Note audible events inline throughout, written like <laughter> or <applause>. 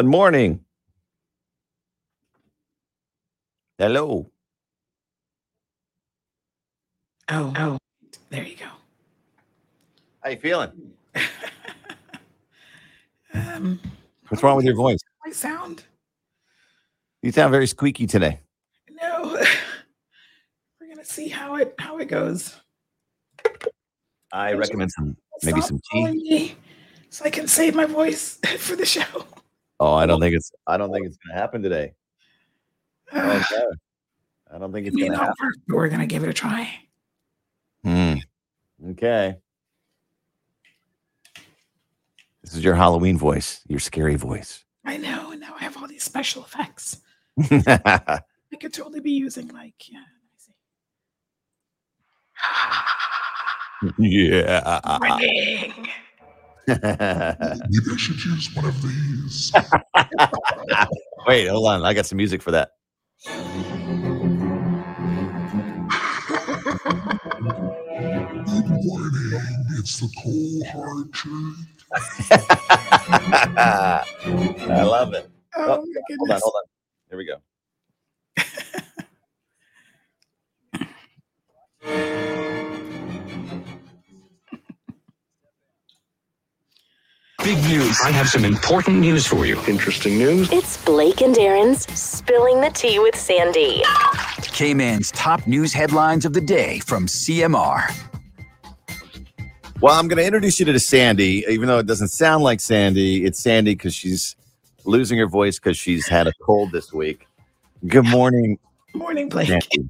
Good morning. Hello. Oh, oh, there you go. How you feeling? <laughs> um, What's wrong with your voice? my sound? You sound very squeaky today. No, <laughs> we're gonna see how it how it goes. I recommend some maybe some tea. me so I can save my voice <laughs> for the show. Oh, I don't think it's I don't think it's gonna happen today. <sighs> I don't. I don't think it's gonna happen. work, but we're gonna give it a try. Hmm. Okay. This is your Halloween voice, your scary voice. I know, and now I have all these special effects. <laughs> I could totally be using like yeah. Let me see. <laughs> yeah. Ring. <laughs> Maybe I should use one of these. <laughs> Wait, hold on. I got some music for that. Good morning. It's the cold hard truth. <laughs> I love it. Oh, Oh, my Hold on, hold on. Here we go. Big news. I have some important news for you. Interesting news? It's Blake and Aaron's Spilling the Tea with Sandy. Cayman's top news headlines of the day from CMR. Well, I'm going to introduce you to Sandy, even though it doesn't sound like Sandy. It's Sandy because she's losing her voice because she's had a cold this week. Good morning, Morning, Blake. Sandy.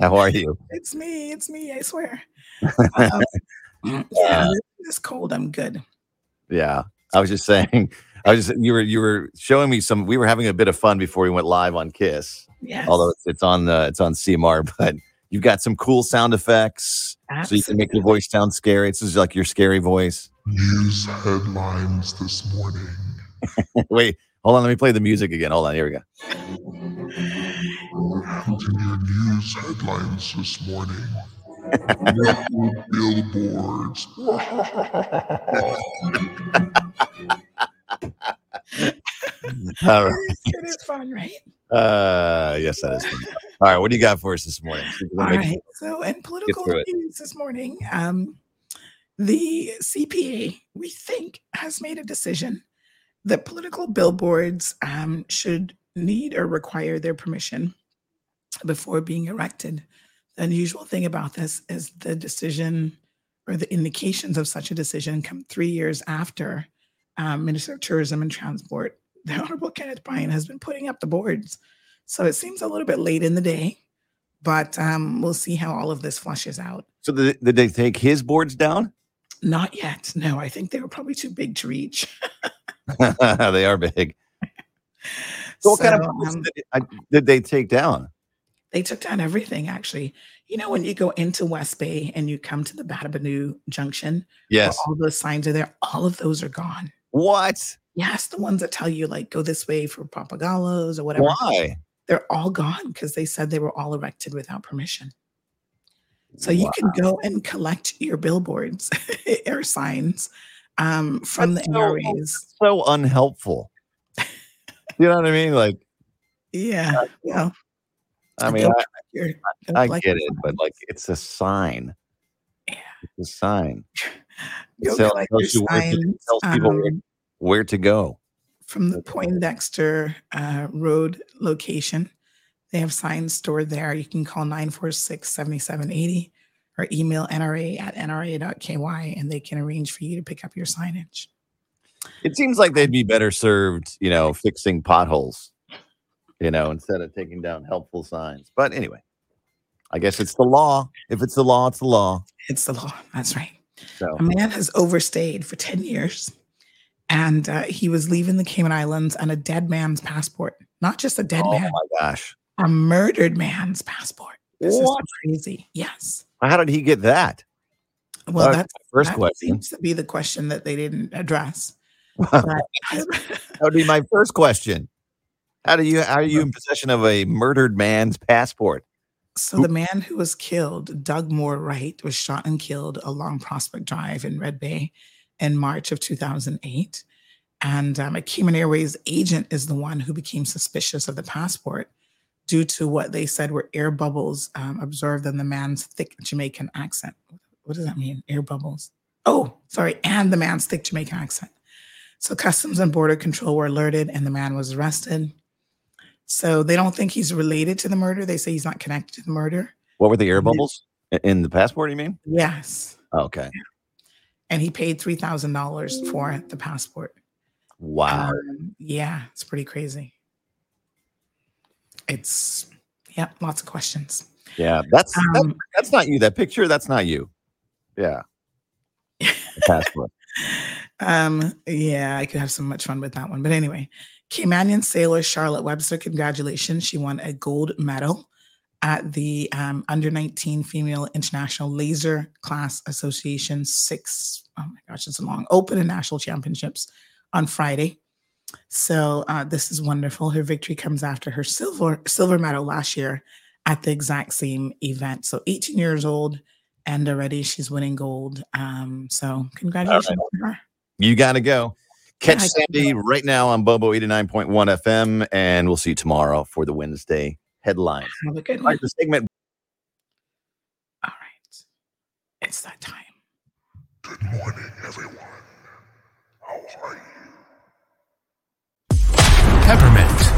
How are you? It's me. It's me. I swear. <laughs> Um, yeah, this cold. I'm good. Yeah, I was just saying. <laughs> I was just you were you were showing me some. We were having a bit of fun before we went live on Kiss. Yes. Although it's, it's on the it's on CMR, <laughs> but you've got some cool sound effects, so you can make your voice sound scary. It's just like your scary voice. News headlines this morning. <laughs> Wait, hold on. Let me play the music again. Hold on. Here we go. And in your news headlines this morning. Billboards. All right. it is fun, right? Uh, yes, that is. fun. All right. What do you got for us this morning? See All make- right. So, in political news this morning, um, the CPA, we think, has made a decision that political billboards um, should need or require their permission before being erected. The unusual thing about this is the decision or the indications of such a decision come three years after um, Minister of Tourism and Transport, the Honorable Kenneth Bryan, has been putting up the boards. So it seems a little bit late in the day, but um, we'll see how all of this flushes out. So did, did they take his boards down? Not yet. No, I think they were probably too big to reach. <laughs> they are big. <laughs> So what kind of um, did they take down? They took down everything, actually. You know, when you go into West Bay and you come to the Batabano Junction, Yes. all those signs are there, all of those are gone. What? Yes, the ones that tell you, like, go this way for Papagallos or whatever. Why? They're all gone because they said they were all erected without permission. So you can go and collect your billboards <laughs> air signs um, from That's the so- NRAs. So unhelpful. you know what I mean? Like, Yeah. Well, I mean, I, collect your- go I get it, but like, it's a sign. Yeah. It's a sign. <laughs> It tells your you where to- signs, tells people where, um, where to go. from the Poindexter uh, Road location. They have signs stored there. You can call 946 7780 or email nra at nra.ky and they can arrange for you to pick up your signage. It seems like they'd be better served, you know, fixing potholes, you know, instead of taking down helpful signs. But anyway, I guess it's the law. If it's the law, it's the law. It's the law. That's right. So A man has overstayed for 10 years and uh, he was leaving the Cayman Islands on a dead man's passport. Not just a dead oh man, Oh my gosh. a murdered man's passport. This is crazy. Yes. How did he get that? Well, That's that's first that question. seems to be the question that they didn't address. <laughs> <laughs> that would be my first question. How do you how are you in possession of a murdered man's passport? so the man who was killed, Doug Moore Wright, was shot and killed along Prospect Drive in Red Bay in March of 2008. And um, a Cayman Airways agent is the one who became suspicious of the passport due to what they said were air bubbles um, observed in the man's thick Jamaican accent. What does that mean? Air bubbles. Oh, sorry. And the man's thick Jamaican accent. So Customs and Border Control were alerted and the man was arrested. So they don't think he's related to the murder. They say he's not connected to the murder. What were the air bubbles in the passport? You mean? Yes. Okay. And he paid $3,000 for the passport. Wow. Um, yeah, it's pretty crazy. It's, yeah, lots of questions. Yeah, that's that- Um, that's not you. That picture, that's not you. Yeah. The passport. <laughs> Um, yeah, I could have so much fun with that one. But anyway, Caymanian sailor Charlotte Webster, congratulations. She won a gold medal at the um, Under 19 Female International Laser Class Association six, oh my gosh, it's a long open and national championships on Friday. So uh, this is wonderful. Her victory comes after her silver silver medal last year at the exact same event. So 18 years old, and already she's winning gold. Um, so congratulations her. You got to go. Catch I Sandy right now on Bobo 89.1 FM, and we'll see you tomorrow for the Wednesday headlines. Have a good one. right, the segment. All right. It's that time. Good morning, everyone. How are you?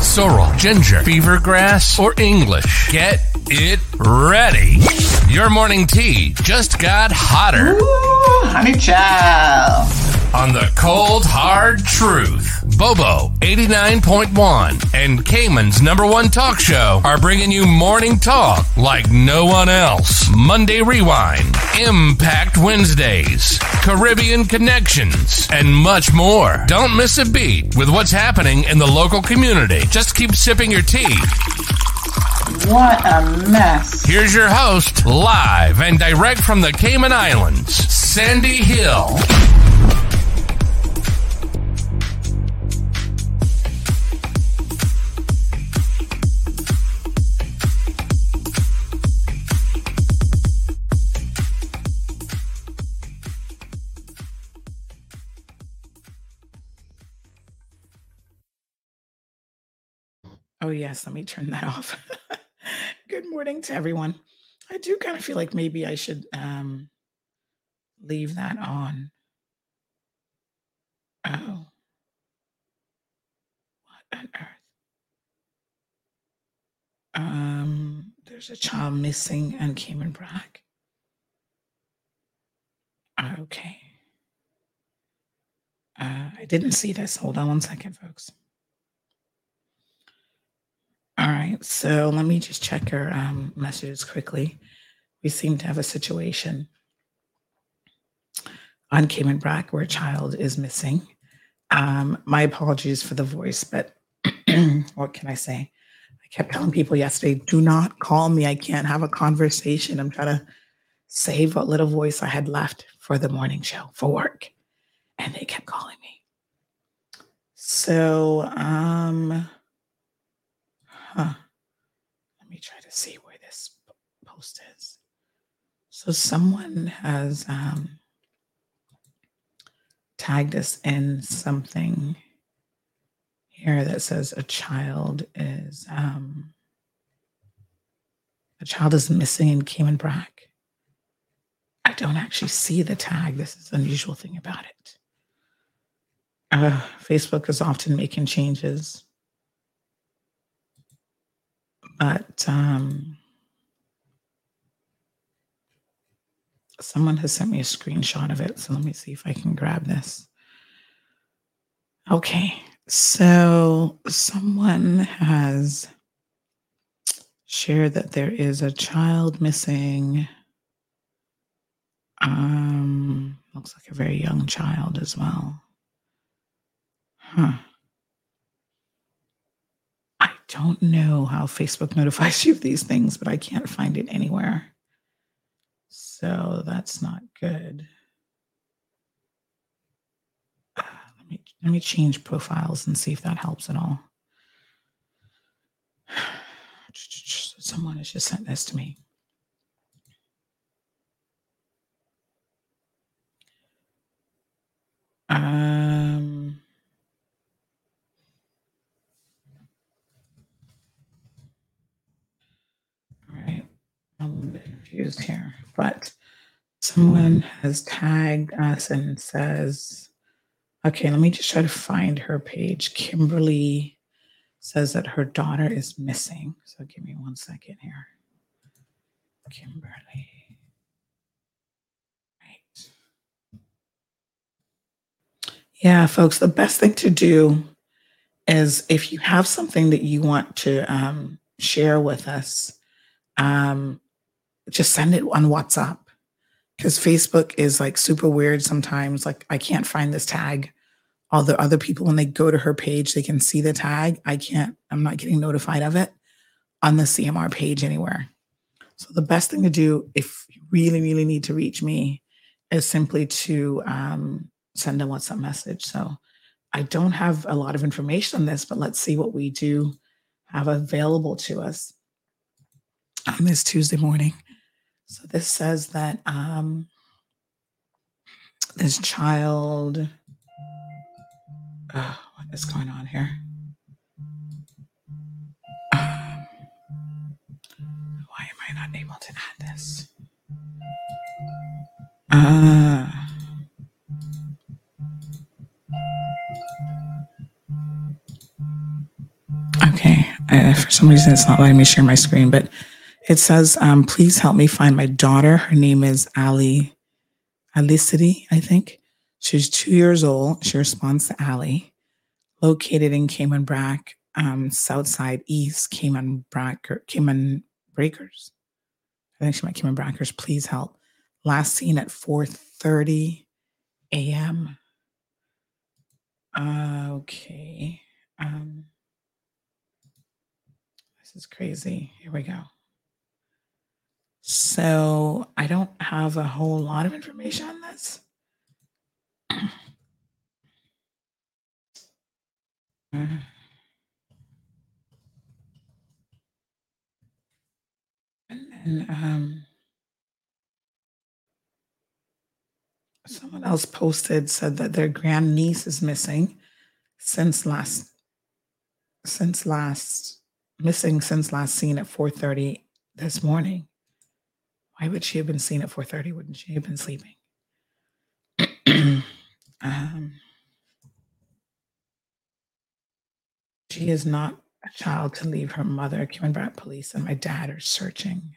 Sorrel, ginger, fever grass, or English. Get it ready. Your morning tea just got hotter Honey child. on the cold, hard truth. Bobo 89.1 and Cayman's number one talk show are bringing you morning talk like no one else. Monday Rewind, Impact Wednesdays, Caribbean Connections, and much more. Don't miss a beat with what's happening in the local community. Just keep sipping your tea. What a mess. Here's your host, live and direct from the Cayman Islands, Sandy Hill. Oh, yes. Let me turn that <laughs> off. Good morning to everyone. I do kind of feel like maybe I should um, leave that on. Oh. What on earth? Um, there's a child missing on Cayman Brac. Okay. Uh, I didn't see this. Hold on one second, folks. All right, so let me just check our um, messages quickly. We seem to have a situation on Cayman Brac where a child is missing. Um, my apologies for the voice, but <clears throat> what can I say? I kept telling people yesterday, do not call me. I can't have a conversation. I'm trying to save what little voice I had left for the morning show for work. And they kept calling me. So, um, Huh. Let me try to see where this post is. So someone has um, tagged us in something here that says a child is um, a child is missing in Cayman Brac. I don't actually see the tag. This is unusual thing about it. Uh, Facebook is often making changes but um, someone has sent me a screenshot of it. So let me see if I can grab this. Okay, so someone has shared that there is a child missing. Um, looks like a very young child as well. Huh. Don't know how Facebook <laughs> notifies you of these things, but I can't find it anywhere. So that's not good. Uh, let me let me change profiles and see if that helps at all. <sighs> Someone has just sent this to me. Um I'm confused here, but someone has tagged us and says, okay, let me just try to find her page. Kimberly says that her daughter is missing. So give me one second here. Kimberly. Right. Yeah, folks, the best thing to do is if you have something that you want to um, share with us, um, just send it on WhatsApp because Facebook is like super weird sometimes. Like, I can't find this tag. All the other people, when they go to her page, they can see the tag. I can't, I'm not getting notified of it on the CMR page anywhere. So, the best thing to do if you really, really need to reach me is simply to um, send a WhatsApp message. So, I don't have a lot of information on this, but let's see what we do have available to us on this Tuesday morning. So this says that um, this child, uh, what is going on here? Um, why am I not able to add this? Uh, okay, for some reason it's not letting me share my screen, but it says, um, please help me find my daughter. Her name is Ali Alicity, I think. She's two years old. She responds to Ali, located in Cayman Brac, um, Southside East, Cayman Bracker, Cayman Breakers. I think she might Cayman Brackers. Please help. Last seen at 4:30 a.m. Uh, okay. Um, this is crazy. Here we go. So I don't have a whole lot of information on this. And um, someone else posted said that their grandniece is missing since last since last missing since last seen at 4:30 this morning. Why would she have been seen at 4:30? Wouldn't she have been sleeping? <clears throat> um, she is not a child to leave her mother. Cayman Brac police and my dad are searching.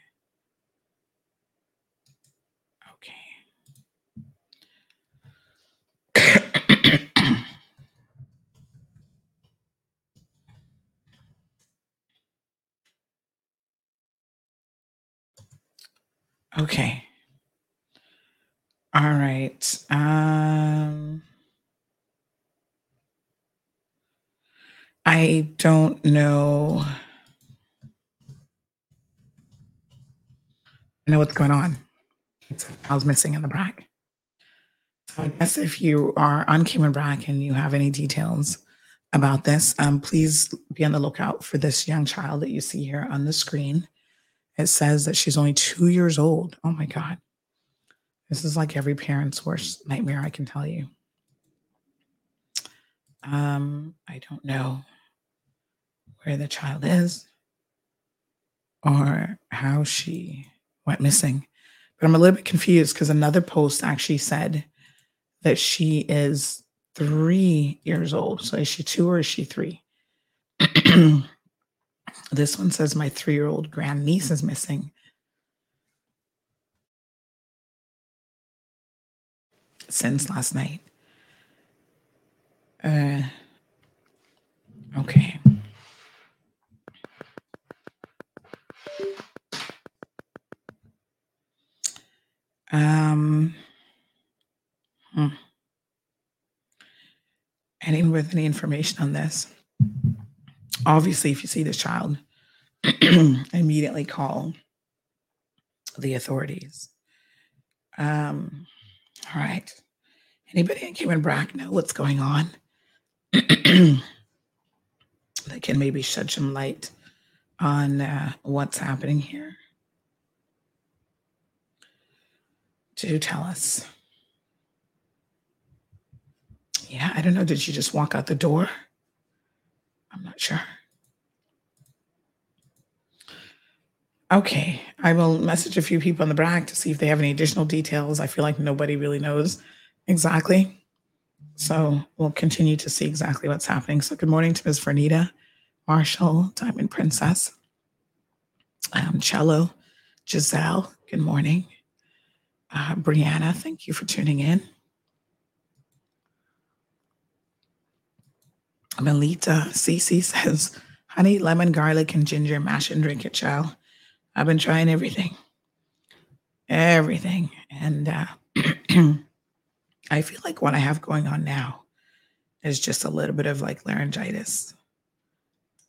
Okay. <clears throat> okay. All right. Um I don't know. I know what's going on. I was missing in the Brac. So I guess if you are on Cayman Brac and you have any details about this, um, please be on the lookout for this young child that you see here on the screen. It says that she's only two years old. Oh my God. This is like every parent's worst nightmare, I can tell you. Um, I don't know where the child is or how she went missing. But I'm a little bit confused because another post actually said that she is three years old. So is she two or is she three? <clears throat> this one says my three year old grandniece is missing. Since last night. Uh, okay. Um, hmm. Anyone with any information on this? Obviously, if you see this child, <clears throat> immediately call the authorities. Um, all right. Anybody in Cayman Brac know what's going on? <clears throat> that can maybe shed some light on uh, what's happening here. Do tell us. Yeah, I don't know. Did she just walk out the door? I'm not sure. Okay, I will message a few people on the BRAC to see if they have any additional details. I feel like nobody really knows exactly. So we'll continue to see exactly what's happening. So good morning to Ms. Vernita, Marshall, Diamond Princess, um, Cello, Giselle, good morning. Uh, Brianna, thank you for tuning in. Melita Cece says, honey, lemon, garlic, and ginger, mash and drink it, child. I've been trying everything, everything. And uh, <clears throat> I feel like what I have going on now is just a little bit of like laryngitis.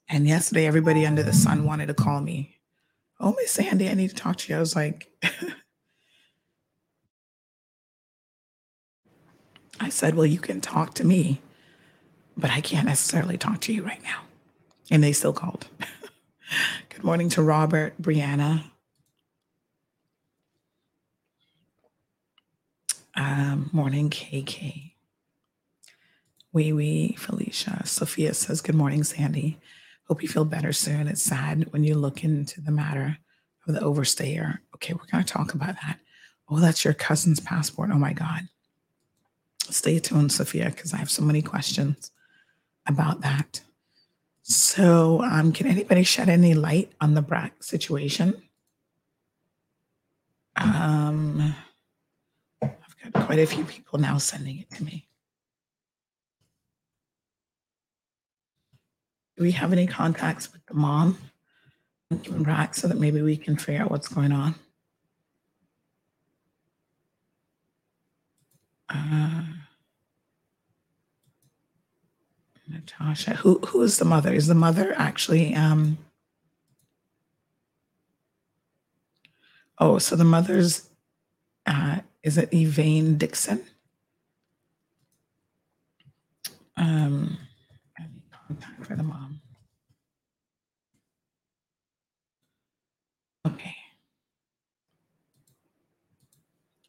And yesterday, everybody under the sun wanted to call me. Oh, Miss Sandy, I need to talk to you. I was like, <laughs> I said, well, you can talk to me, but I can't necessarily talk to you right now. And they still called. <laughs> Good morning to Robert, Brianna. Um, morning, KK. Wee Wee, Felicia. Sophia says, Good morning, Sandy. Hope you feel better soon. It's sad when you look into the matter of the overstayer. Okay, we're going to talk about that. Oh, that's your cousin's passport. Oh my God. Stay tuned, Sophia, because I have so many questions about that. So, um, can anybody shed any light on the Brac situation? Um, I've got quite a few people now sending it to me. Do we have any contacts with the mom in Brac, so that maybe we can figure out what's going on? Uh, Natasha, who who is the mother? Is the mother actually? Um, oh, so the mother's uh, is it Evane Dixon? Um, contact for the mom. Okay.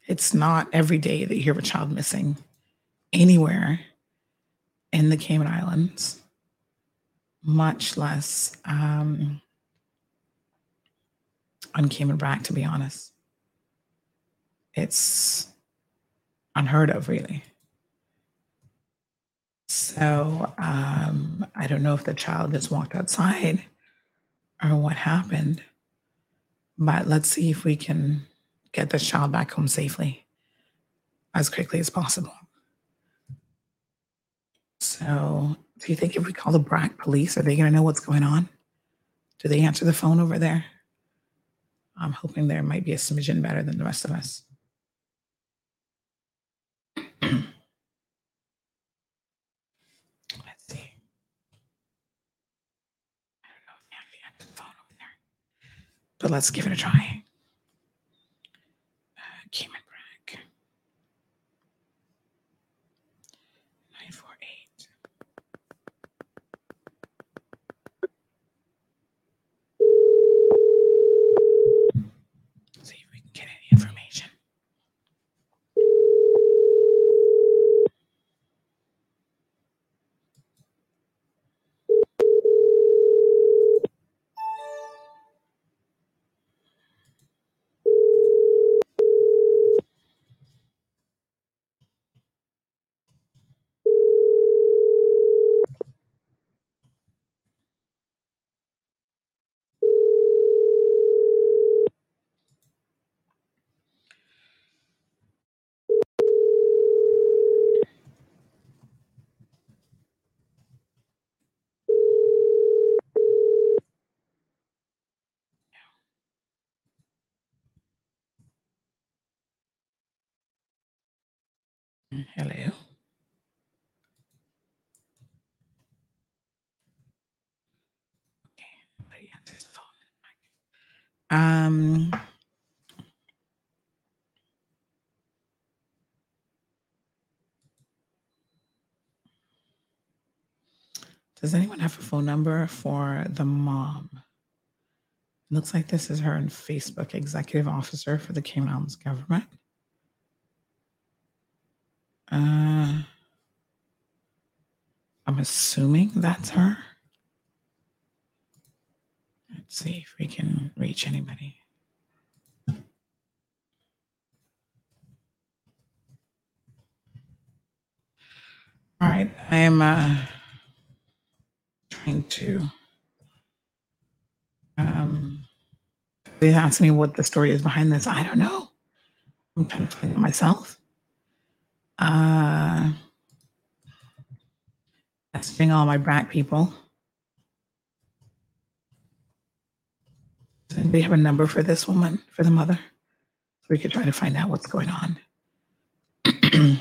It's not every day that you hear a child missing anywhere in the Cayman Islands, much less um, on Cayman Brac, to be honest. It's unheard of, really. So um, I don't know if the child just walked outside or what happened, but let's see if we can get this child back home safely as quickly as possible. So, do you think if we call the BRAC police, are they going to know what's going on? Do they answer the phone over there? I'm hoping there might be a smidgen better than the rest of us. Let's see. I don't know if Andy answered the phone over there, but let's give it a try. Uh, Brac. 948. See if we can get any information. Hello. Um. Does anyone have a phone number for the mom? Looks like this is her on Facebook, executive officer for the Cayman Islands government. Uh, I'm assuming that's her. Let's see if we can reach anybody. All right, I am uh, trying to. Um, they asked me what the story is behind this. I don't know. I'm trying to find it myself. Uh, messaging all my brat people. Does anybody have a number for this woman, for the mother? So we could try to find out what's going on. <clears throat>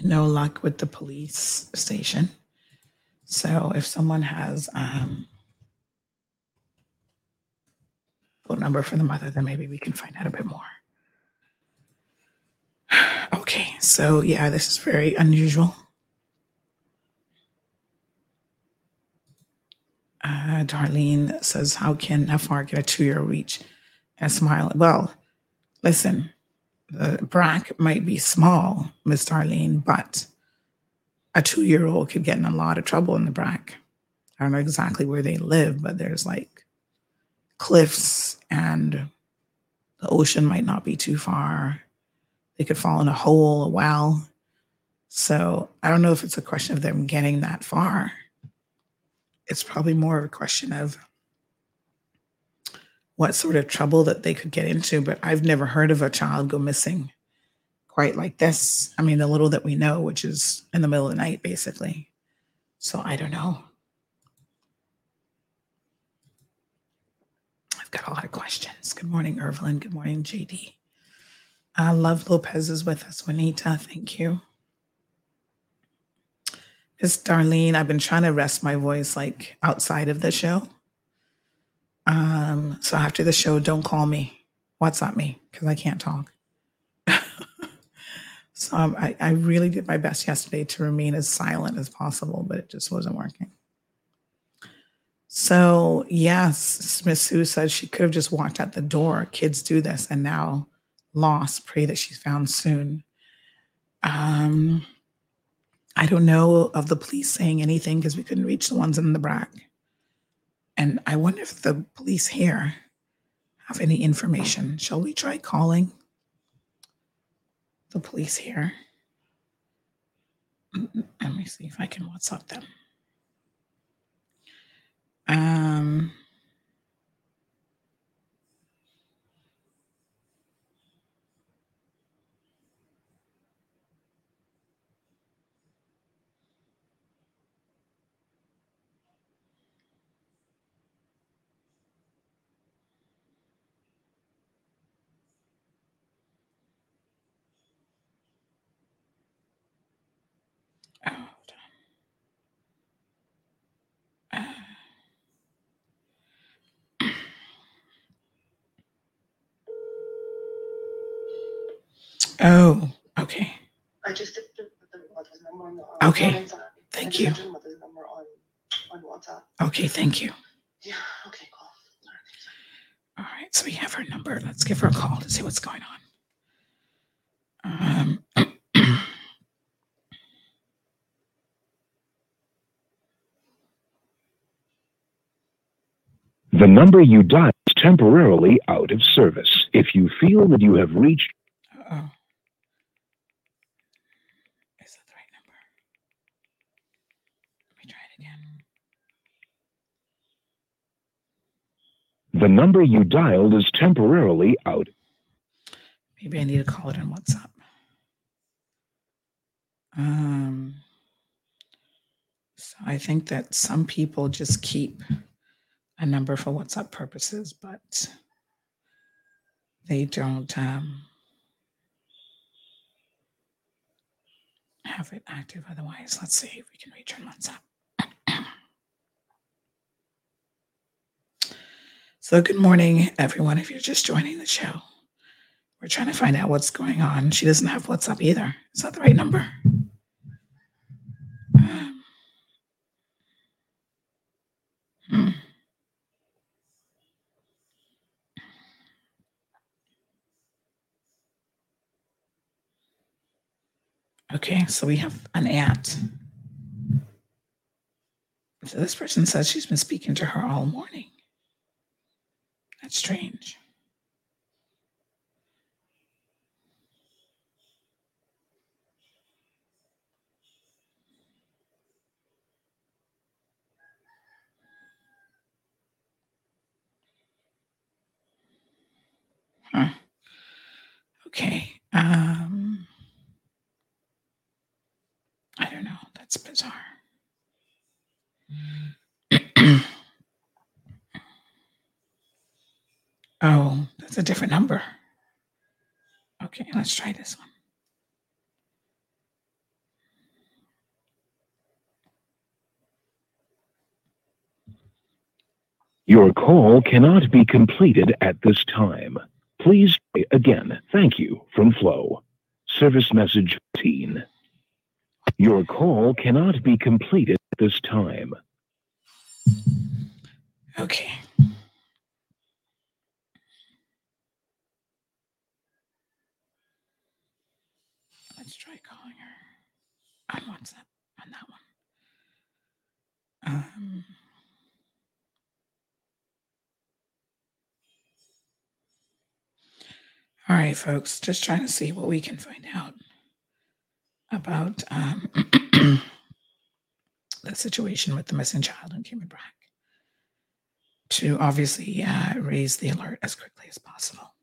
no luck with the police station. So if someone has um, phone number for the mother, then maybe we can find out a bit more. Okay, so yeah, this is very unusual. Uh, Darlene says, "How can FR get a two-year reach and smile?" Well, listen, the BRAC might be small, Miss Darlene, but a two-year-old could get in a lot of trouble in the BRAC. I don't know exactly where they live, but there's like cliffs, and the ocean might not be too far. They could fall in a hole, a well. So I don't know if it's a question of them getting that far it's probably more of a question of what sort of trouble that they could get into. But I've never heard of a child go missing quite like this. I mean, the little that we know, which is in the middle of the night, basically. So I don't know. I've got a lot of questions. Good morning, Irvelin. Good morning, JD. Uh, Love Lopez is with us. Juanita, thank you. It's Darlene. I've been trying to rest my voice like outside of the show. Um, so after the show, don't call me, WhatsApp me because I can't talk. <laughs> so um, I, I really did my best yesterday to remain as silent as possible, but it just wasn't working. So yes, Miss Sue said she could have just walked out the door. Kids do this, and now lost. Pray that she's found soon. Um, I don't know of the police saying anything because we couldn't reach the ones in the BRAC. And I wonder if the police here have any information. Shall we try calling the police here? Let me see if I can WhatsApp them. Um, Oh, okay. I just did the the mother's number on the Okay. the inside. Thank just you. the mother's number on on WhatsApp. Okay, thank you. Yeah. Okay. Cool. All right, so we have her number. Let's give her a call to see what's going on. Um, <clears throat> The number you dial is temporarily out of service. If you feel that you have reached oh. Is that the right number? Let me try it again. The number you dialed is temporarily out. Maybe I need to call it on WhatsApp. Um, so I think that some people just keep a number for WhatsApp purposes, but they don't um, have it active otherwise. Let's see if we can reach on WhatsApp. So, good morning, everyone. If you're just joining the show, we're trying to find out what's going on. She doesn't have WhatsApp either. Is that the right number? Um, hmm. Okay, so we have an aunt. So this person says she's been speaking to her all morning. That's strange. Huh. Okay. Um, I don't know. That's bizarre. Oh, that's a different number. Okay, let's try this one. Your call cannot be completed at this time. Please try again. Thank you from Flow. Service message 15. Your call cannot be completed at this time. Okay. Let's try calling on WhatsApp on that one. Um, all right, folks, just trying to see what we can find out about um, <clears throat> the situation with the missing child in Cayman Brac to obviously uh, raise the alert as quickly as possible.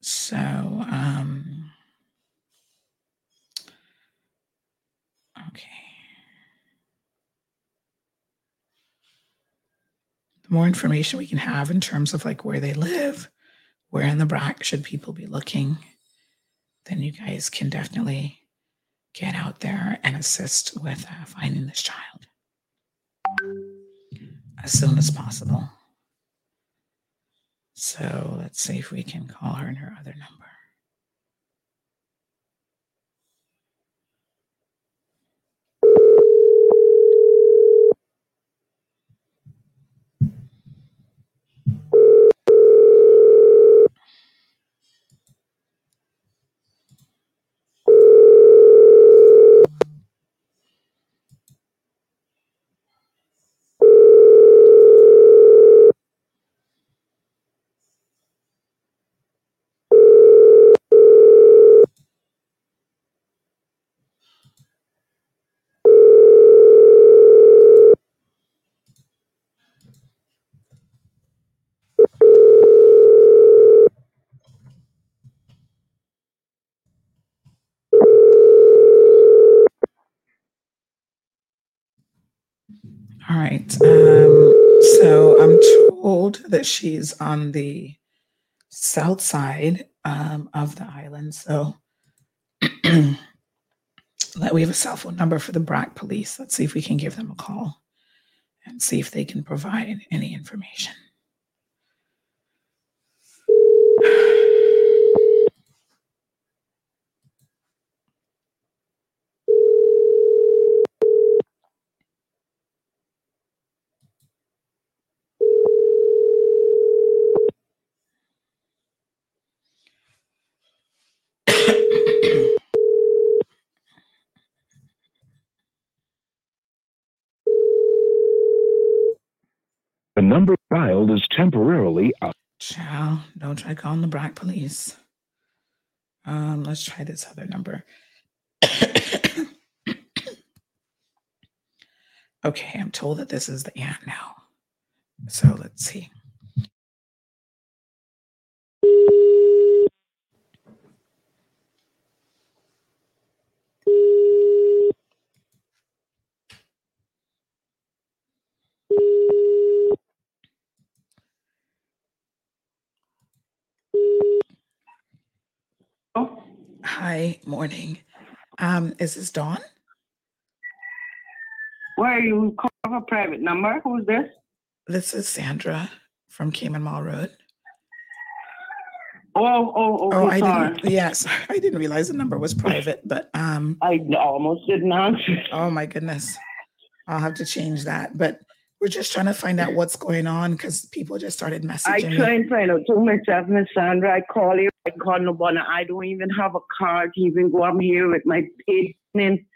So, um, okay. The more information we can have in terms of like where they live, where in the BRAC should people be looking, then you guys can definitely get out there and assist with uh, finding this child as soon as possible. So let's see if we can call her in her other number. All right. Um, so I'm told that she's on the south side um, of the island. So <clears throat> that we have a cell phone number for the BRAC police. Let's see if we can give them a call and see if they can provide any information. Number dialed is temporarily out. Ciao. Don't try calling the BRAC police. Um, let's try this other number. <coughs> okay, I'm told that this is the aunt now. So let's see. Hi, morning. Um, is this Dawn? Where are you calling a private number? Who's this? This is Sandra from Cayman Marl Road. Oh, oh, okay, Oh, I sorry. didn't. <laughs> Yes, <laughs> I didn't realize the number was private, but um. I almost didn't <laughs> answer. Oh my goodness, I'll have to change that. But we're just trying to find out what's going on because people just started messaging. I try me. and find out too myself, Miss Sandra. I call you, I call nobody. I don't even have a car to even go up here with my pain.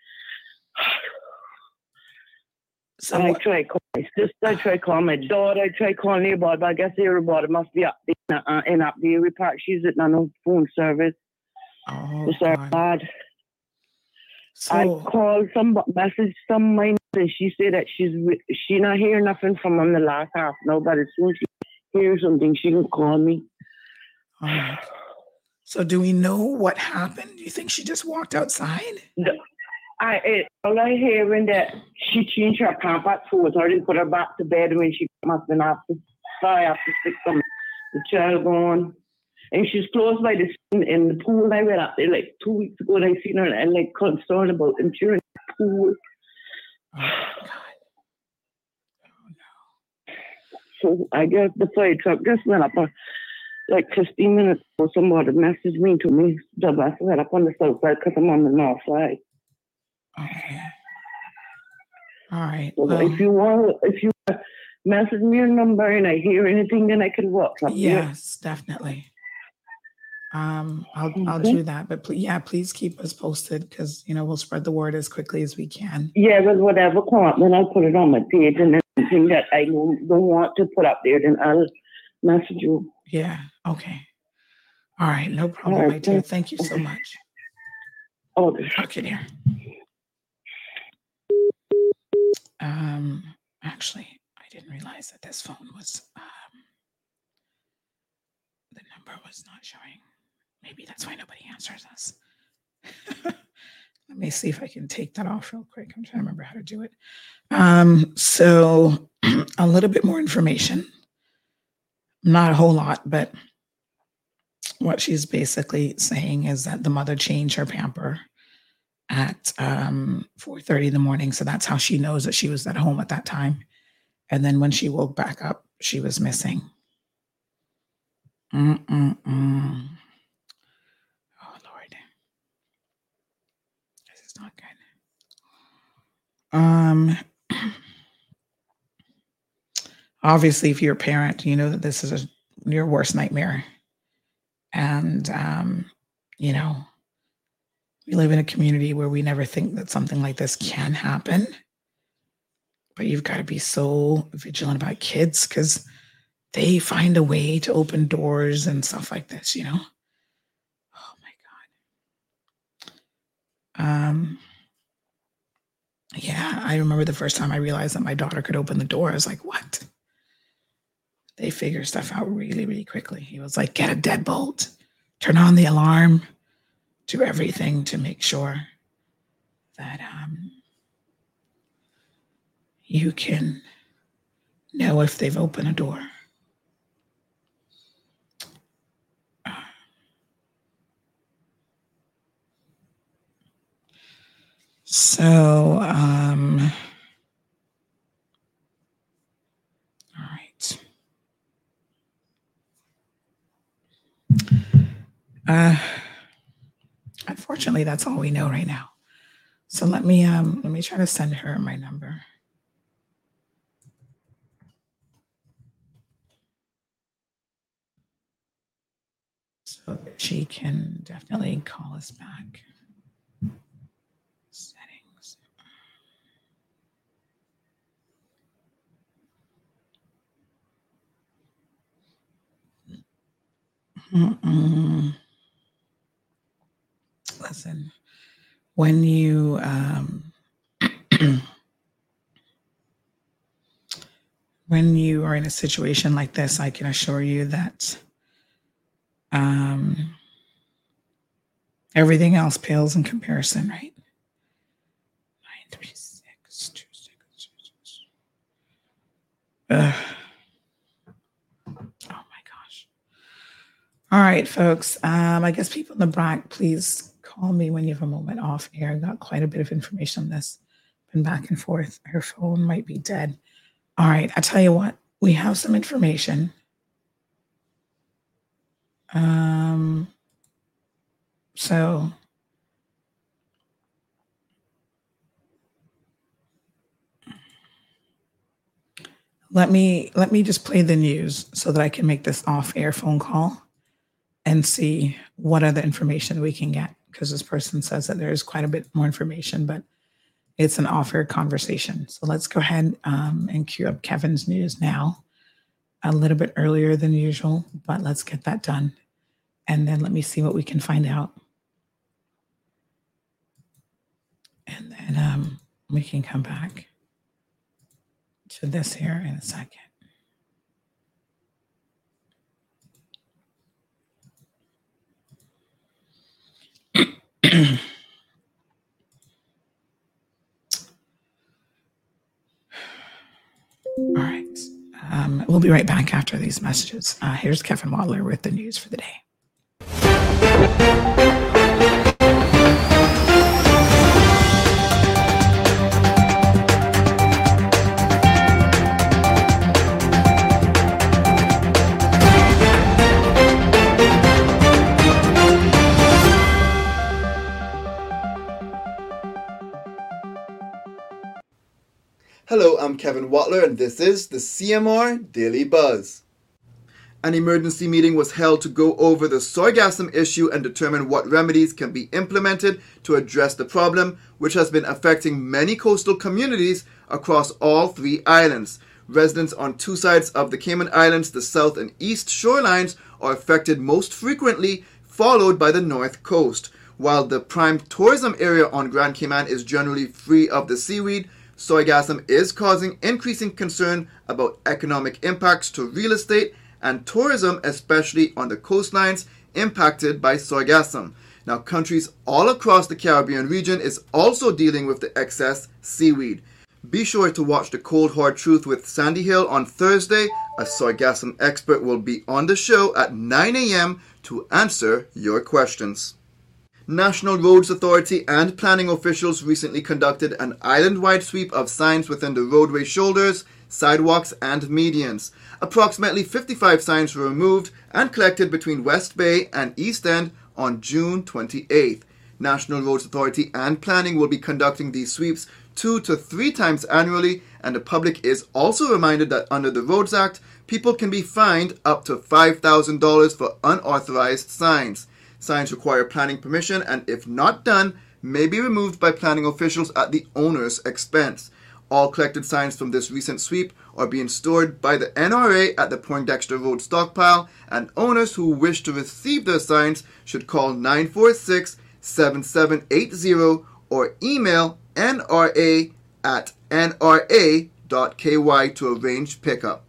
<sighs> So and I try call my sister, I try call my daughter, I try calling everybody, but I guess everybody must be up there uh, in up there. We Park. She's at no phone service. Oh, So sorry, God. God. I So, called some message some my and she said that she's she not hear nothing from them the last half. Nobody. as soon as she hears something, she can call me. all right. So do we know what happened? Do you think she just walked outside? The- I it, all I hearing that she changed her pampas for her and put her back to bed when she must have been after five after six some the child gone. And she's close by the scene in the pool. I went up there like two weeks ago and I seen her and like concerned about insurance pool. So I guess the fire truck just went up uh, like 15 minutes ago. Somebody messaged me to me. The bus went up on the south side because I'm on the north side. Okay. All right. So Well, if you want, if you message me your number and I hear anything, then I can WhatsApp you. yes, definitely. Um, I'll I'll do that, but please, yeah, please keep us posted because you know we'll spread the word as quickly as we can. Yeah, but whatever come up, then I'll put it on my page and anything that I don't, want to put up there, then I'll message you. Yeah. Okay. All right. No problem, right, my dear. thank- Thank you so much. Oh, Okay, dear. Um, actually, I didn't realize that this phone was um the number was not showing. Maybe that's why nobody answers us. <laughs> Let me see if I can take that off real quick. I'm trying to remember how to do it. Um, so <clears throat> a little bit more information. Not a whole lot, but what she's basically saying is that the mother changed her pamper at um 4:30 in the morning. So that's how she knows that she was at home at that time. And then when she woke back up, she was missing. Mm-mm-mm. Oh Lord. This is not good. Um obviously if you're a parent, you know that this is a, your worst nightmare. And um, you know, we live in a community where we never think that something like this can happen. But you've got to be so vigilant about kids because they find a way to open doors and stuff like this, you know? Oh my God. Um, yeah, I remember the first time I realized that my daughter could open the door. I was like, what? They figure stuff out really, really quickly. He was like, get a deadbolt, turn on the alarm, do everything to make sure that um, you can know if they've opened a door. So, um, all right. Uh, unfortunately, that's all we know right now. So let me um let me try to send her my number. So she can definitely call us back. Mm-mm. Listen, when you um, <clears throat> when you are in a situation like this, I can assure you that um, everything else pales in comparison, right? Nine three six two six two six. Ugh. Oh my gosh. All right, folks. Um, I guess people in the back, please call me when you have a moment off air. I got quite a bit of information on this. Been back and forth. Her phone might be dead. All right, I tell you what, we have some information. Um, so let me let me just play the news so that I can make this off-air phone call and see what other information we can get because this person says that there's quite a bit more information, but it's an offer conversation. So let's go ahead um, and queue up Kevin's news now, a little bit earlier than usual, but let's get that done. And then let me see what we can find out. And then um, we can come back to this here in a second. All right. Um, we'll be right back after these messages. Uh, here's Kevin Watler with the news for the day. I'm Kevin Watler, and this is the CMR Daily Buzz. An emergency meeting was held to go over the sargassum issue and determine what remedies can be implemented to address the problem, which has been affecting many coastal communities across all three islands. Residents on two sides of the Cayman Islands, the south and east shorelines, are affected most frequently, followed by the north coast. While the prime tourism area on Grand Cayman is generally free of the seaweed, sargassum is causing increasing concern about economic impacts to real estate and tourism, especially on the coastlines impacted by sargassum. Now, countries all across the Caribbean region is also dealing with the excess seaweed. Be sure to watch the Cold Hard Truth with Sandy Hill on Thursday. A sargassum expert will be on the show at 9 a.m. to answer your questions. National Roads Authority and planning officials recently conducted an island wide sweep of signs within the roadway shoulders, sidewalks, and medians. Approximately 55 signs were removed and collected between West Bay and East End on June 28th. National Roads Authority and Planning will be conducting these sweeps two to three times annually, and the public is also reminded that under the Roads Act, people can be fined up to $5,000 for unauthorized signs. Signs require planning permission and, if not done, may be removed by planning officials at the owner's expense. All collected signs from this recent sweep are being stored by the NRA at the Poindexter Road stockpile, and owners who wish to receive their signs should call 946 7780 or email nra at nra.ky to arrange pickup.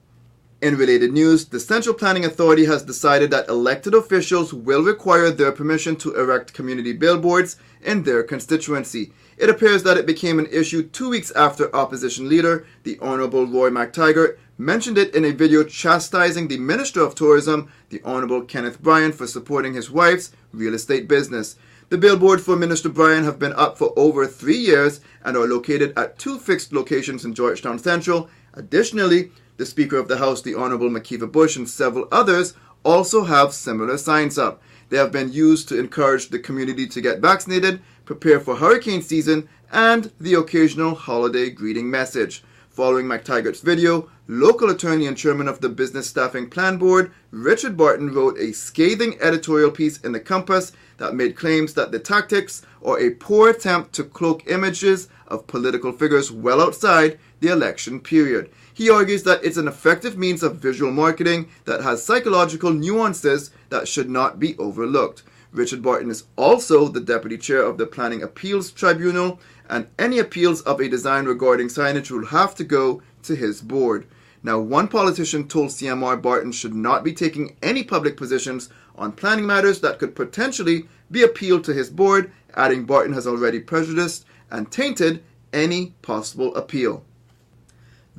In related news, the Central Planning Authority has decided that elected officials will require their permission to erect community billboards in their constituency. It appears that it became an issue two weeks after opposition leader, the Honorable Roy McTaggart, mentioned it in a video chastising the Minister of Tourism, the Honorable Kenneth Bryan, for supporting his wife's real estate business. The billboards for Minister Bryan have been up for over three years and are located at two fixed locations in Georgetown Central. Additionally, the Speaker of the House, the Honorable McKeeva Bush, and several others also have similar signs up. They have been used to encourage the community to get vaccinated, prepare for hurricane season, and the occasional holiday greeting message. Following McTaggart's video, local attorney and chairman of the Business Staffing Plan Board, Richard Barton, wrote a scathing editorial piece in The Compass that made claims that the tactics are a poor attempt to cloak images of political figures well outside the election period. He argues that it's an effective means of visual marketing that has psychological nuances that should not be overlooked. Richard Barton is also the deputy chair of the Planning Appeals Tribunal, and any appeals of a design regarding signage will have to go to his board. Now, one politician told CMR Barton should not be taking any public positions on planning matters that could potentially be appealed to his board, adding Barton has already prejudiced and tainted any possible appeal.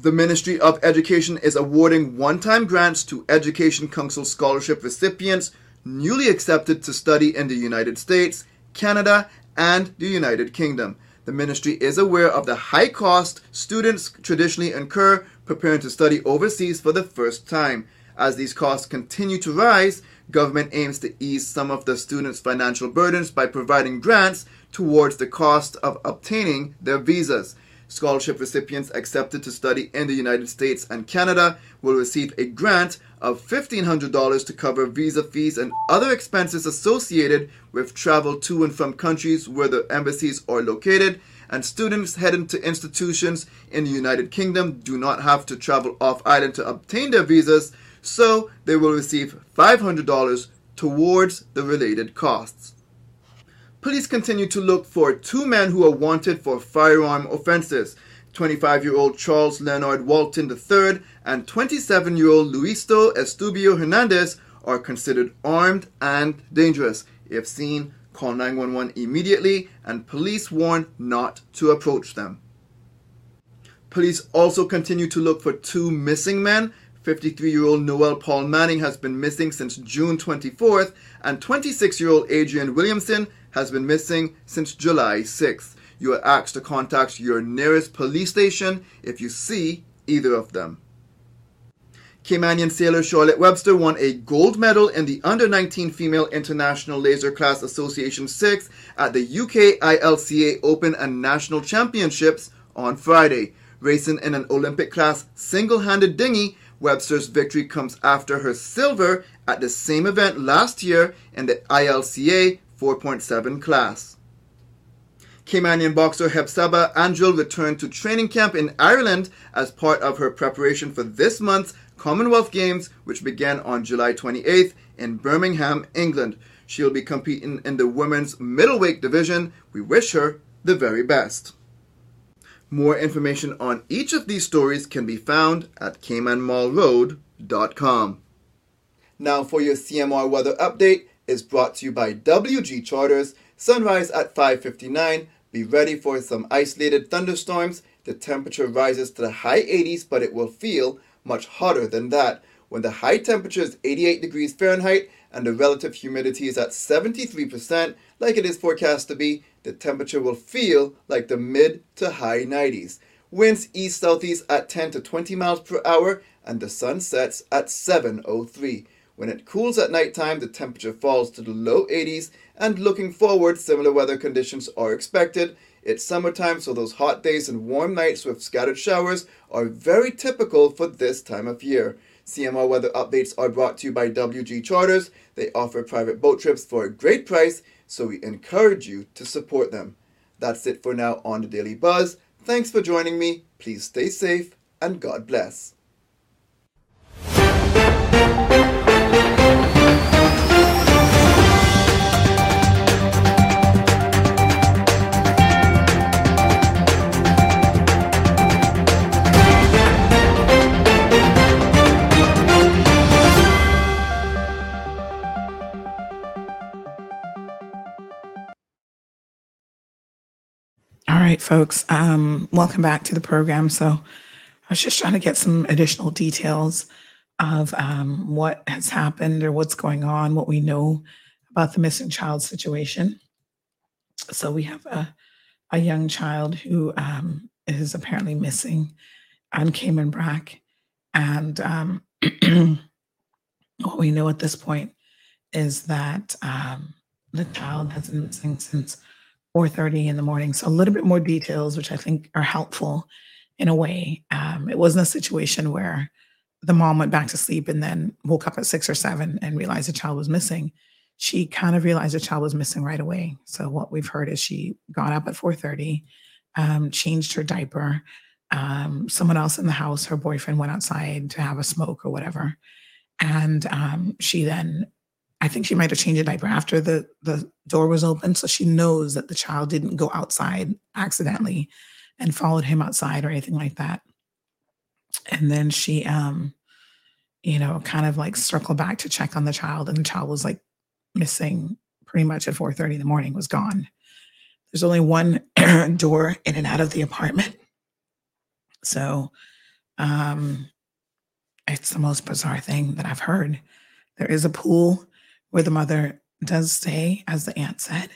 The Ministry of Education is awarding one time grants to Education Council Scholarship recipients newly accepted to study in the United States, Canada, and the United Kingdom. The ministry is aware of the high cost students traditionally incur preparing to study overseas for the first time. As these costs continue to rise, government aims to ease some of the students' financial burdens by providing grants towards the cost of obtaining their visas. Scholarship recipients accepted to study in the United States and Canada will receive a grant of $1,500 to cover visa fees and other expenses associated with travel to and from countries where the embassies are located, and students heading to institutions in the United Kingdom do not have to travel off island to obtain their visas, so they will receive $500 towards the related costs. Police continue to look for two men who are wanted for firearm offenses. 25 year old Charles Leonard Walton III and 27 year old Luisto Estubio Hernandez are considered armed and dangerous. If seen, call 911 immediately and police warn not to approach them. Police also continue to look for two missing men. 53 year old Noel Paul Manning has been missing since June 24th, and 26 year old Adrian Williamson has been missing since July 6th. You are asked to contact your nearest police station if you see either of them. Caymanian sailor Charlotte Webster won a gold medal in the Under 19 Female International Laser Class Association 6 at the UK ILCA Open and National Championships on Friday. Racing in an Olympic class single handed dinghy, Webster's victory comes after her silver at the same event last year in the ILCA 4.7 class. Caymanian boxer Hepzibah Angel returned to training camp in Ireland as part of her preparation for this month's Commonwealth Games, which began on July 28th in Birmingham, England. She'll be competing in the women's middleweight division. We wish her the very best. More information on each of these stories can be found at caymanmarlroad.com. Now for your CMR weather update is brought to you by WG Charters. Sunrise at 5:59. Be ready for some isolated thunderstorms. The temperature rises to the high 80s, but it will feel much hotter than that. When the high temperature is 88 degrees Fahrenheit and the relative humidity is at 73%, like it is forecast to be, the temperature will feel like the mid to high 90s. Winds east southeast at 10 to 20 miles per hour, and the sun sets at 7:03. When it cools at nighttime, the temperature falls to the low 80s, and looking forward, similar weather conditions are expected. It's summertime, so those hot days and warm nights with scattered showers are very typical for this time of year. CMR weather updates are brought to you by WG Charters. They offer private boat trips for a great price, so we encourage you to support them. That's it for now on the Daily Buzz. Thanks for joining me. Please stay safe and God bless. All right, folks. Um, welcome back to the program. So, I was just trying to get some additional details of um, what has happened or what's going on, what we know about the missing child situation. So, we have a, a young child who um, is apparently missing on Cayman Brac. And um, <clears throat> what we know at this point is that um, the child has been missing since 4.30 in the morning. So a little bit more details which i think are helpful in a way. Um, it wasn't a situation where the mom went back to sleep and then woke up at six or seven and realized the child was missing. She kind of realized the child was missing right away. So what we've heard is she got up at 4.30 um, changed her diaper. Um, someone else in the house her boyfriend went outside to have a smoke or whatever. And um, she then I think she might have changed a diaper after the the door was open, so she knows that the child didn't go outside accidentally and followed him outside or anything like that. And then she, um, you know, kind of like circled back to check on the child, and the child was like missing pretty much at 4:30 in the morning, was gone. There's only one <clears throat> door in and out of the apartment, so um, it's the most bizarre thing that I've heard. There is a pool where the mother does stay, as the aunt said.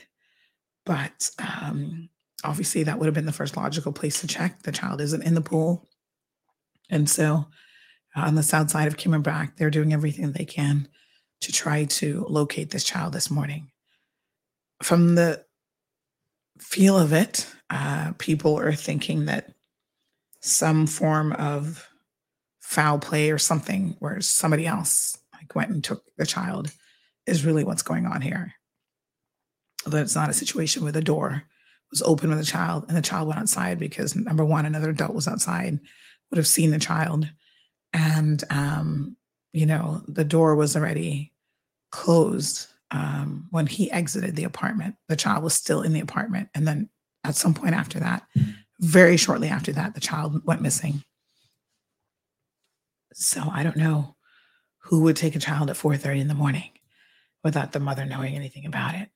But um, obviously, that would have been the first logical place to check. The child isn't in the pool. And so, uh, on the south side of Brac, they're doing everything they can to try to locate this child this morning. From the feel of it, uh, people are thinking that some form of foul play or something where somebody else like went and took the child is really what's going on here. That it's not a situation where the door was open with the child and the child went outside because number one, another adult was outside, would have seen the child. And, um, you know, the door was already closed um, when he exited the apartment. The child was still in the apartment. And then at some point after that, very shortly after that, the child went missing. So I don't know who would take a child at 4:30 in the morning without the mother knowing anything about it.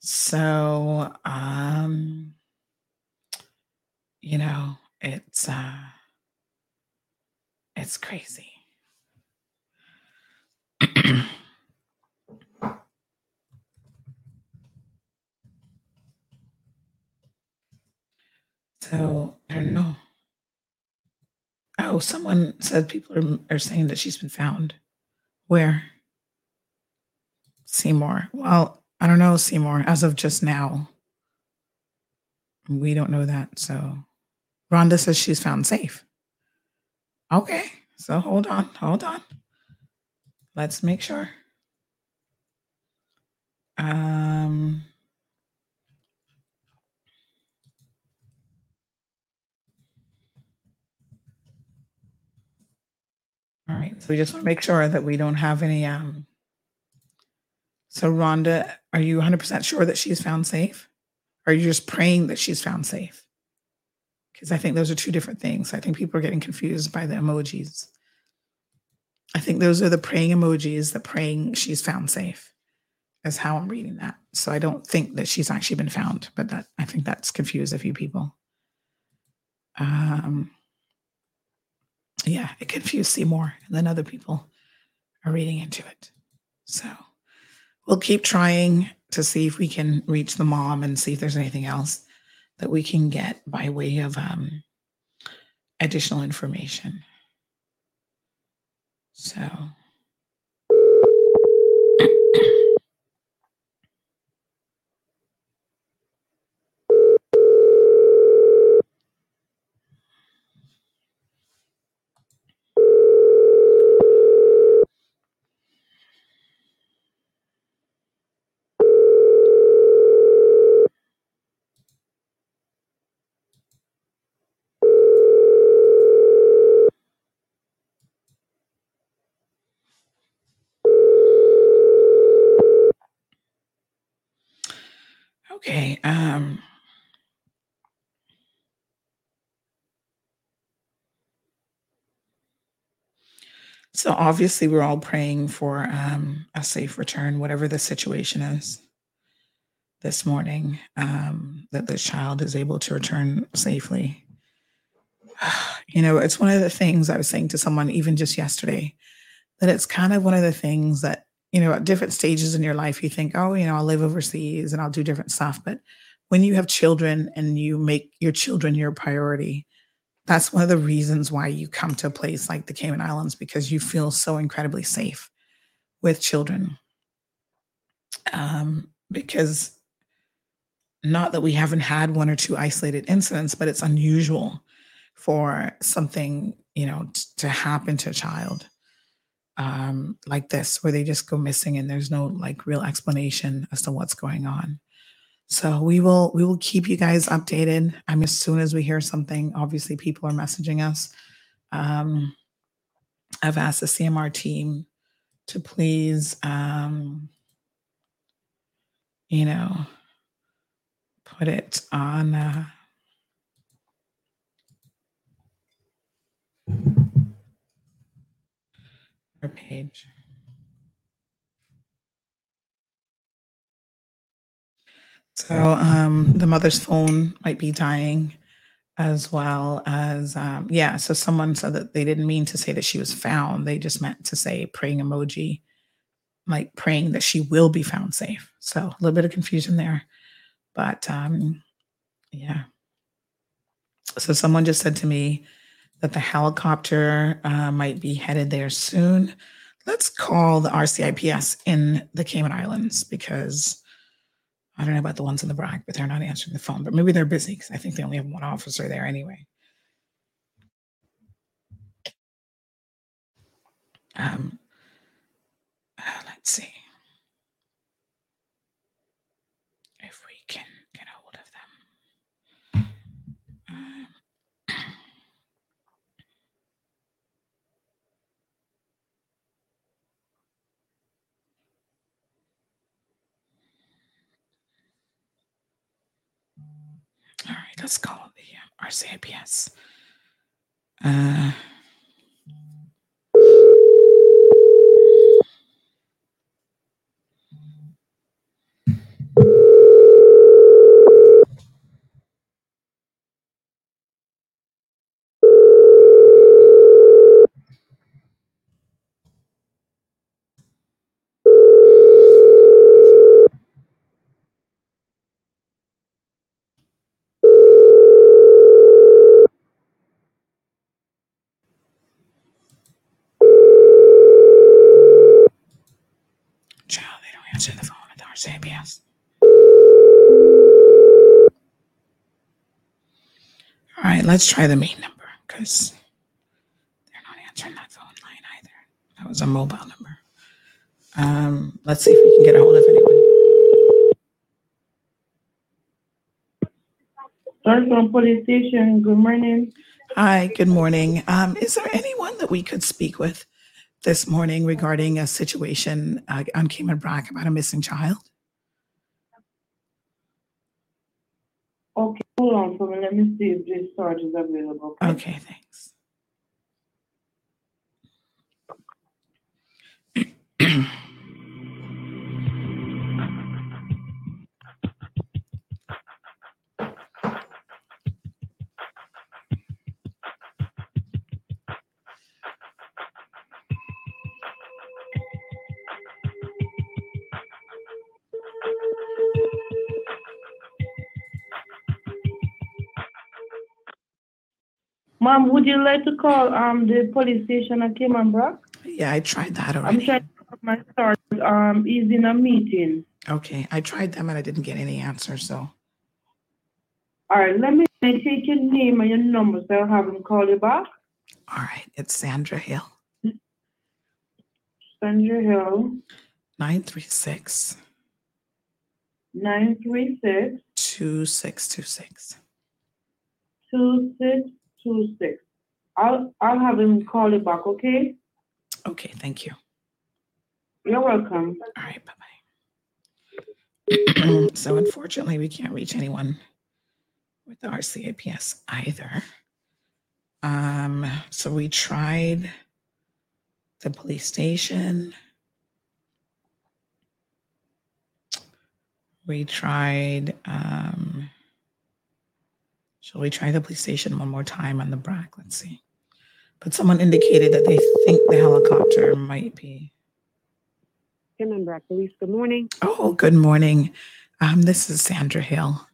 So um you know, it's uh it's crazy. <clears throat> so I don't know. Oh, someone said people are, are saying that she's been found. Where? Seymour. Well, I don't know, Seymour, as of just now. We don't know that. So Rhonda says she's found safe. Okay. So hold on. Hold on. Let's make sure. Um All right. So we just want to make sure that we don't have any. Um, so, Rhonda, are you 100% sure that she's found safe? Or are you just praying that she's found safe? Because I think those are two different things. I think people are getting confused by the emojis. I think those are the praying emojis, the praying she's found safe, is how I'm reading that. So I don't think that she's actually been found, but that I think that's confused a few people. Um, yeah, it confused Seymour, and then other people are reading into it. So we'll keep trying to see if we can reach the mom and see if there's anything else that we can get by way of um, additional information. So. Okay. Um, so obviously, we're all praying for um, a safe return, whatever the situation is this morning, um, that the child is able to return safely. <sighs> You know, it's one of the things I was saying to someone even just yesterday that it's kind of one of the things that you know, at different stages in your life, you think, oh, you know, I'll live overseas and I'll do different stuff. But when you have children and you make your children your priority, that's one of the reasons why you come to a place like the Cayman Islands because you feel so incredibly safe with children. Um, because not that we haven't had one or two isolated incidents, but it's unusual for something, you know, t- to happen to a child um, like this, where they just go missing and there's no like real explanation as to what's going on. So we will we will keep you guys updated. I mean, as soon as we hear something, obviously people are messaging us. Um, I've asked the CMR team to please, um, you know, put it on. Uh, page. So um, the mother's phone might be dying as well as um, yeah so someone said that they didn't mean to say that she was found. They just meant to say praying emoji like praying that she will be found safe. So a little bit of confusion there but um yeah. So someone just said to me that the helicopter uh, might be headed there soon let's call the rcips in the cayman islands because I don't know about the ones in the BRAC, but they're not answering the phone. But maybe they're busy because I think they only have one officer there anyway. Um, uh, let's see if we can get a hold of them. Let's call the RCIPS. Uh, child, they don't answer the phone at the RCIPS. Let's try the main number because they're not answering that phone line either. That was a mobile number. Um, let's see if we can get a hold of anyone. Thurston Police Station, good morning. Hi, good morning. Um, is there anyone that we could speak with this morning regarding a situation uh, on Cayman Brac about a missing child? Okay, hold on for me. Let me see if this charge is available. Okay, thanks. <clears throat> Ma'am, would you like to call um the police station at Cayman Brac? Yeah, I tried that already. I'm trying to call my start. Um, he's in a meeting. Okay, I tried them and I didn't get any answer. So, All right, let me take your name and your number so I'll have him call you back. all right, it's Sandra Hill, Sandra Hill, 936 nine three six 2626. 2626. Two six. I'll I'll have him call you back, okay? Okay, thank you. You're welcome. All right, bye bye. <clears throat> so, unfortunately, we can't reach anyone with the RCIPS either. Um, so, we tried the police station. We tried, um, shall we try the police station one more time on the BRAC? Let's see. But someone indicated that they think the helicopter might be Cayman Brac Police, good morning. Oh, good morning. Um, this is Sandra Hill.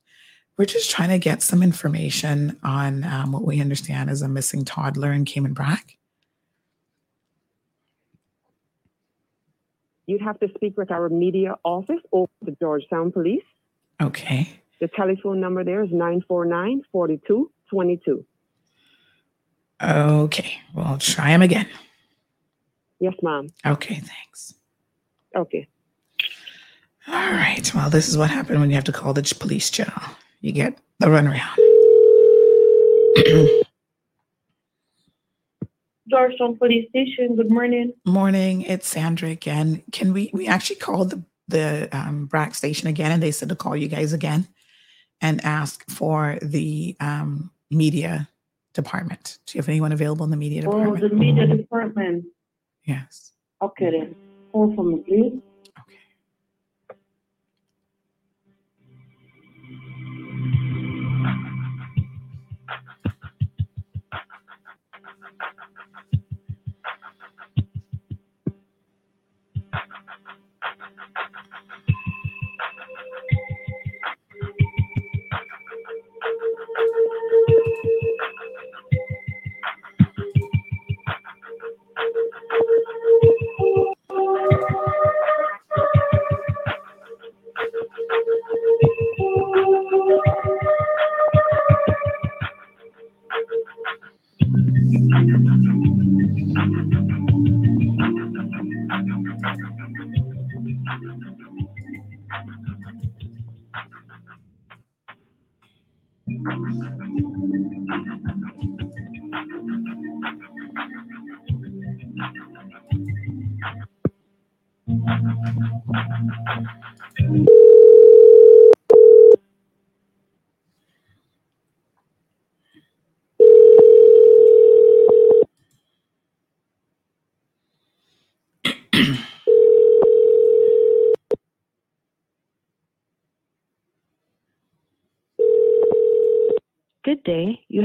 We're just trying to get some information on um, what we understand is a missing toddler in Cayman Brac. You'd have to speak with our media office or the Georgetown Police. Okay. The telephone number there is 949 4222. Okay. Well, try them again. Yes, ma'am. Okay. Thanks. Okay. All right. Well, this is what happened when you have to call the police general. You get the runaround. Georgetown Police Station, good morning. Morning. It's Sandra again. Can we? We actually called the the um, BRAC station again, and they said to call you guys again and ask for the um, media department. Do you have anyone available in the media department? Oh, the media department. Yes. Okay then. Hold for me, please.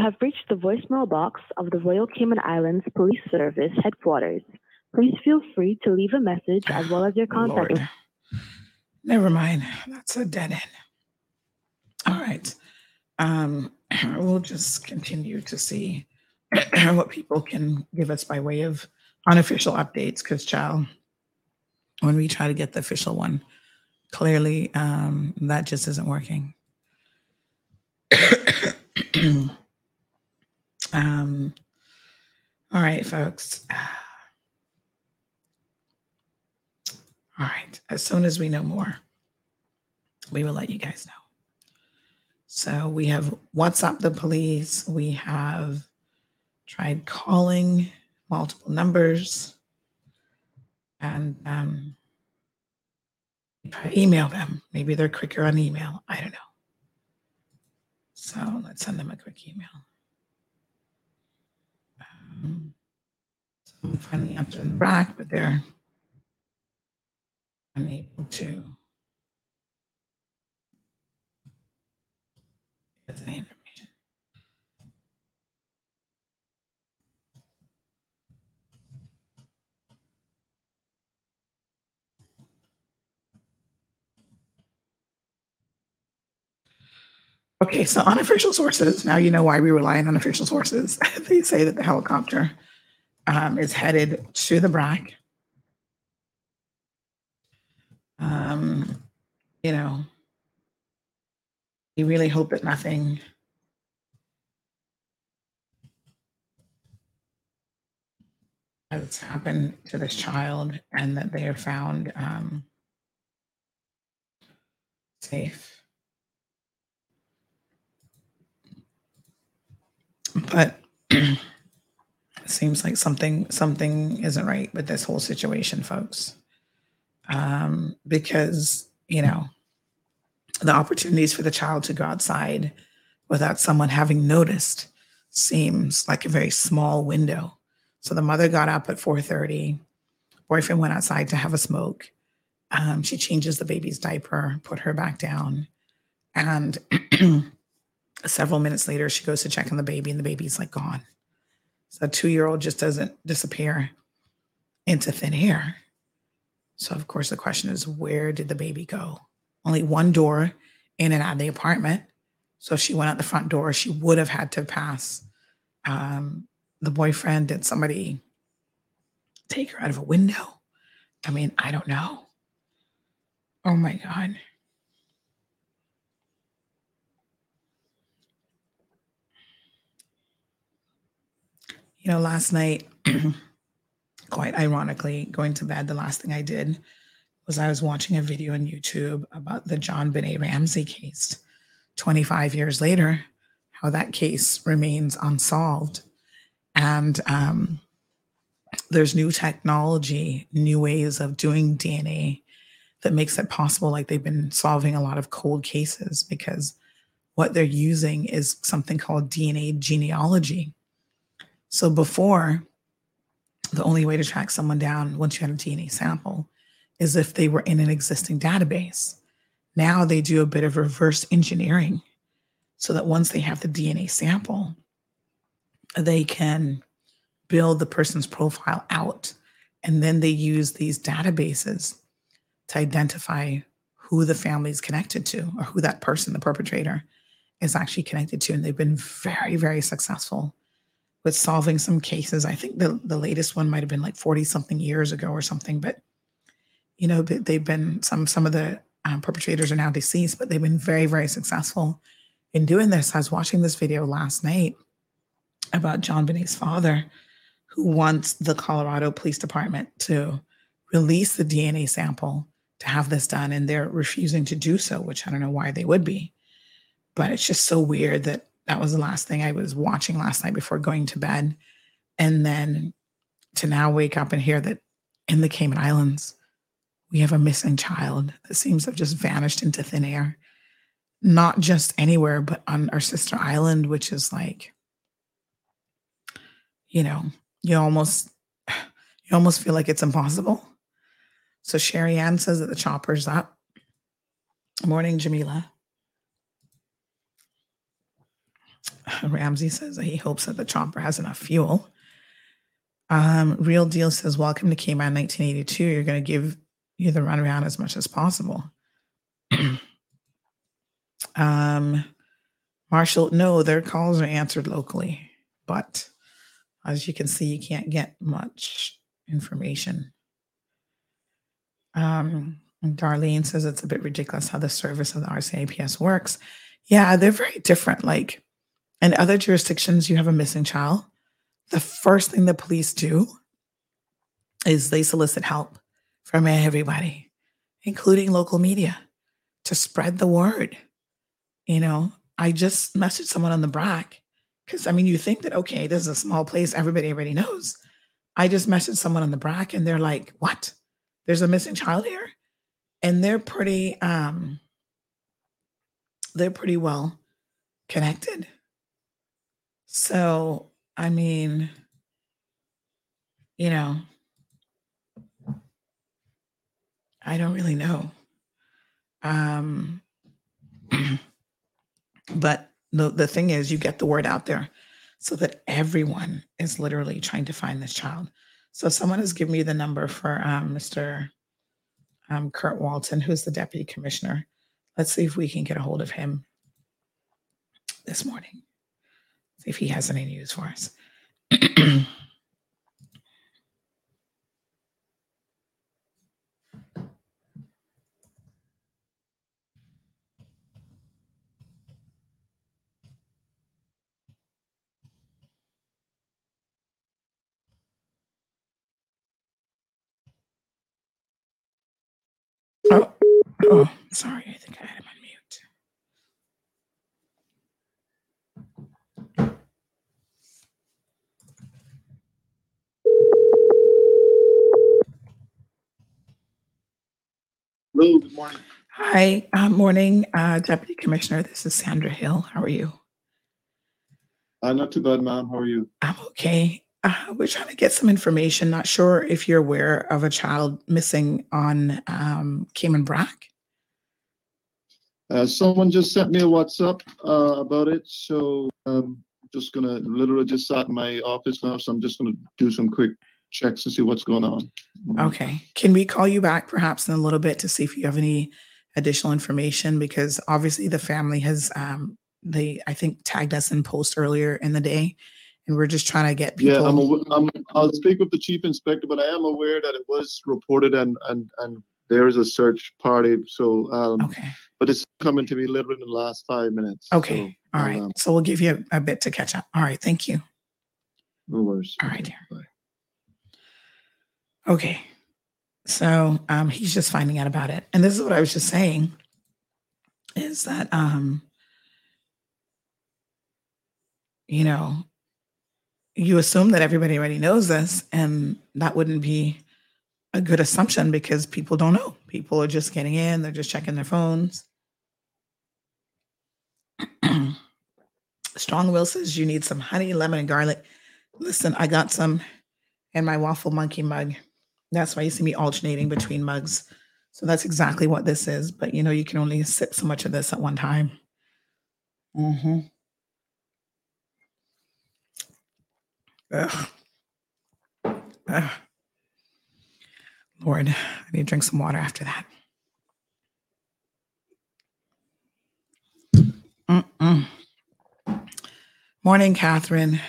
Have reached the voicemail box of the Royal Cayman Islands Police Service headquarters. Please feel free to leave a message as well as your <sighs> contact. Lord. Never mind. That's a dead end. All right. Um, <clears throat> we'll just continue to see <clears throat> what people can give us by way of unofficial updates because, child, when we try to get the official one, clearly um, that just isn't working. <clears throat> um, all right, folks. All right. As soon as we know more, we will let you guys know. So we have WhatsApp the police. We have tried calling multiple numbers and um, email them. Maybe they're quicker on email. I don't know. So let's send them a quick email. So I'm finally answering the rack, but they're unable to. Get any Okay, so unofficial sources. Now you know why we rely on unofficial sources. <laughs> they say that the helicopter um, is headed to the BRAC. Um, you know, we really hope that nothing has happened to this child and that they are found um, safe. But it seems like something something isn't right with this whole situation, folks. Um, because you know the opportunities for the child to go outside without someone having noticed seems like a very small window. So the mother got up at 4:30. Boyfriend went outside to have a smoke. Um, she changes the baby's diaper, put her back down, and <clears throat> several minutes later, she goes to check on the baby, and the baby's like gone. So a two-year-old just doesn't disappear into thin air. So of course, the question is, where did the baby go? only one door in and out of the apartment. So if she went out the front door, she would have had to pass um, the boyfriend. Did somebody take her out of a window? I mean, I don't know. Oh my God. You know, last night, <clears throat> quite ironically, going to bed, the last thing I did was I was watching a video on YouTube about the John JonBenét Ramsey case 25 years later, how that case remains unsolved. And um, there's new technology, new ways of doing DNA that makes it possible. Like they've been solving a lot of cold cases because what they're using is something called DNA genealogy. So before, the only way to track someone down once you had a DNA sample is if they were in an existing database. Now they do a bit of reverse engineering so that once they have the DNA sample, they can build the person's profile out. And then they use these databases to identify who the family is connected to or who that person, the perpetrator, is actually connected to. And they've been very, very successful with solving some cases. I think the, the latest one might have been like 40 something years ago or something, but you know they've been some some of the um, perpetrators are now deceased but they've been very very successful in doing this i was watching this video last night about JonBenét's father who wants the colorado police department to release the dna sample to have this done and they're refusing to do so which i don't know why they would be but it's just so weird that that was the last thing i was watching last night before going to bed and then to now wake up and hear that in the cayman islands we have a missing child that seems to have just vanished into thin air. Not just anywhere, but on our sister island, which is like, you know, you almost you almost feel like it's impossible So Sherry Ann says that the chopper's up. Morning, Jamila. <laughs> Ramsey says that he hopes that the chopper has enough fuel. Um, Real Deal says, Welcome to Cayman 1982. You're going to give you the runaround as much as possible. <clears throat> um, Marshall, no, their calls are answered locally, but as you can see, you can't get much information. Um, Darlene says it's a bit ridiculous how the service of the RCIPS works. Yeah, they're very different. Like in other jurisdictions, you have a missing child. The first thing the police do is they solicit help from everybody, including local media, to spread the word. You know, I just messaged someone on the BRAC because I mean, you think that, okay, this is a small place, everybody already knows. I just messaged someone on the BRAC and they're like, what? There's a missing child here? And they're pretty, um, they're pretty well connected. So, I mean, you know, I don't really know. Um, <clears throat> but the, the thing is, you get the word out there so that everyone is literally trying to find this child. So someone has given me the number for um, Mr. Um, Kurt Walton, who's the deputy commissioner. Let's see if we can get a hold of him this morning. See if he has any news for us. <clears throat> Oh, oh, sorry. I think I had him on mute. Hello, good morning. Hi, uh, morning, uh, Deputy Commissioner. This is Sandra Hill. How are you? Uh, not too bad, ma'am. How are you? I'm okay. Uh, we're trying to get some information. Not sure if you're aware of a child missing on um, Cayman Brac. Uh, someone just sent me a WhatsApp uh, about it, so I'm just gonna literally just sat in my office now, so I'm just gonna do some quick checks to see what's going on. Okay. Can we call you back perhaps in a little bit to see if you have any additional information? Because obviously the family has, um, they, I think, tagged us in post earlier in the day, and we're just trying to get people. Yeah, I'm, aw- I'm. I'll speak with the chief inspector, but I am aware that it was reported and and and there is a search party. So um, okay. But it's coming to me literally in the last five minutes. Okay. So, All right. um, So we'll give you a, a bit to catch up. All right. Thank you. no worries. All right, dear. Okay. So um, he's just finding out about it. And this is what I was just saying is that, um, you know, you assume that everybody already knows this, and that wouldn't be a good assumption because people don't know. People are just getting in, they're just checking their phones. <clears throat> Strong Will says you need some honey, lemon, and garlic. Listen, I got some in my waffle monkey mug. That's why you see me alternating between mugs. So that's exactly what this is. But you know, you can only sip so much of this at one time. Mm-hmm. Ugh. Ugh. Lord, I need to drink some water after that. Mm-mm. Morning, Catherine.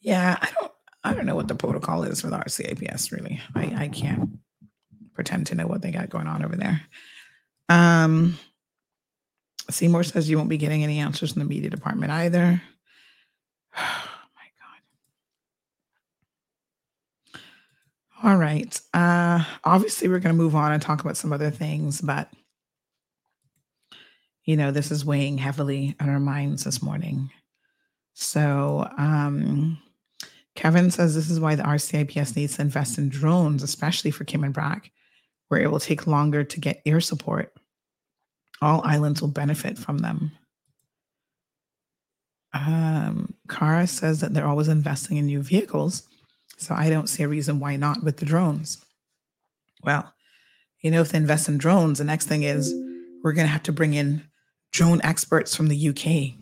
Yeah, I don't I don't know what the protocol is for the RCIPS really. I, I can't pretend to know what they got going on over there. Um Seymour says you won't be getting any answers from the media department either. <sighs> Oh my God. All right. Uh obviously we're going to move on and talk about some other things, but you know, this is weighing heavily on our minds this morning. So, um Kevin says this is why the RCIPS needs to invest in drones, especially for Cayman Brac, where it will take longer to get air support. All islands will benefit from them. Um, says that they're always investing in new vehicles, so I don't see a reason why not with the drones. Well, you know, if they invest in drones, the next thing is we're going to have to bring in drone experts from the UK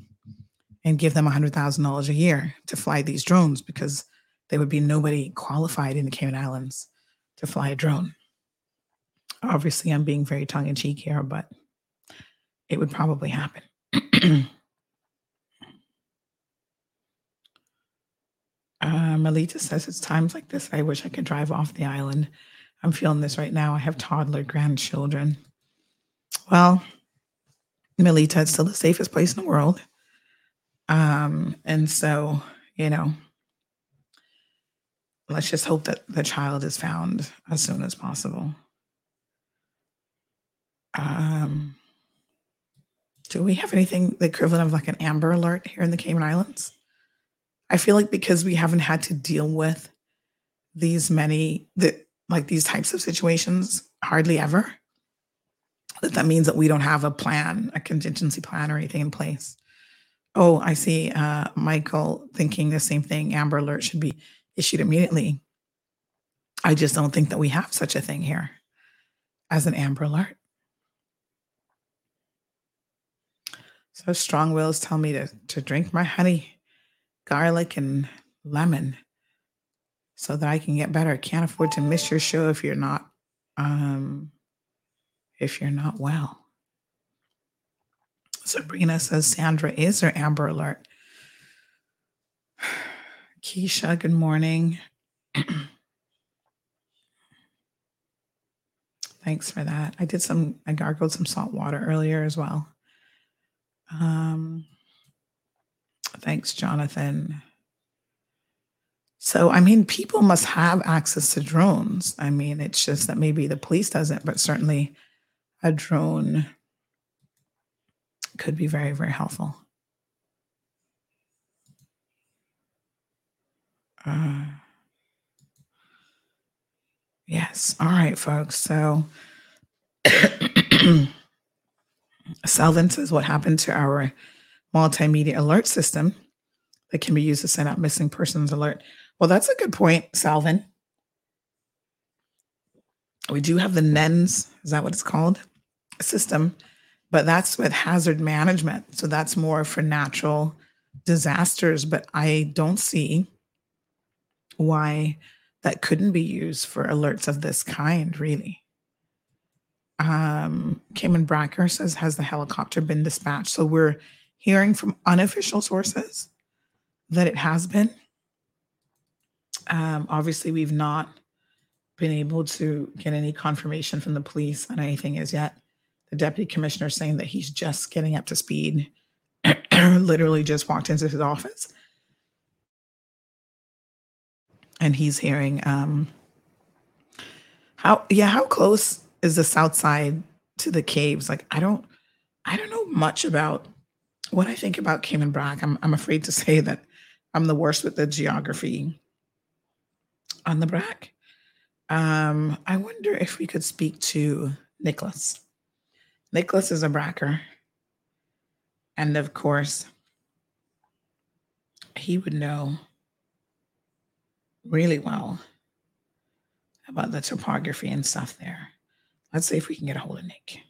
and give them $100,000 a year to fly these drones because there would be nobody qualified in the Cayman Islands to fly a drone. Obviously, I'm being very tongue in cheek here, but it would probably happen. <clears throat> uh, Melita says it's times like this I wish I could drive off the island. I'm feeling this right now. I have toddler grandchildren. Well, Melita, it's still the safest place in the world. Um, and so, you know, let's just hope that the child is found as soon as possible. Um, do we have anything the equivalent of like an Amber Alert here in the Cayman Islands? I feel like because we haven't had to deal with these many that like these types of situations hardly ever that that means that we don't have a plan, a contingency plan or anything in place. Oh, I see. Uh, Michael thinking the same thing. Amber Alert should be issued immediately. I just don't think that we have such a thing here as an Amber Alert. So strong wills tell me to, to drink my honey, garlic, and lemon so that I can get better. Can't afford to miss your show if you're not um if you're not well. Sabrina says Sandra is her Amber Alert. <sighs> Keisha, good morning. <clears throat> Thanks for that. I did some, I gargled some salt water earlier as well. Um, thanks, Jonathan. So, I mean, people must have access to drones. I mean, it's just that maybe the police doesn't, but certainly a drone could be very, very helpful. Uh, yes. All right, folks. So, <clears throat> Selvin says, What happened to our multimedia alert system that can be used to send out missing persons alert? Well, that's a good point, Salvin. We do have the NENS, is that what it's called? System, but that's with hazard management. So that's more for natural disasters. But I don't see why that couldn't be used for alerts of this kind, really. Um, Cayman Bracker says, Has the helicopter been dispatched? So we're hearing from unofficial sources that it has been. Um, obviously, we've not been able to get any confirmation from the police on anything as yet. The deputy commissioner saying that he's just getting up to speed, <clears throat> literally just walked into his office. And he's hearing um how yeah, how close is the south side to the caves? Like I don't I don't know much about what I think about Cayman Brac. I'm I'm afraid to <laughs> say that I'm the worst with the geography on the Brac. Um, I wonder if we could speak to Nicholas. Nicholas is a Bracker. And of course, he would know really well about the topography and stuff there. Let's see if we can get a hold of Nick.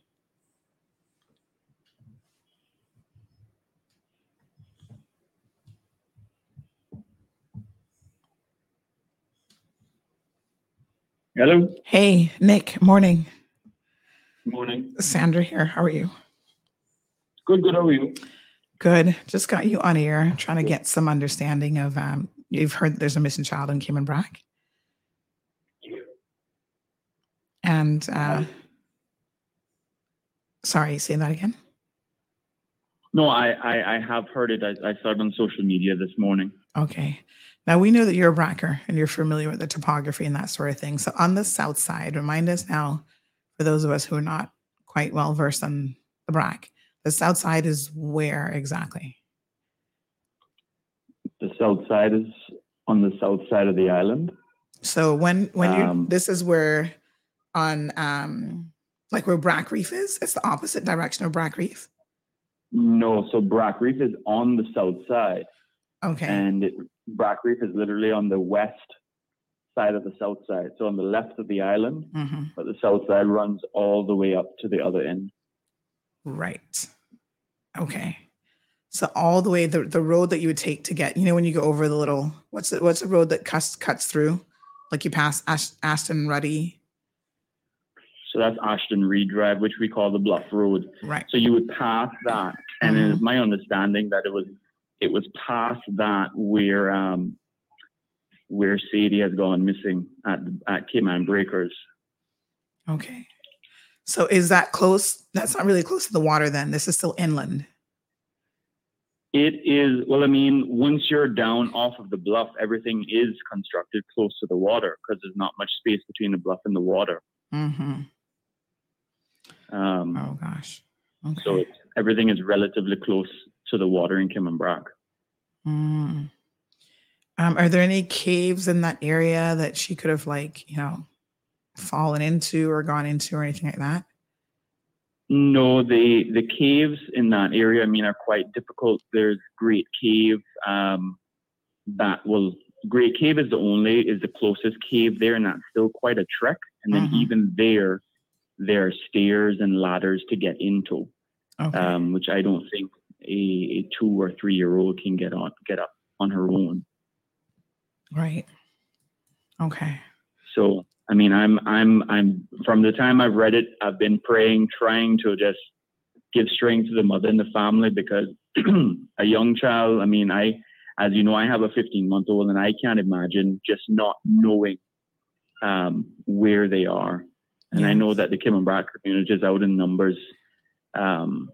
Hello. Hey, Nick. Morning. Morning. Sandra here. How are you? Good, good. How are you? Good. Just got you on air trying to get some understanding of um you've heard there's a missing child in Cayman Brac. And uh sorry, you say that again. No, I, I, I have heard it. I, I saw it on social media this morning. Okay. Now we know that you're a bracker and you're familiar with the topography and that sort of thing. So on the south side, remind us now, for those of us who are not quite well versed on the Brac, the south side is where exactly? The south side is on the south side of the island. So when when you Um, this is where on um like where Brac Reef is, it's the opposite direction of Brac Reef. No, so Brac Reef is on the south side. Okay. And it, Brac Reef is literally on the west side of the south side. So on the left of the island, Mhm. but the south side runs all the way up to the other end. Right. Okay. So all the way the, the road that you would take to get, you know, when you go over the little what's the what's the road that cuts cuts through? Like you pass Ash, Ashton Ruddy. So that's Ashton Reid Drive, which we call the Bluff Road. Right. So you would pass that, and it is my understanding that it was it was past that where um where Sadie has gone missing at at Cayman Breakers. Okay. So is that close? That's not really close to the water then. This is still inland. It is well, I mean, once you're down off of the bluff, everything is constructed close to the water because there's not much space between the bluff and the water. Mm-hmm. Um, oh gosh. Okay. So everything is relatively close to the water in Cayman Brac. Mm. Um, are there any caves in that area that she could have like, you know, fallen into or gone into or anything like that? No, the the caves in that area, I mean, are quite difficult. There's Great Cave um, that will. Great Cave is the only is the closest cave there, and that's still quite a trek. And then Mhm. even there, there are stairs and ladders to get into, Okay. um, which I don't think a, a two or three year old can get on get up on her own. Right. Okay. So I mean, I'm I'm I'm from the time I've read it, I've been praying, trying to just give strength to the mother and the family because <clears throat> a young child. I mean, I as you know, I have a 15 month old, and I can't imagine just not knowing um, where they are. And I know that the Cayman Brac community is out in numbers, um,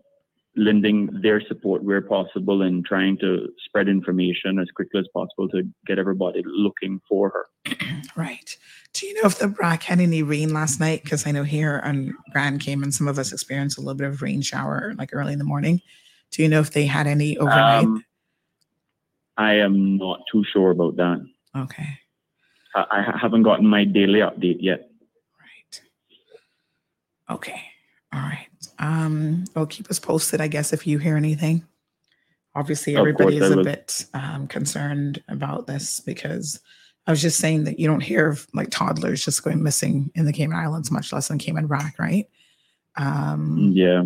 lending their support where possible and trying to spread information as quickly as possible to get everybody looking for her. <clears throat> Right. Do you know if the Brac had any rain last night? Because I know here on Grand Cayman, some of us experienced a little bit of rain shower like early in the morning. Do you know if they had any overnight? Um, I am not too sure about that. okay. I, I haven't gotten my daily update yet. Right. Okay. All right. Um, well, keep us posted, I guess, if you hear anything. Obviously, Of everybody course is a bit um, concerned about this because I was just saying that you don't hear of like toddlers just going missing in the Cayman Islands, much less in Cayman Rock, right? Um, Yeah.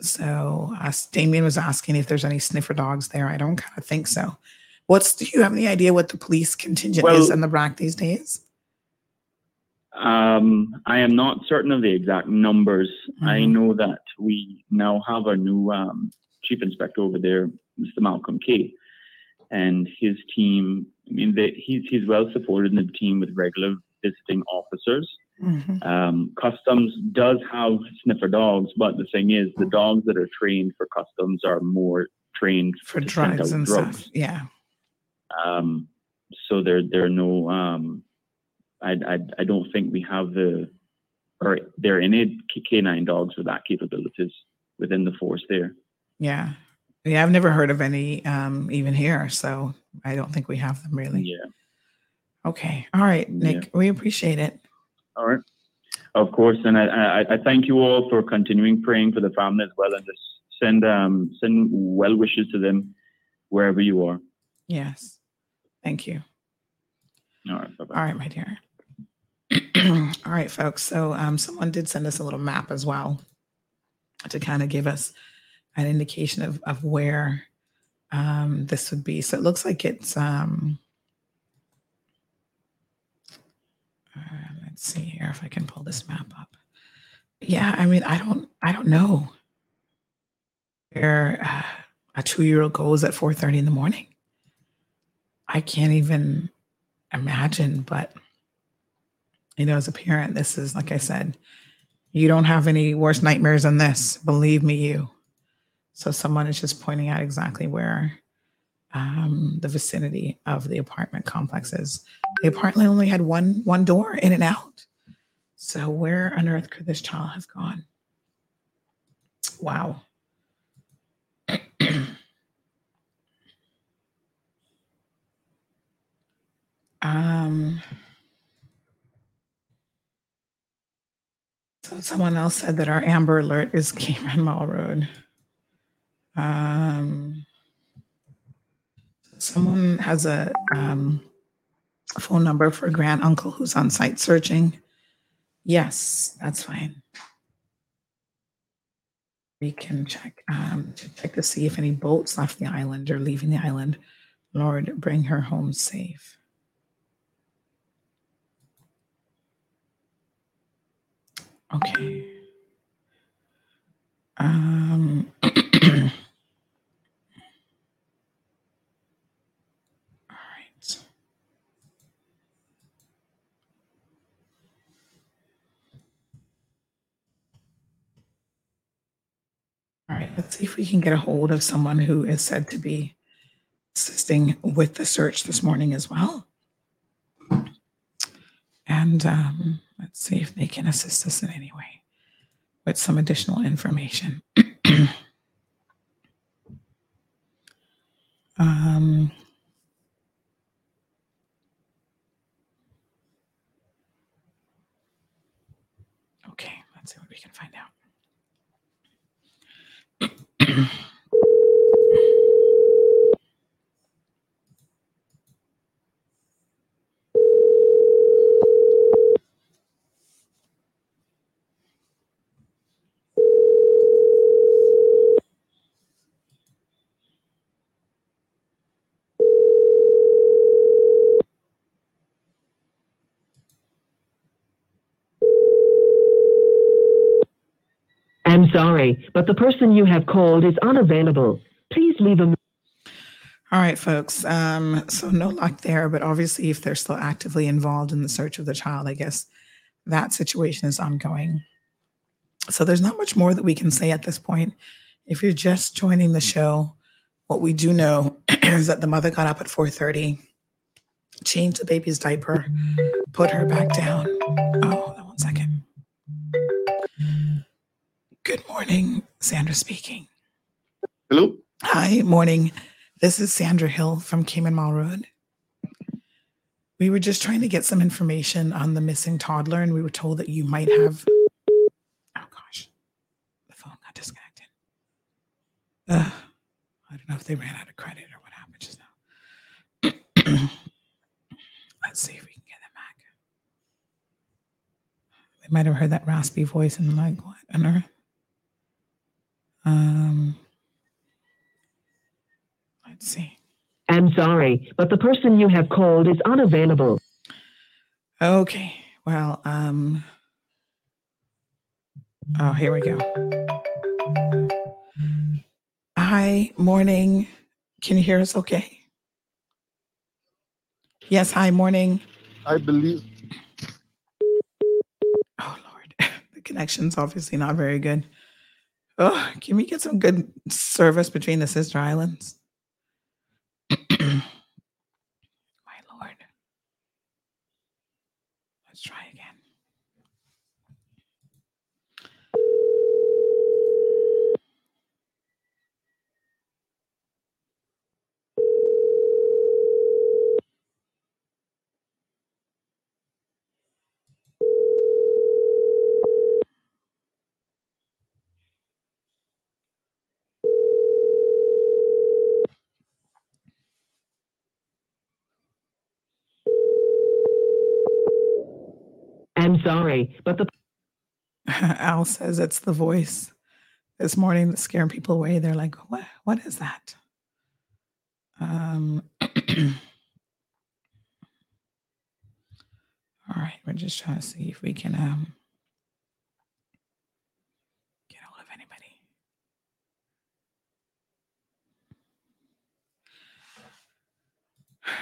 so uh, Damien was asking if there's any sniffer dogs there. I don't kind of think so. What's do you have any idea what the police contingent is in the Rock these days? Um, I am not certain of the exact numbers. I Mhm. know that we now have a new um, chief inspector over there, Mr. Malcolm Kay, and his team. I mean, they, he's he's well supported in the team with regular visiting officers. Mhm. Um, customs does have sniffer dogs, but the thing is, the dogs that are trained for customs are more trained For drugs and drugs. stuff. Yeah. Um, so there there are no. Um, I, I I don't think we have the or there are any canine dogs with that capabilities within the force there. Yeah. Yeah, I've never heard of any um even here, so I don't think we have them really. Yeah. Okay. All right, Nick. We appreciate it. All right. Of course, and I, I, I thank you all for continuing praying for the family as well, and just send um send well wishes to them wherever you are. Yes. Thank you. All right. Bye-bye. All right, my dear. <clears throat> All right, folks. So um someone did send us a little map as well to kind of give us an indication of, of where um this would be. So it looks like it's um uh, let's see here if I can pull this map up. Yeah, I mean, I don't I don't know where uh, a two-year-old goes at 4:30 in the morning. I can't even imagine, but you know, as a parent, this is like I said, you don't have any worse nightmares than this. Believe me, you. So someone is just pointing out exactly where um, the vicinity of the apartment complex is. The apartment only had one one door in and out. So where on earth could this child have gone? Wow. <clears throat> um someone else said that our amber alert is Cayman Marl Road. Um someone has a um phone number for grand uncle who's on site searching? Yes, that's fine. We can check um, to check to see if any boats left the island or leaving the island. Lord, bring her home safe. Okay. Um, All right, let's see if we can get a hold of someone who is said to be assisting with the search this morning as well. And um, let's see if they can assist us in any way with some additional information. <clears throat> um, okay, let's see what we can find out. <clears throat> I'm sorry, but the person you have called is unavailable. Please leave a All right, folks. Um, so no luck there, but obviously, if they're still actively involved in the search of the child, I guess that situation is ongoing. So there's not much more that we can say at this point. If you're just joining the show, what we do know <clears throat> is that the mother got up at 4:30, changed the baby's diaper, put her back down. Good morning, Sandra speaking. Hello. Hi, morning. This is Sandra Hill from Cayman Marl Road. We were just trying to get some information on the missing toddler, and we were told that you might have. Oh gosh, the phone got disconnected. Uh, I don't know if they ran out of credit or what happened just now. <clears throat> Let's see if we can get them back. They might have heard that raspy voice and like, what on earth? Um, let's see. I'm sorry, but the person you have called is unavailable. Okay. Well, um Oh, here we go. Hi, morning. Can you hear us okay? Yes, hi, morning. I believe Oh, Lord. <laughs> The connection's obviously not very good. Oh, can we get some good service between the sister islands? My lord. Let's try again. I'm sorry, but the <laughs> Al says it's the voice this morning that's scaring people away. They're like, what what is that? Um <clears throat> all right, we're just trying to see if we can um get hold of anybody.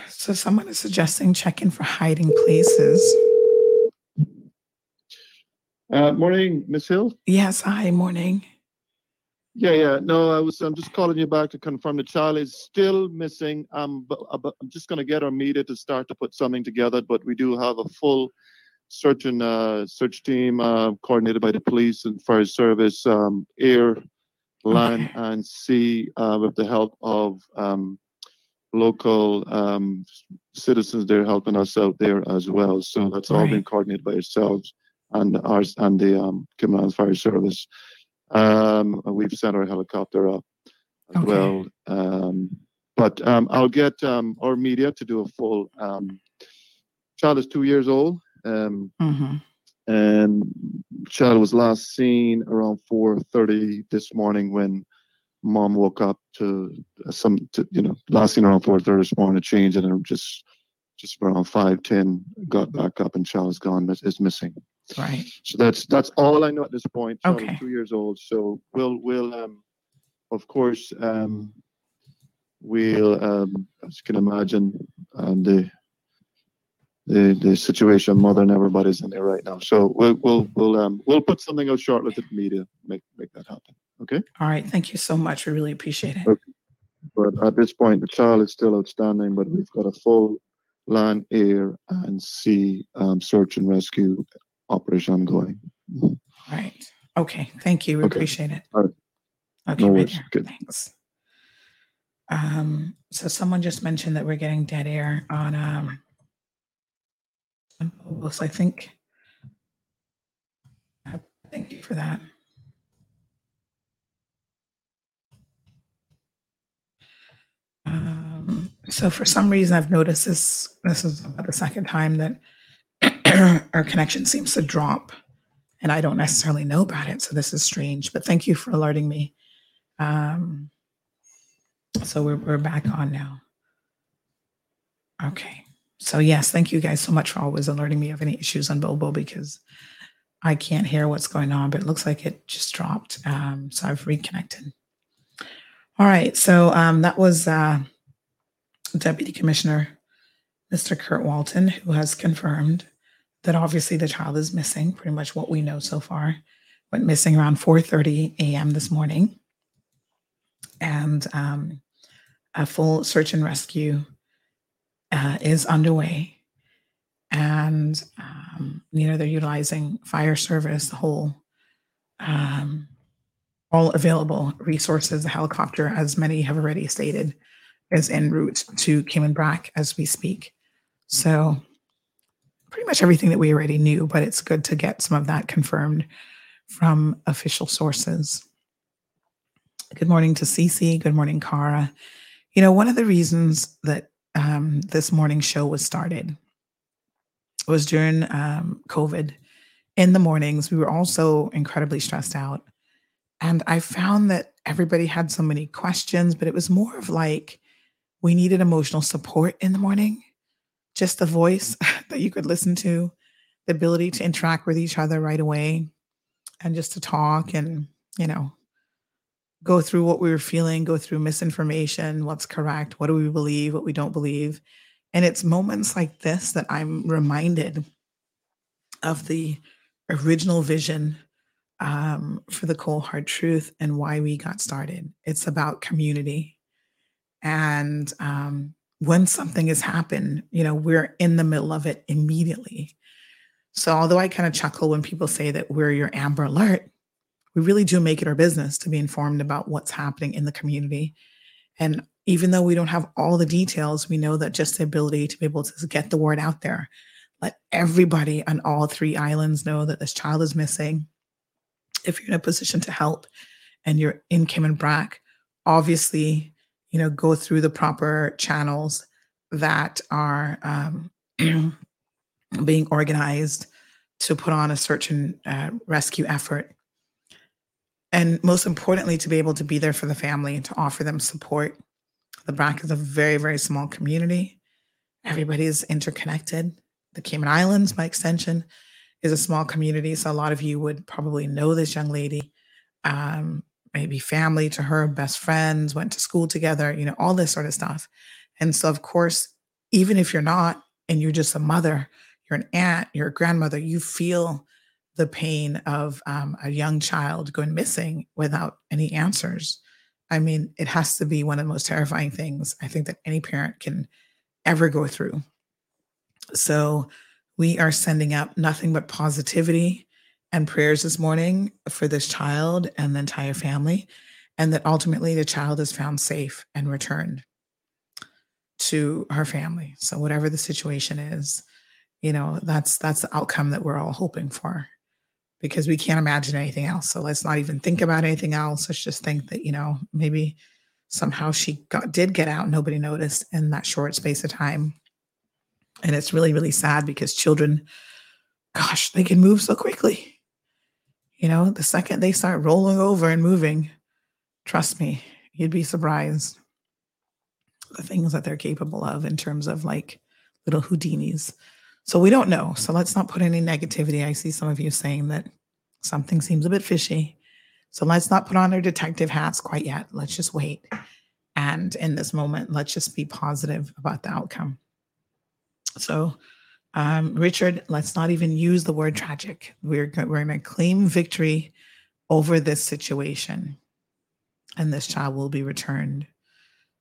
So someone is suggesting check in for hiding places. Uh, morning, Miss Hill. Yes, hi, morning. Yeah, yeah. No, I was. I'm just calling you back to confirm the child is still missing. Um, but, but I'm just going to get our media to start to put something together. But we do have a full search and uh, search team uh, coordinated by the police and fire service, um, air, land, and sea, uh, with the help of um, local um, citizens. They're helping us out there as well. So that's all been coordinated by ourselves and ours and the um, Cumberland Fire Service. Um, we've sent our helicopter up as Okay. well. Um, but um, I'll get um, our media to do a full um, child is two years old. Um, Mm-hmm. and child was last seen around 4.30 this morning when mom woke up to some to, you know last seen around 4.30 this morning to change and then just just around 5.10 got back up and child is gone is missing Right. so that's that's all i know at this point Okay. two years old so we'll we'll um of course um we'll um as you can imagine um the the the situation mother and everybody's in there right now so we'll we'll we'll um we'll put something out shortly to the media make make that happen okay All right. Thank you so much. We really appreciate it. Okay. but at this point the child is still outstanding but we've got a full land air and sea um, search and rescue operation ongoing Right. Okay. Thank you. We Okay. appreciate it. Right. Okay. No right. Thanks. Um, so someone just mentioned that we're getting dead air on um on Phobos, I think. Uh, Thank you for that. Um, so for some reason I've noticed this this is about the second time that <clears throat> our connection seems to drop and I don't necessarily know about it. So this is strange, but thank you for alerting me. Um, so we're, we're back on now. Okay. So yes, thank you guys so much for always alerting me of any issues on Bobo because I can't hear what's going on, but it looks like it just dropped. Um, so I've reconnected. All right. So um, that was uh, Deputy Commissioner Mr. Kurt Walton, who has confirmed that obviously the child is missing, pretty much what we know so far. Went missing around 4:30 a.m. this morning. And um, a full search and rescue uh, is underway. And um, you know, they're utilizing fire service, the whole um, all available resources, the helicopter, as many have already stated, is en route to Cayman Brac as we speak. So pretty much everything that we already knew, but it's good to get some of that confirmed from official sources. Good morning to Cece. Good morning, Cara. You know, one of the reasons that um, this morning show was started was during um, COVID. In the mornings, we were also incredibly stressed out. And I found that everybody had so many questions, but it was more of like we needed emotional support in the morning, just the voice <laughs> that you could listen to, the ability to interact with each other right away, and just to talk and, you know, go through what we were feeling, go through misinformation, what's correct, what do we believe, what we don't believe. And it's moments like this that I'm reminded of the original vision um, for the cold hard truth and why we got started. It's about community. And um, when something has happened, you know, we're in the middle of it immediately. So, although I kind of chuckle when people say that we're your Amber Alert, we really do make it our business to be informed about what's happening in the community. And even though we don't have all the details, we know that just the ability to be able to get the word out there, let everybody on all three islands know that this child is missing. If you're in a position to help and you're in Cayman Brac, obviously, you know, go through the proper channels that are um, <clears throat> being organized to put on a search and uh, rescue effort. And most importantly, to be able to be there for the family and to offer them support. The Brac is a very, very small community. Everybody is interconnected. The Cayman Islands, by extension, is a small community. So a lot of you would probably know this young lady, um, maybe family to her, best friends, went to school together, you know, all this sort of stuff. And so, of course, even if you're not and you're just a mother, you're an aunt, you're a grandmother, you feel the pain of um, a young child going missing without any answers. I mean, it has to be one of the most terrifying things I think that any parent can ever go through. So, we are sending up nothing but positivity and prayers this morning for this child and the entire family, and that ultimately the child is found safe and returned to her family. So, whatever the situation is, you know, that's that's the outcome that we're all hoping for because we can't imagine anything else. So let's not even think about anything else. Let's just think that, you know, maybe somehow she got did get out, nobody noticed in that short space of time. And it's really, really sad because children, gosh, they can move so quickly. You know, the second they start rolling over and moving, trust me, you'd be surprised the things that they're capable of in terms of like little Houdinis. So we don't know. So let's not put any negativity. I see some of you saying that something seems a bit fishy. So let's not put on our detective hats quite yet. Let's just wait. And in this moment, let's just be positive about the outcome. So, um, Richard, let's not even use the word tragic. We're, we're going to claim victory over this situation. And this child will be returned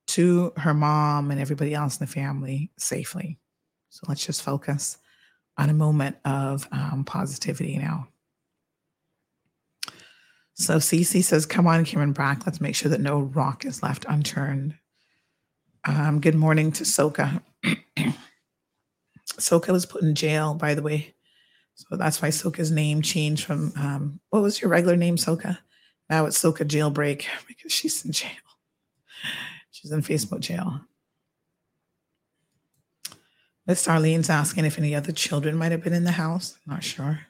to her mom and everybody else in the family safely. So let's just focus on a moment of um, positivity now. So Cece says, Come on, Cayman Brac, let's make sure that no rock is left unturned. Um, good morning to Soka. <clears throat> Soka was put in jail, by the way. So that's why Soka's name changed from um, what was your regular name, Soka? Now it's Soka Jailbreak <laughs> because she's in jail. She's in Facebook jail. Miss Arlene's asking if any other children might have been in the house. Not sure.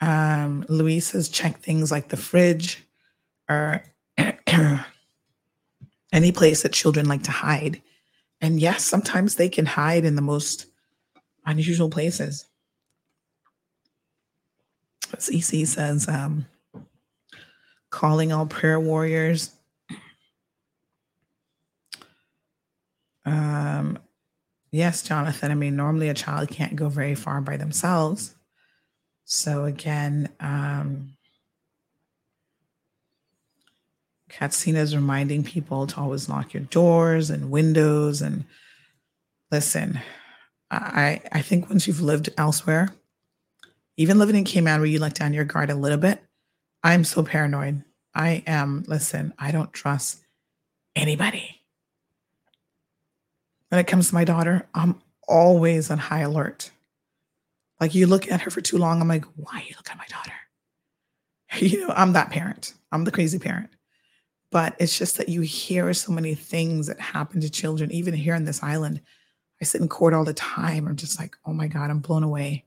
Um, Louise says check things like the fridge or <clears throat> any place that children like to hide. And yes, sometimes they can hide in the most unusual places. CC says, um, calling all prayer warriors. Um, yes, Jonathan. I mean, normally a child can't go very far by themselves. So again, um, Katsina is reminding people to always lock your doors and windows. And listen, I I think once you've lived elsewhere, even living in Cayman where you let down your guard a little bit, I'm so paranoid. I am. Listen, I don't trust anybody. When it comes to my daughter, I'm always on high alert. Like you look at her for too long, I'm like, why are you looking at my daughter? <laughs> You know, I'm that parent. I'm the crazy parent. But it's just that you hear so many things that happen to children, even here on this island. I sit in court all the time. I'm just like, oh my God, I'm blown away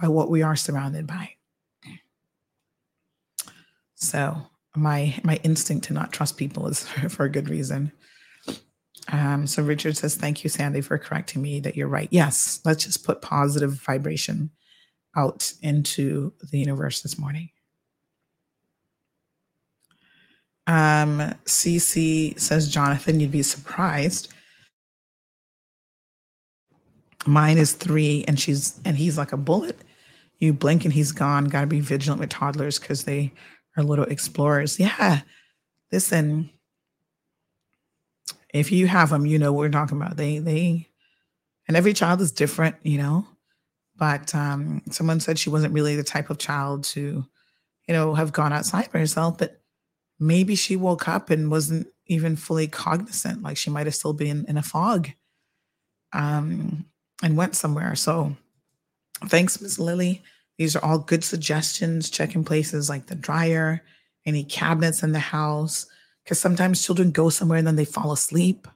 by what we are surrounded by. So my my instinct to not trust people is <laughs> for a good reason. Um, so Richard says, Thank you, Sandy, for correcting me that you're right. Yes, let's just put positive vibration out into the universe this morning. Um, CC says, Jonathan, you'd be surprised. Mine is three, and she's and he's like a bullet. You blink and he's gone. Got to be vigilant with toddlers because they are little explorers. Yeah, listen, if you have them, you know what we're talking about. They they and every child is different, you know. But um, someone said she wasn't really the type of child to, you know, have gone outside by herself. But maybe she woke up and wasn't even fully cognizant, like she might have still been in a fog, um, and went somewhere. So, thanks, Miss Lily. These are all good suggestions. Checking places like the dryer, any cabinets in the house because sometimes children go somewhere and then they fall asleep.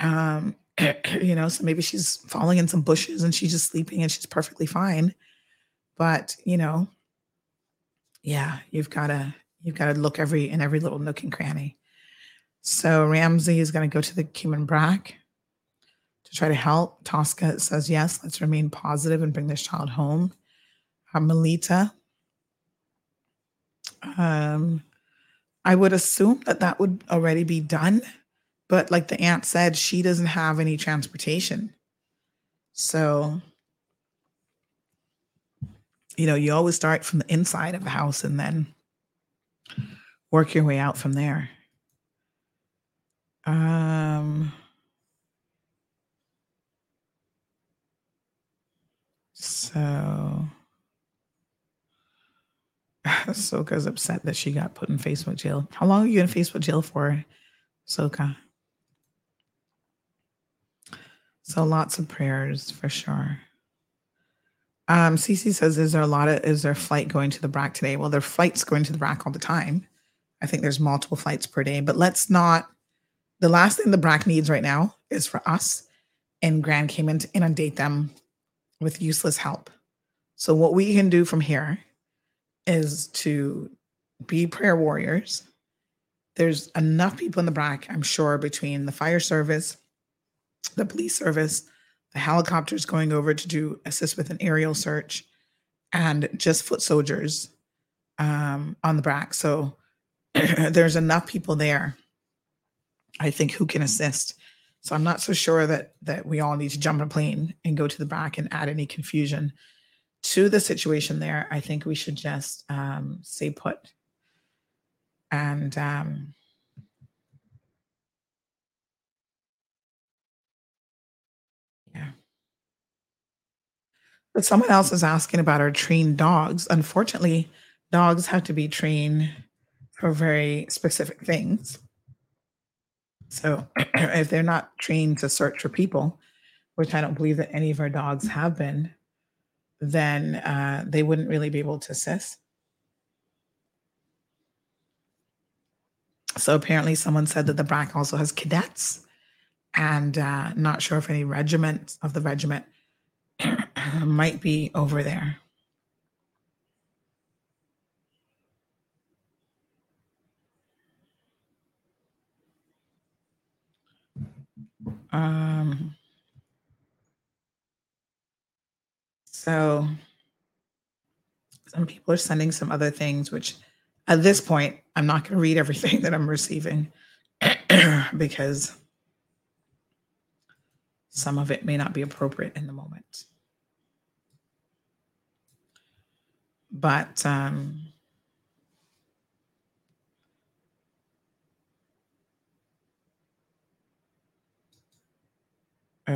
Um, <clears throat> you know, so maybe she's falling in some bushes and she's just sleeping and she's perfectly fine. But you know, yeah, you've got to you've got to look every in every little nook and cranny. So Ramsey is going to go to the Cayman Brac to try to help. Tosca says yes. Let's remain positive and bring this child home. Uh, Melita. Um, I would assume that that would already be done. But like the aunt said, she doesn't have any transportation. So, you know, you always start from the inside of the house and then work your way out from there. Um, so <sighs> Soka's upset that she got put in Facebook jail. How long are you in Facebook jail for, Soka? So lots of prayers for sure. Um, Cece says, "Is there a lot of is there flight going to the Brac today?" Well, there flights going to the Brac all the time. I think there's multiple flights per day, but let's not. The last thing the Brac needs right now is for us and Grand Cayman to inundate them with useless help. So, what we can do from here is to be prayer warriors. There's enough people in the Brac, I'm sure, between the fire service, the police service, the helicopters going over to do assist with an aerial search, and just foot soldiers um, on the Brac. So <clears throat> there's enough people there, I think, who can assist. So I'm not so sure that that we all need to jump on a plane and go to the back and add any confusion to the situation there. I think we should just um, stay put and um, yeah. But someone else is asking about our trained dogs. Unfortunately, dogs have to be trained for very specific things. So <clears throat> if they're not trained to search for people, which I don't believe that any of our dogs have been, then uh, they wouldn't really be able to assist. So apparently, someone said that the Brac also has cadets, and uh, not sure if any regiment of the regiment <clears throat> might be over there. Um, so some people are sending some other things, which at this point, I'm not going to read everything <laughs> that I'm receiving <clears throat> because some of it may not be appropriate in the moment. But um, <coughs>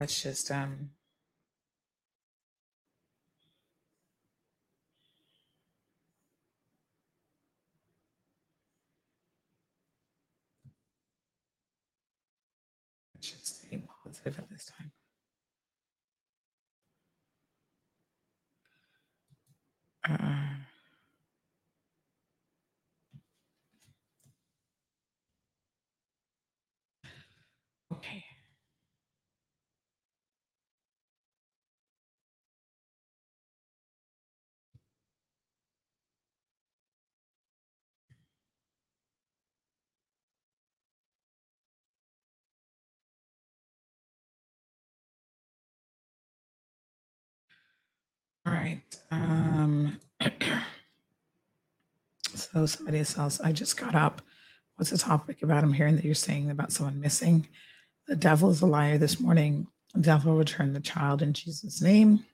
let's just um just stay positive at this time. Uh, okay. All right. Um, <clears throat> so somebody else, I just got up. What's the topic about? I'm hearing that you're saying about someone missing. The devil is a liar this morning. The devil returned the child in Jesus' name.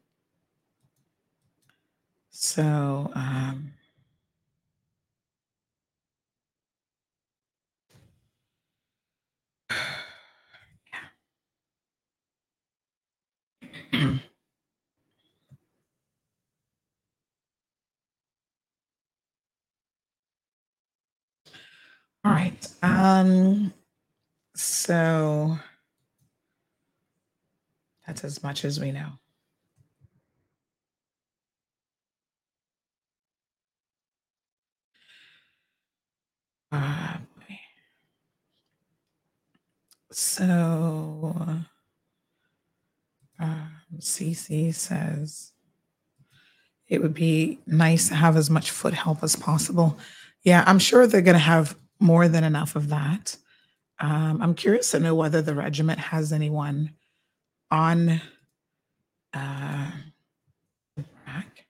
So, um, <sighs> <clears throat> All right. Um, so that's as much as we know. Uh, so um, CC says it would be nice to have as much foot help as possible. Yeah, I'm sure they're going to have more than enough of that. Um, I'm curious to know whether the regiment has anyone on uh, Brac.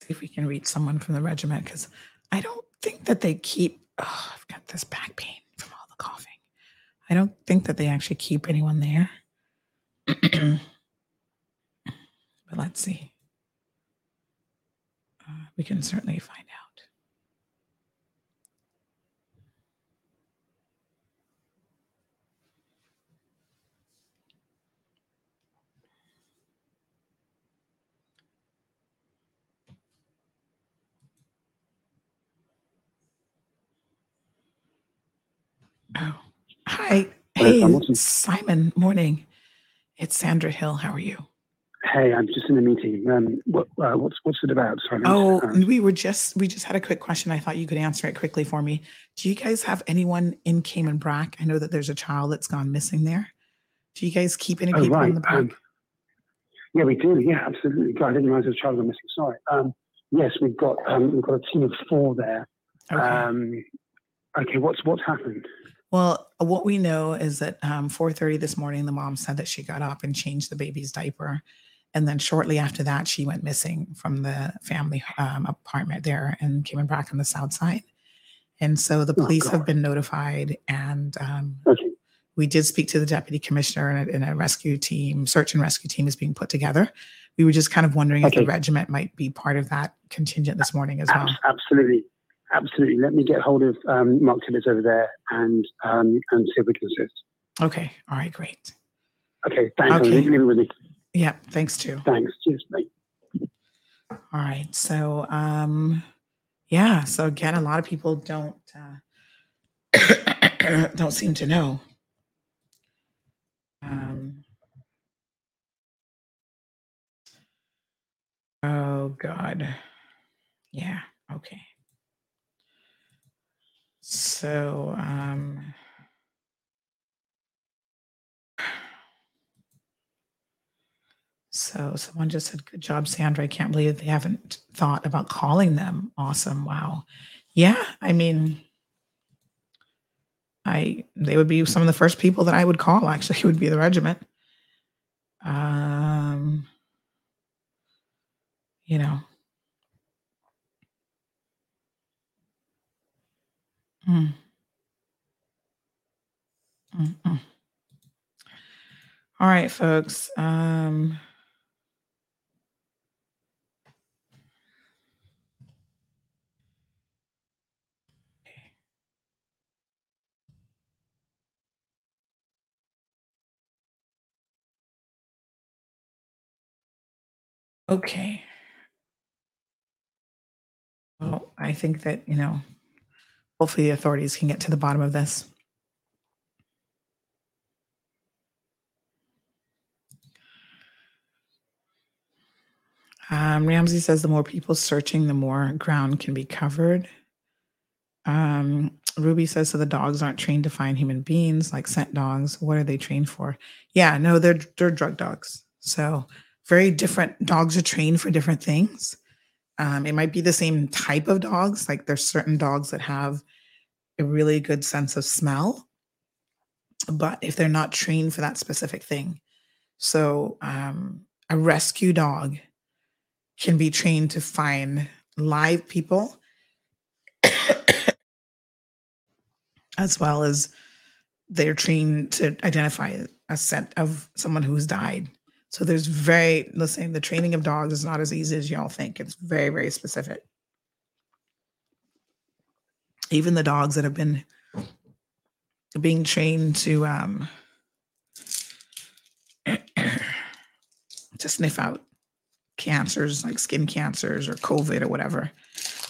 See if we can reach someone from the regiment because I don't think that they keep. Oh, I've got this back pain from all the coughing. I don't think that they actually keep anyone there. <clears throat> but let's see. Uh, we can certainly find out. Oh, hi. Hey, Simon. Morning. It's Sandra Hill. How are you? Hey, I'm just in a meeting. Um, what, uh, what's what's it about? Sorry. Oh, uh, we were just we just had a quick question. I thought you could answer it quickly for me. Do you guys have anyone in Cayman Brac? I know that there's a child that's gone missing there. Do you guys keep any oh, people right. in the park? Um, yeah, we do. Yeah, absolutely. God, I didn't realize there was a child gone missing. Sorry. Um, yes, we've got um, we've got a team of four there. Okay. Um, okay. What's what's happened? Well, what we know is that um, 4:30 this morning, the mom said that she got up and changed the baby's diaper, and then shortly after that, she went missing from the family um, apartment there and Cayman Brac on the south side. And so the Oh, police have been notified, and um, Okay. we did speak to the deputy commissioner, and a, and a rescue team, search and rescue team, is being put together. We were just kind of wondering if the regiment might be part of that contingent this morning as well. Absolutely. Absolutely. Let me get hold of um, Mark Tibbets over there and um, and see if we can assist. Okay. All right. Great. Okay. Thanks. Okay. Leave, leave it with me. Yeah. Thanks too. Thanks. Cheers, mate. All right. So, um, yeah. So again, a lot of people don't uh, <coughs> don't seem to know. Um, oh God. Yeah. Okay. So, um, So someone just said, "Good job, Sandra." I can't believe they haven't thought about calling them. Awesome! Wow. Yeah, I mean, I they would be some of the first people that I would call. Actually, <laughs> would be the regiment. Um, you know. Mm. Mm-mm. All right, folks. Um, okay. Well, I think that, you know, hopefully the authorities can get to the bottom of this. Um, Ramsey says the more people searching, the more ground can be covered. Um, Ruby says so the dogs aren't trained to find human beings like scent dogs. What are they trained for? Yeah, no, they're they're drug dogs. So very different dogs are trained for different things. Um, it might be the same type of dogs. Like there's certain dogs that have a really good sense of smell, but if they're not trained for that specific thing, so um, a rescue dog can be trained to find live people <coughs> as well as they're trained to identify a scent of someone who's died. So there's very listen, the training of dogs is not as easy as y'all think. It's very, very specific. Even the dogs that have been being trained to um to sniff out cancers like skin cancers or COVID or whatever,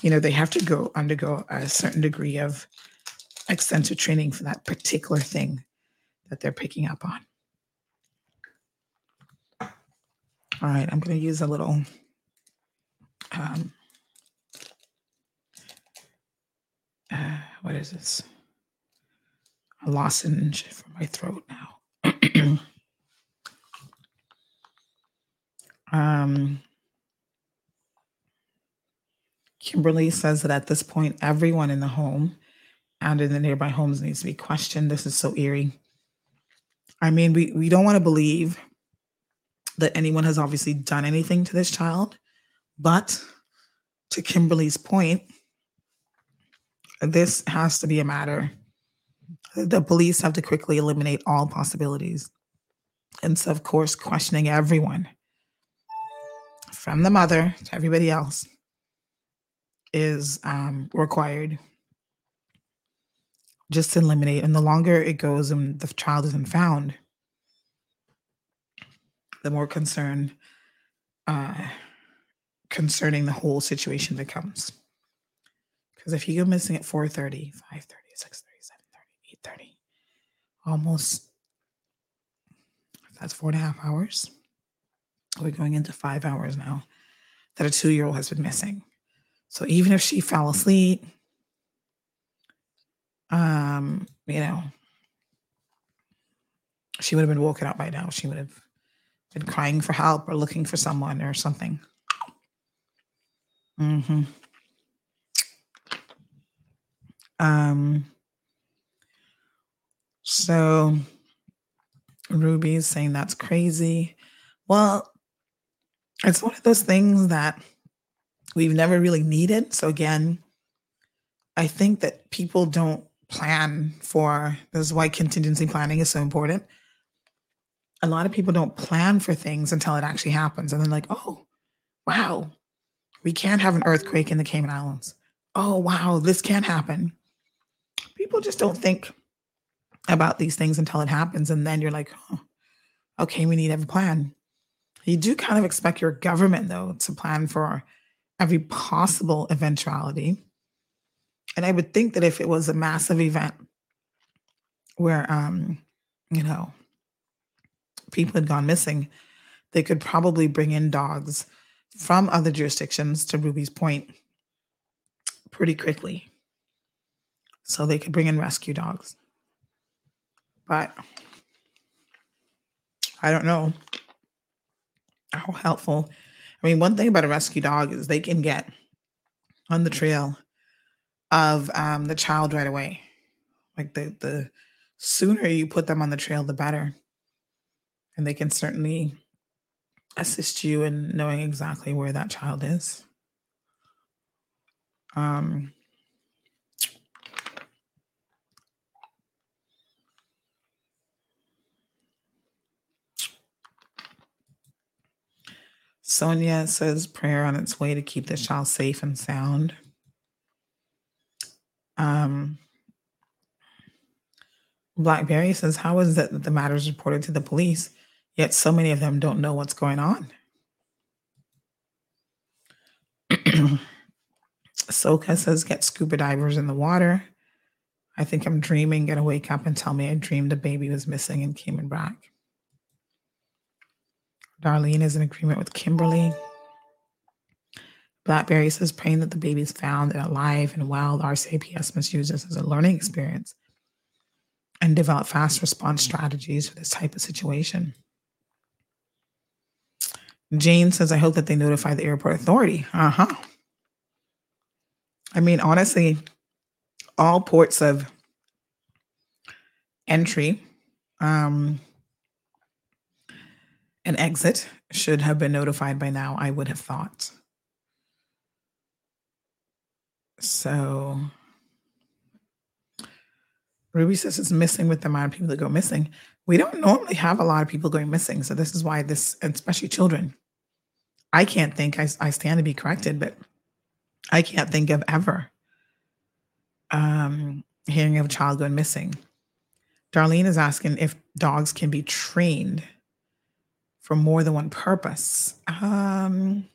you know, they have to go undergo a certain degree of extensive training for that particular thing that they're picking up on. All right, I'm going to use a little um, uh, what is this? A lozenge for my throat now. <clears throat> um, Kimberly says that at this point, everyone in the home and in the nearby homes needs to be questioned. This is so eerie. I mean, we, we don't want to believe that anyone has obviously done anything to this child, but to Kimberly's point, this has to be a matter. The police have to quickly eliminate all possibilities. And so, of course, questioning everyone from the mother to everybody else is um, required just to eliminate. And the longer it goes and the child isn't found, the more concern uh, concerning the whole situation becomes. Because if you go missing at 4.30, 5.30, 6.30, 7.30, 8.30, almost that's four and a half hours. We're going into five hours now that a two year old has been missing. So even if she fell asleep, um, you know, she would have been woken up by now. She would have been crying for help or looking for someone or something. hmm Um, so Ruby's saying that's crazy. Well, it's one of those things that we've never really needed. So again, I think that people don't plan for this is why contingency planning is so important. A lot of people don't plan for things until it actually happens. And then like, oh, wow, we can't have an earthquake in the Cayman Islands. Oh, wow, this can't happen. People just don't think about these things until it happens. And then you're like, oh, okay, we need to have a plan. You do kind of expect your government, though, to plan for every possible eventuality. And I would think that if it was a massive event where, um, you know, people had gone missing, they could probably bring in dogs from other jurisdictions, to Ruby's point, pretty quickly. So they could bring in rescue dogs. But I don't know how helpful. I mean, one thing about a rescue dog is they can get on the trail of um, the child right away. Like the the sooner you put them on the trail, the better. And they can certainly assist you in knowing exactly where that child is. Um, Sonia says prayer on its way to keep the child safe and sound. Um, Blackberry says, How is it that the matter is reported to the police, yet so many of them don't know what's going on? <clears throat> Soka says, Get scuba divers in the water. I think I'm dreaming, gonna wake up and tell me I dreamed a baby was missing and came back. Darlene is in agreement with Kimberly. Blackberry says praying that the baby's found and alive and well. The RCIPS must use this as a learning experience and develop fast response strategies for this type of situation. Jane says, I hope that they notify the airport authority. Uh huh. I mean, honestly, all ports of entry um, an exit should have been notified by now, I would have thought. So Ruby says it's missing with the amount of people that go missing. We don't normally have a lot of people going missing. So this is why this, especially children. I can't think, I, I stand to be corrected, but I can't think of ever um, hearing of a child going missing. Darlene is asking if dogs can be trained for more than one purpose? Um,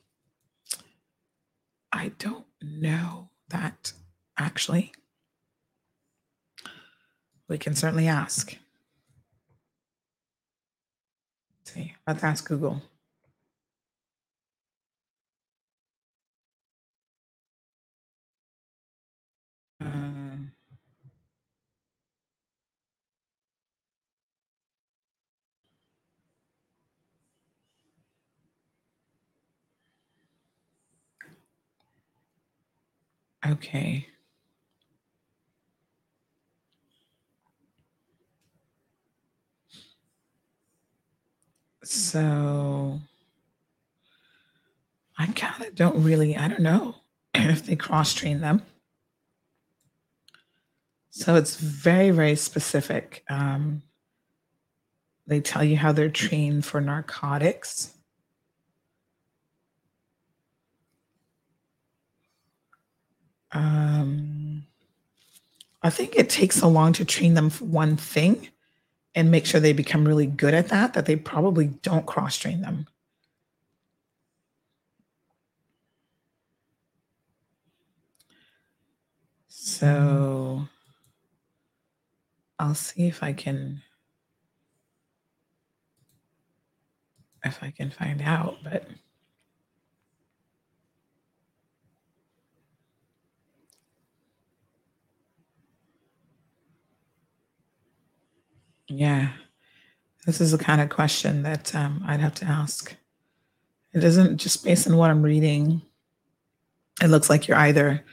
I don't know that actually. We can certainly ask. Let's see, let's ask Google. Uh, Okay. So I kind of don't really, I don't know if they cross train them. So it's very, very specific. Um, they tell you how they're trained for narcotics. Um, I think it takes so long to train them for one thing and make sure they become really good at that that they probably don't cross train them. So I'll see if I can if I can find out, but yeah, this is the kind of question that um, I'd have to ask. It isn't just based on what I'm reading. It looks like you're either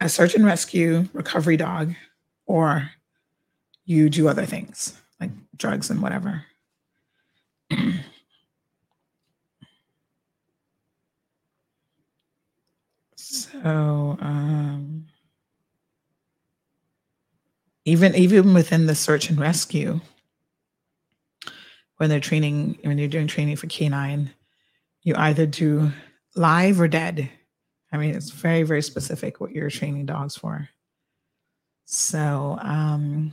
a search and rescue recovery dog or you do other things like drugs and whatever. <clears throat> so um, even even within the search and rescue, when they're training, when you're doing training for canine, you either do live or dead. I mean, it's very, very specific what you're training dogs for. So, um,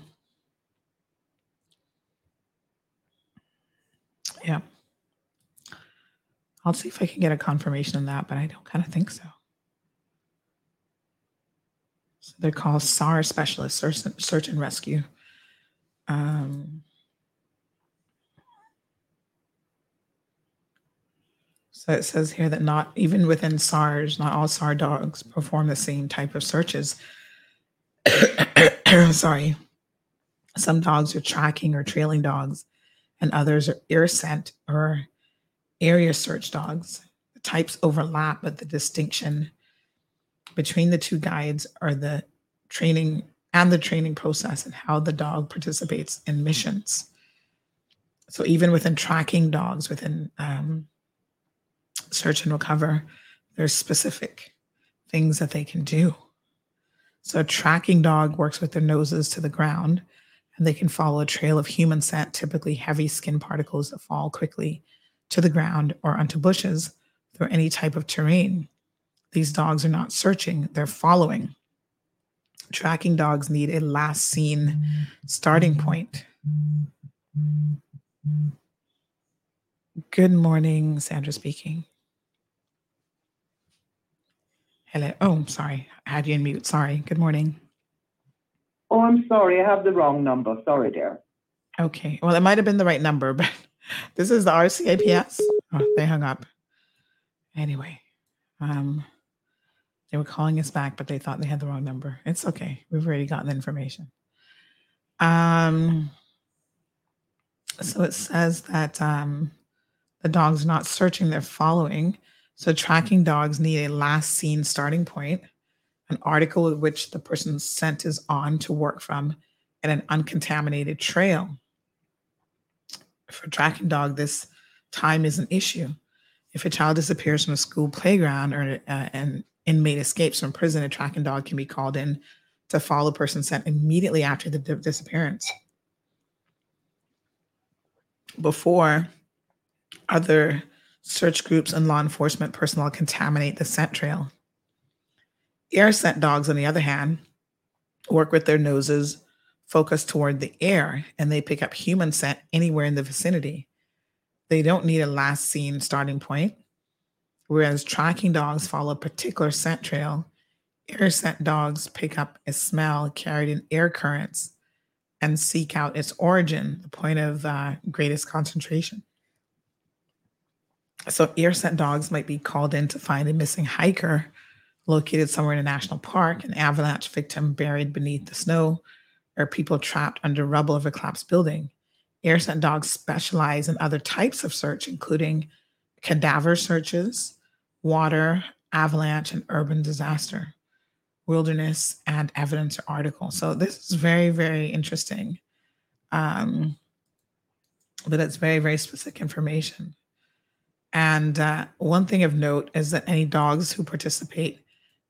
yeah. I'll see if I can get a confirmation on that, but I don't kind of think so. so they're called SAR specialists, search, and rescue. Um, So it says here that not even within SARS, not all SAR dogs perform the same type of searches. <coughs> Sorry. Some dogs are tracking or trailing dogs, and others are air scent or area search dogs. The types overlap, but the distinction between the two guides are the training and the training process and how the dog participates in missions. So even within tracking dogs, within um, search and recover, there's specific things that they can do. So a tracking dog works with their noses to the ground they can follow a trail of human scent, typically heavy skin particles that fall quickly to the ground or onto bushes through any type of terrain. These dogs are not searching, they're following. Tracking dogs need a last seen starting point. Good morning, Sandra speaking. Hello. Oh, sorry. I had you in mute. Sorry. Good morning. Oh, I'm sorry. I have the wrong number. Sorry, dear. Okay. Well, it might have been the right number, <laughs> but this is the RCIPS. Oh, they hung up. Anyway, um, they were calling us back, but they thought they had the wrong number. It's okay. We've already gotten the information. Um, so it says that um, the dog's not searching, they're following. So tracking dogs need a last seen starting point, an article with which the person's scent is on to work from, and an uncontaminated trail. For tracking dog, this time is an issue. If a child disappears from a school playground or uh, an inmate escapes from prison, a tracking dog can be called in to follow the person's scent immediately after the di- disappearance. Before other search groups and law enforcement personnel contaminate the scent trail. Air scent dogs, on the other hand, work with their noses focused toward the air and they pick up human scent anywhere in the vicinity. They don't need a last seen starting point. Whereas tracking dogs follow a particular scent trail, air scent dogs pick up a smell carried in air currents and seek out its origin, the point of uh, greatest concentration. So air scent dogs might be called in to find a missing hiker located somewhere in a national park, an avalanche victim buried beneath the snow, or people trapped under rubble of a collapsed building. Air scent dogs specialize in other types of search, including cadaver searches, water, avalanche, and urban disaster, wilderness, and evidence or article. So this is very, very interesting. Um, but it's very, very specific information. And uh, one thing of note is that any dogs who participate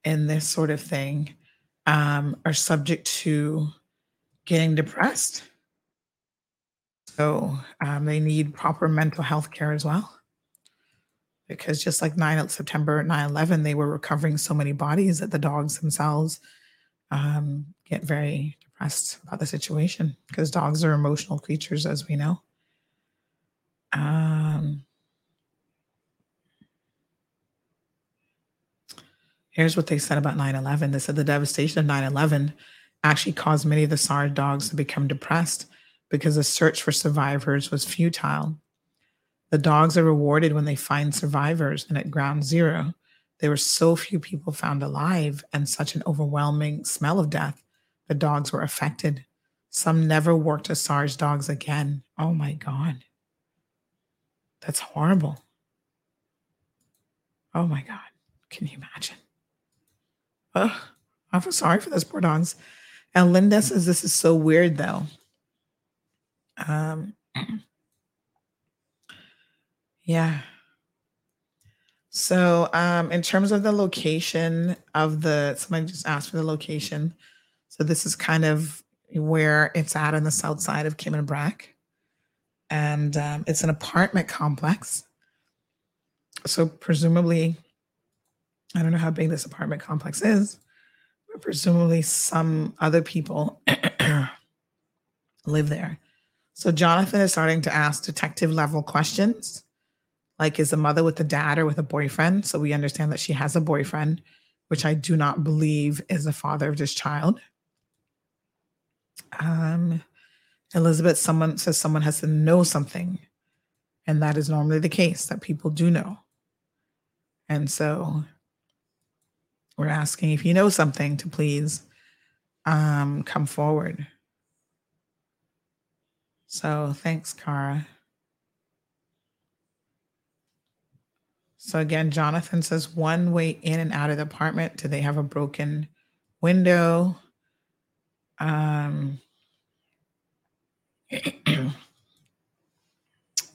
in this sort of thing um, are subject to getting depressed. So um, they need proper mental health care as well. Because just like 9 September 9 11, they were recovering so many bodies that the dogs themselves um, get very depressed about the situation because dogs are emotional creatures, as we know. Um, Here's what they said about 9 11. They said the devastation of 9 11 actually caused many of the SARS dogs to become depressed because the search for survivors was futile. The dogs are rewarded when they find survivors, and at ground zero, there were so few people found alive and such an overwhelming smell of death, the dogs were affected. Some never worked as SARS dogs again. Oh my God. That's horrible. Oh my God. Can you imagine? Ugh, I feel sorry for those poor dogs. And Linda says this is so weird though. Um, <clears throat> yeah. So, um, in terms of the location of the, somebody just asked for the location. So, this is kind of where it's at on the south side of Cayman Brac. And um, it's an apartment complex. So, presumably, I don't know how big this apartment complex is, but presumably some other people <clears throat> live there. So, Jonathan is starting to ask detective level questions like is the mother with the dad or with a boyfriend? So we understand that she has a boyfriend which i do not believe is the father of this child. Um elizabeth someone says someone has to know something and that is normally the case that people do know. And so we're asking if you know something to please um come forward so thanks kara So again, Jonathan says one way in and out of the apartment. Do they have a broken window? Um, <clears throat>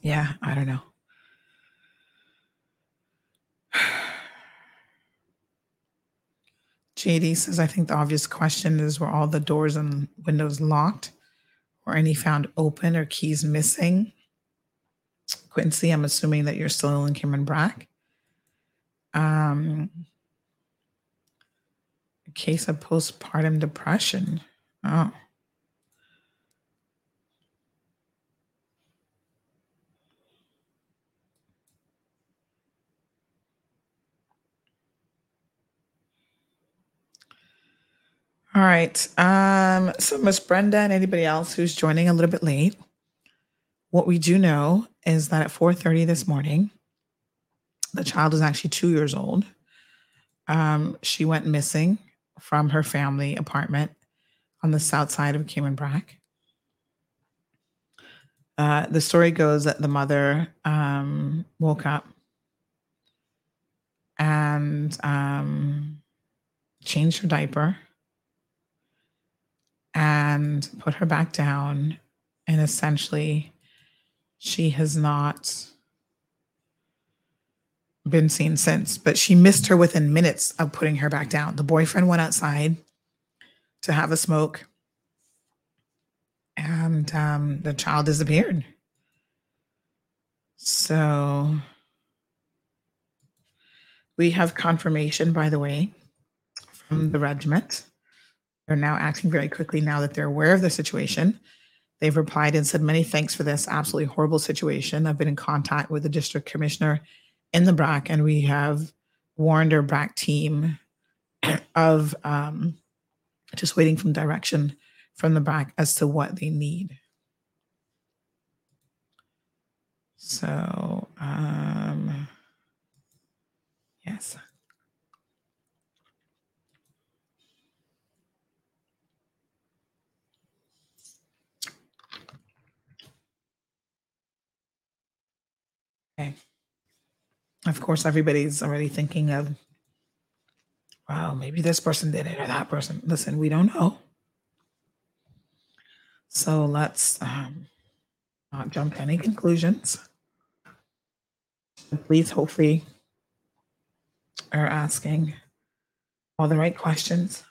yeah, I don't know. JD says, I think the obvious question is were all the doors and windows locked? Or any found open or keys missing? Quincy, I'm assuming that you're still in Cayman Brac. Um, a case of postpartum depression. Oh. All right. Um, so Miss Brenda and anybody else who's joining a little bit late, what we do know is that at 4:30 this morning, the child is actually two years old. Um, she went missing from her family apartment on the south side of Cayman Brac. Uh, the story goes that the mother um, woke up and um, changed her diaper and put her back down. And essentially, she has not been seen since, but she missed her within minutes of putting her back down. The boyfriend went outside to have a smoke, and um, the child disappeared. So we have confirmation, by the way, from the regiment. They're now acting very quickly now that they're aware of the situation. They've replied and said, Many thanks for this absolutely horrible situation. I've been in contact with the district commissioner in the Brac, and we have warned our Brac team <clears throat> of um, just waiting from direction from the Brac as to what they need. So, um, yes. Okay. Of course, everybody's already thinking of, wow, maybe this person did it or that person. Listen, we don't know. So let's um, not jump to any conclusions. Please, hopefully, are asking all the right questions.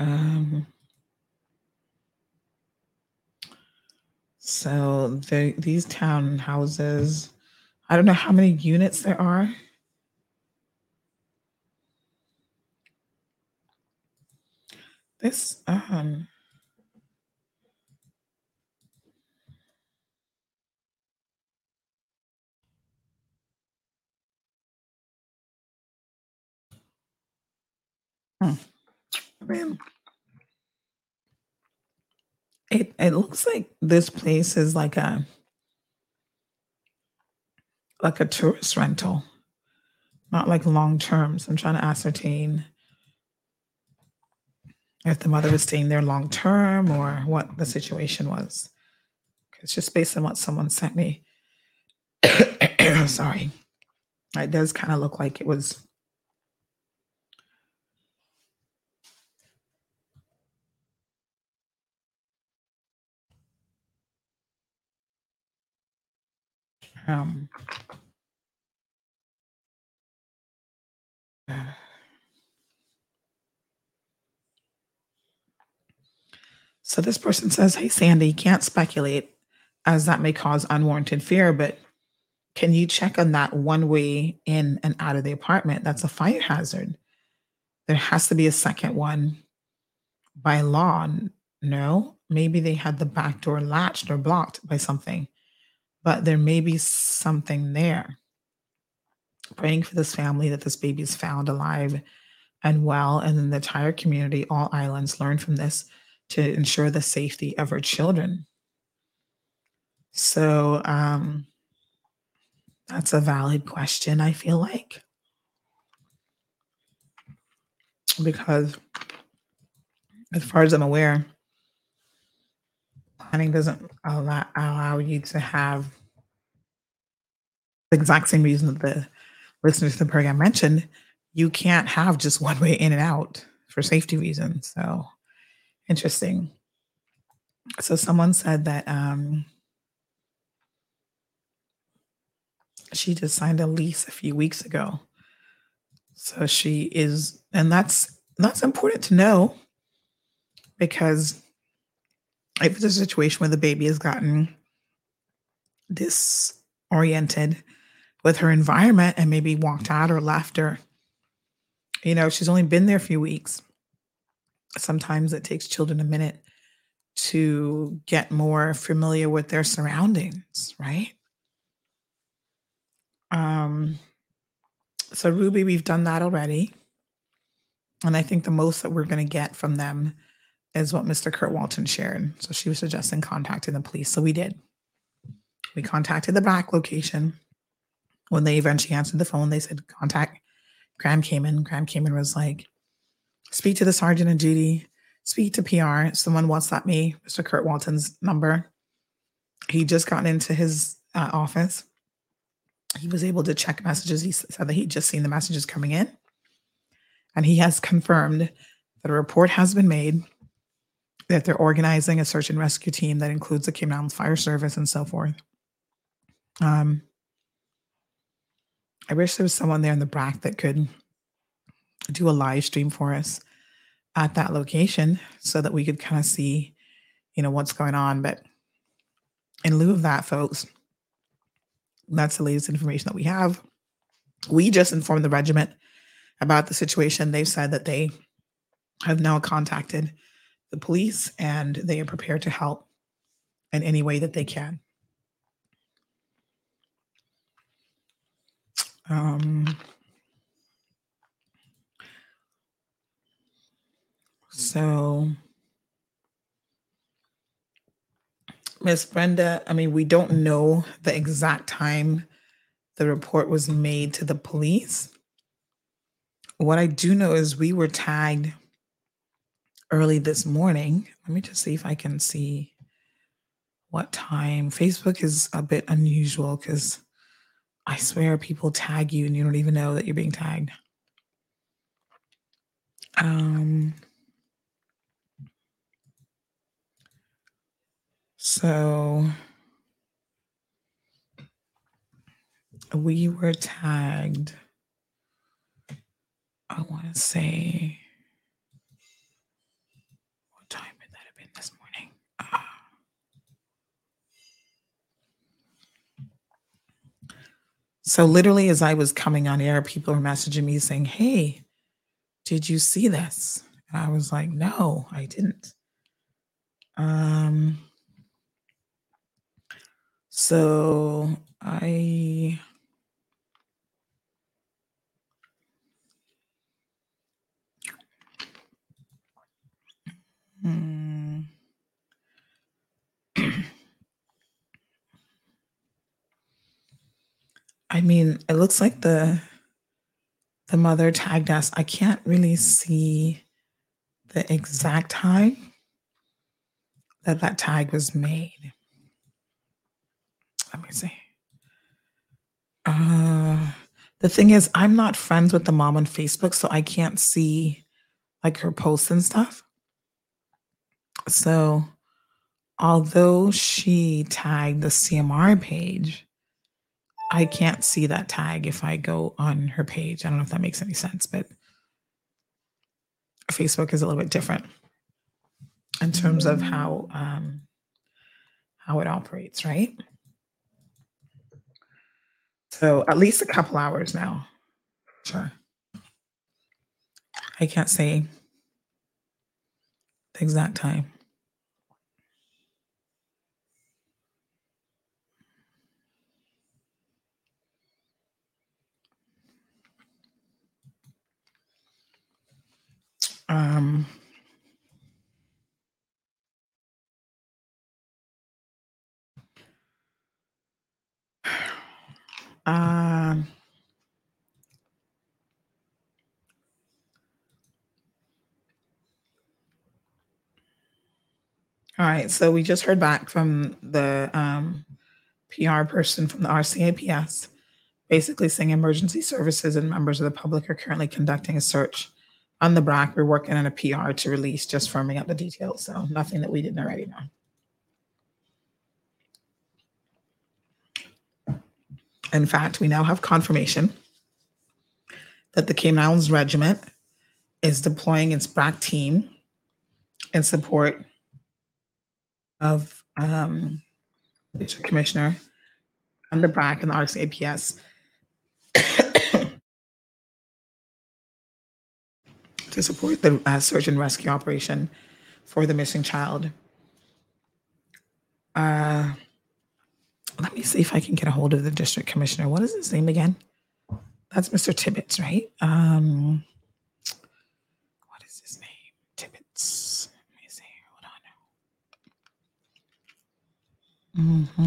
Um, So the, these townhouses, I don't know how many units there are. This um hmm it it looks like this place is like a like a tourist rental, not like long term. So I'm trying to ascertain if the mother was staying there long term or what the situation was. It's just based on what someone sent me. <coughs> Sorry. It does kind of look like it was um So this person says, Hey, Sandy, can't speculate as that may cause unwarranted fear, but can you check on that one way in and out of the apartment? That's a fire hazard. There has to be a second one by law. No, maybe they had the back door latched or blocked by something, but there may be something there. Praying for this family that this baby is found alive and well, and then the entire community, all islands, learn from this to ensure the safety of our children. So um, that's a valid question, I feel like. Because as far as I'm aware, planning doesn't allow, allow you to have the exact same reason that the listeners to the program mentioned. You can't have just one way in and out for safety reasons. So interesting. So someone said that um, she just signed a lease a few weeks ago. So she is, and that's that's important to know because if it's a situation where the baby has gotten disoriented with her environment and maybe walked out or left or you know she's only been there a few weeks sometimes it takes children a minute to get more familiar with their surroundings right um, so Ruby, we've done that already. And I think the most that we're going to get from them is what Mr. Kurt Walton shared. So she was suggesting contacting the police. So we did. We contacted the Brac location. When they eventually answered the phone, they said, contact Grand Cayman. Grand Cayman was like, speak to the sergeant in duty, speak to PR. Someone WhatsApp me, Mr. Kurt Walton's number. He just got into his uh, office he was able to check messages. He said that he'd just seen the messages coming in. And he has confirmed that a report has been made, that they're organizing a search and rescue team that includes the Cayman Islands Fire Service and so forth. Um, I wish there was someone there in the BRAC that could do a live stream for us at that location so that we could kind of see, you know, what's going on. But in lieu of that, folks, that's the latest information that we have. We just informed the regiment about the situation. They've said that they have now contacted the police and they are prepared to help in any way that they can. Um, so Miss Brenda, I mean, we don't know the exact time the report was made to the police. What I do know is we were tagged early this morning. Let me just see if I can see what time. Facebook is a bit unusual because I swear people tag you and you don't even know that you're being tagged. Um, So we were tagged, I want to say, So, literally, as I was coming on air, people were messaging me saying, Hey, did you see this? And I was like, No, I didn't. Um, so, I. Hmm. I mean, it looks like the the mother tagged us. I can't really see the exact time that that tag was made. Let me see. Uh, the thing is, I'm not friends with the mom on Facebook, so I can't see like her posts and stuff. So, although she tagged the CMR page, I can't see that tag if I go on her page. I don't know if that makes any sense, but Facebook is a little bit different in terms of how um, how it operates, right? So at least a couple hours now. Sure. I can't say the exact time. Um, um, all right, so we just heard back from the um, PR person from the RCIPS, basically saying emergency services and members of the public are currently conducting a search on the BRAC. We're working on a PR to release, just firming up the details. So nothing that we didn't already know. In fact, we now have confirmation that the Cayman Islands Regiment is deploying its BRAC team in support of um, Commissioner and the BRAC and the RCIPS to support the uh, search and rescue operation for the missing child. Uh, let me see if I can get a hold of the district commissioner. What is his name again? That's Mr. Tibbetts, right? Um, what is his name? Tibbetts. Let me see. Hold on. Mm-hmm.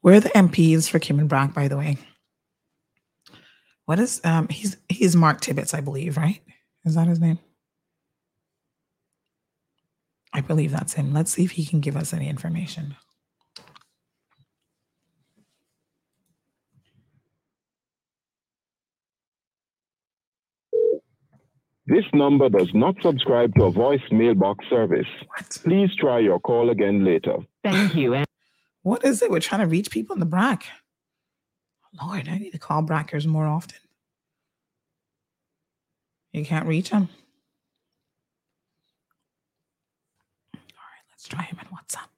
Where are the MPs for Cayman Brac, by the way? What is um he's he's Mark Tibbetts, I believe, right? Is that his name? I believe that's him. Let's see if he can give us any information. This number does not subscribe to a voice mailbox service. What? Please try your call again later. Thank you. What is it? We're trying to reach people in the BRAC. Lord, I need to call Brackers more often. You can't reach him. All right, let's try him in WhatsApp.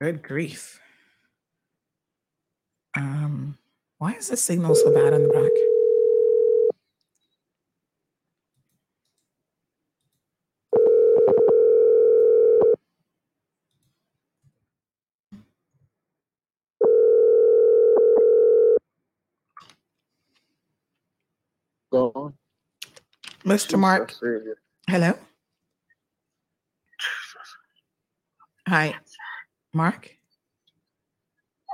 Good grief. Um, why is the signal so bad in the Brac? Go on. Mr. Mark. Hello. Hi, Mark.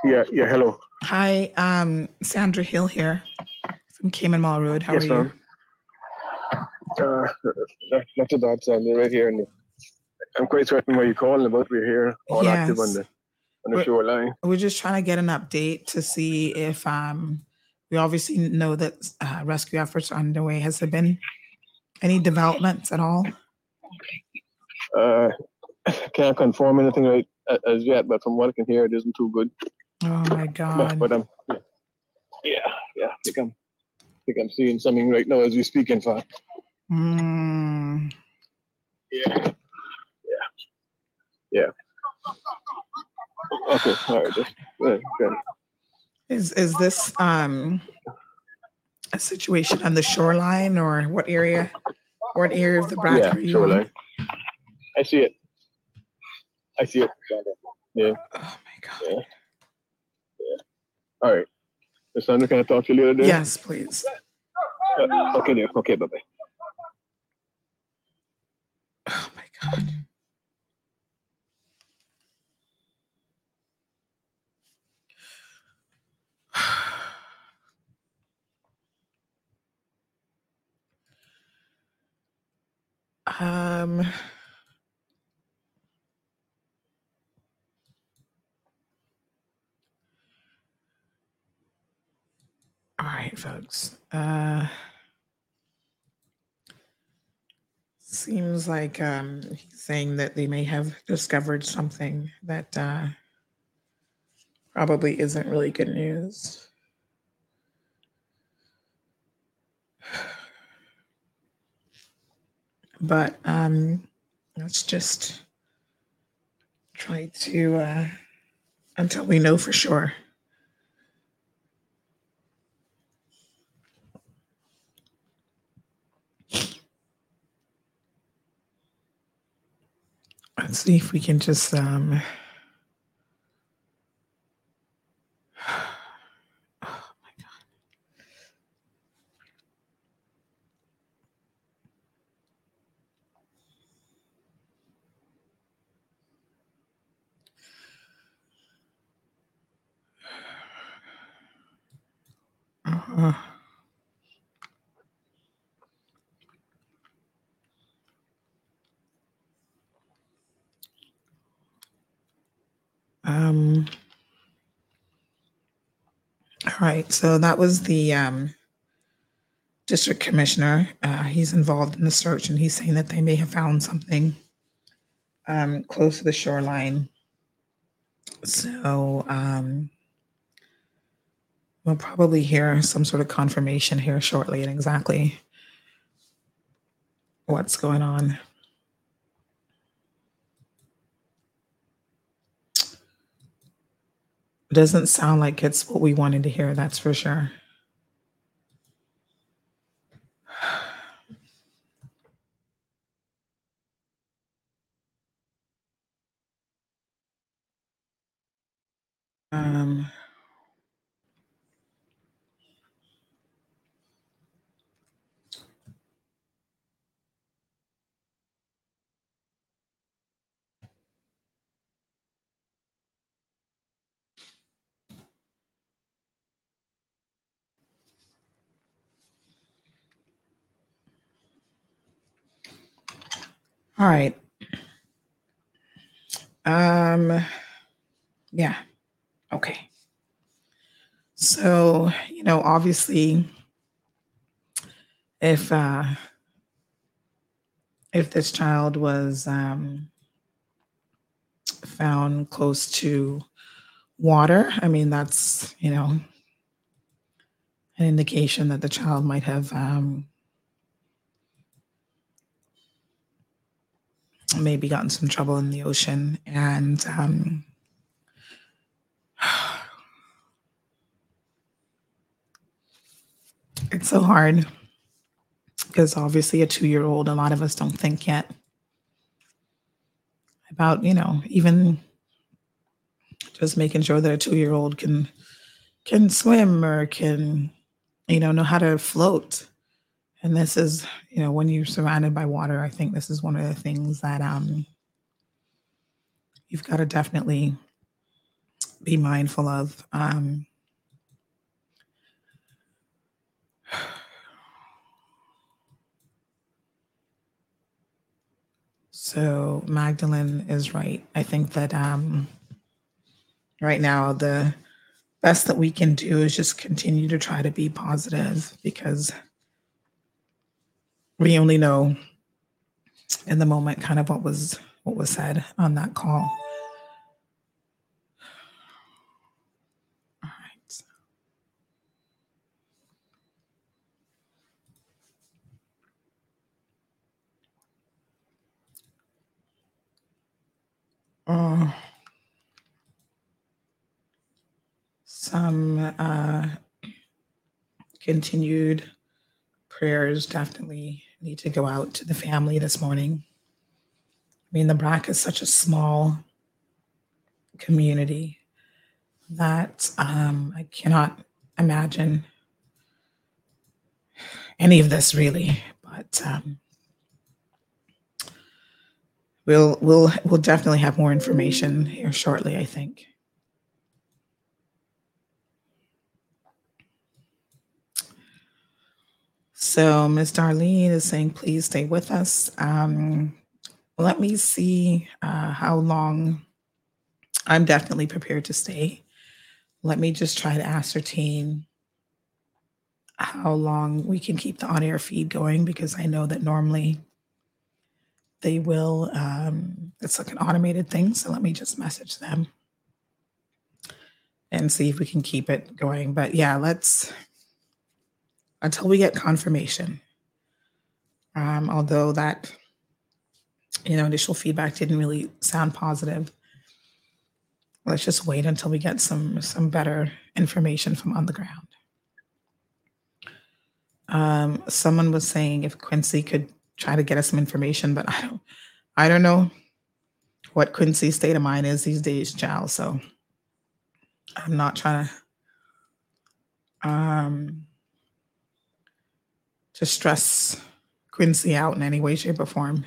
Yeah, yeah, hello. Hi, um, Sandra Hill here from Cayman Marl Road. How yes, are you? ma'am. Uh, not, not too bad, Sandy, right here. And I'm quite certain where you're calling about. We're here, all active on the on the We're- shoreline. We're just trying to get an update to see if um, we obviously know that uh, rescue efforts are underway. Has there been any developments at all? Uh, can't confirm anything right as yet, but from what I can hear, it isn't too good. Oh my God. but um, yeah, yeah, I think I'm, I think I'm seeing something right now as we speak. In fact, Mm, yeah, yeah. Okay, all right. Just, uh, good. Is is this um, a situation on the shoreline or what area? What area of the BRAC Yeah, are you shoreline. I see it. I see it. Yeah. Oh my God. Yeah. All right. Miss Sandra, can I talk to you later? Yes, please. Uh, okay, dear. Okay, bye bye. Oh my God. Um, all right, folks. Uh, seems like um, he's saying that they may have discovered something that uh, probably isn't really good news. But um, let's just try to, uh, until we know for sure. Let's see if we can just um uh, um all right, so that was the um district commissioner. Uh, he's involved in the search and he's saying that they may have found something um close to the shoreline. So um we'll probably hear some sort of confirmation here shortly and exactly what's going on. Doesn't sound like it's what we wanted to hear, that's for sure. <sighs> Um, all right. Um, yeah. Okay. So, you know, obviously, if uh, if this child was um, found close to water, I mean, that's you know an indication that the child might have um, maybe gotten some trouble in the ocean, and um, <sighs> it's so hard because obviously a two-year-old a lot of us don't think yet about you know even just making sure that a two-year-old can can swim or can you know know how to float and this is you know when you're surrounded by water i think this is one of the things that um you've got to definitely be mindful of um So Magdalene is right. I think that um, right now the best that we can do is just continue to try to be positive because we only know in the moment kind of what was what was said on that call. All right. Uh, some uh, continued prayers definitely need to go out to the family this morning. I mean, the BRAC is such a small community. that um, I cannot imagine any of this really, but um, we'll we'll we'll definitely have more information here shortly. I think. So Miss Darlene is saying, please stay with us. Um, let me see uh, how long. I'm definitely prepared to stay. Let me just try to ascertain how long we can keep the on air feed going because I know that normally they will, um, it's like an automated thing. So let me just message them and see if we can keep it going. But yeah, let's, until we get confirmation. Um, although that, you know, initial feedback didn't really sound positive. Let's just wait until we get some some better information from on the ground. Um, someone was saying if Quincy could try to get us some information, but I don't, I don't know what Quincy's state of mind is these days, Giles. So I'm not trying to um, to stress Quincy out in any way, shape, or form.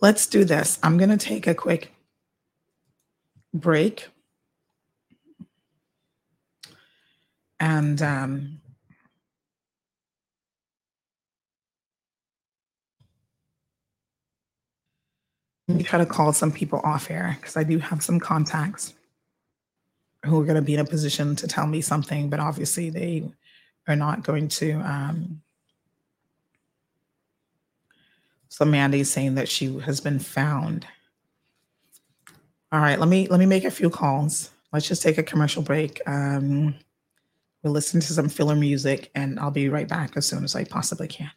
Let's do this. I'm going to take a quick break. And um, try to call some people off air because I do have some contacts who are going to be in a position to tell me something, but obviously they are not going to. Um, so Mandy's saying that she has been found. All right, let me let me make a few calls. Let's just take a commercial break. Um, we'll listen to some filler music, and I'll be right back as soon as I possibly can.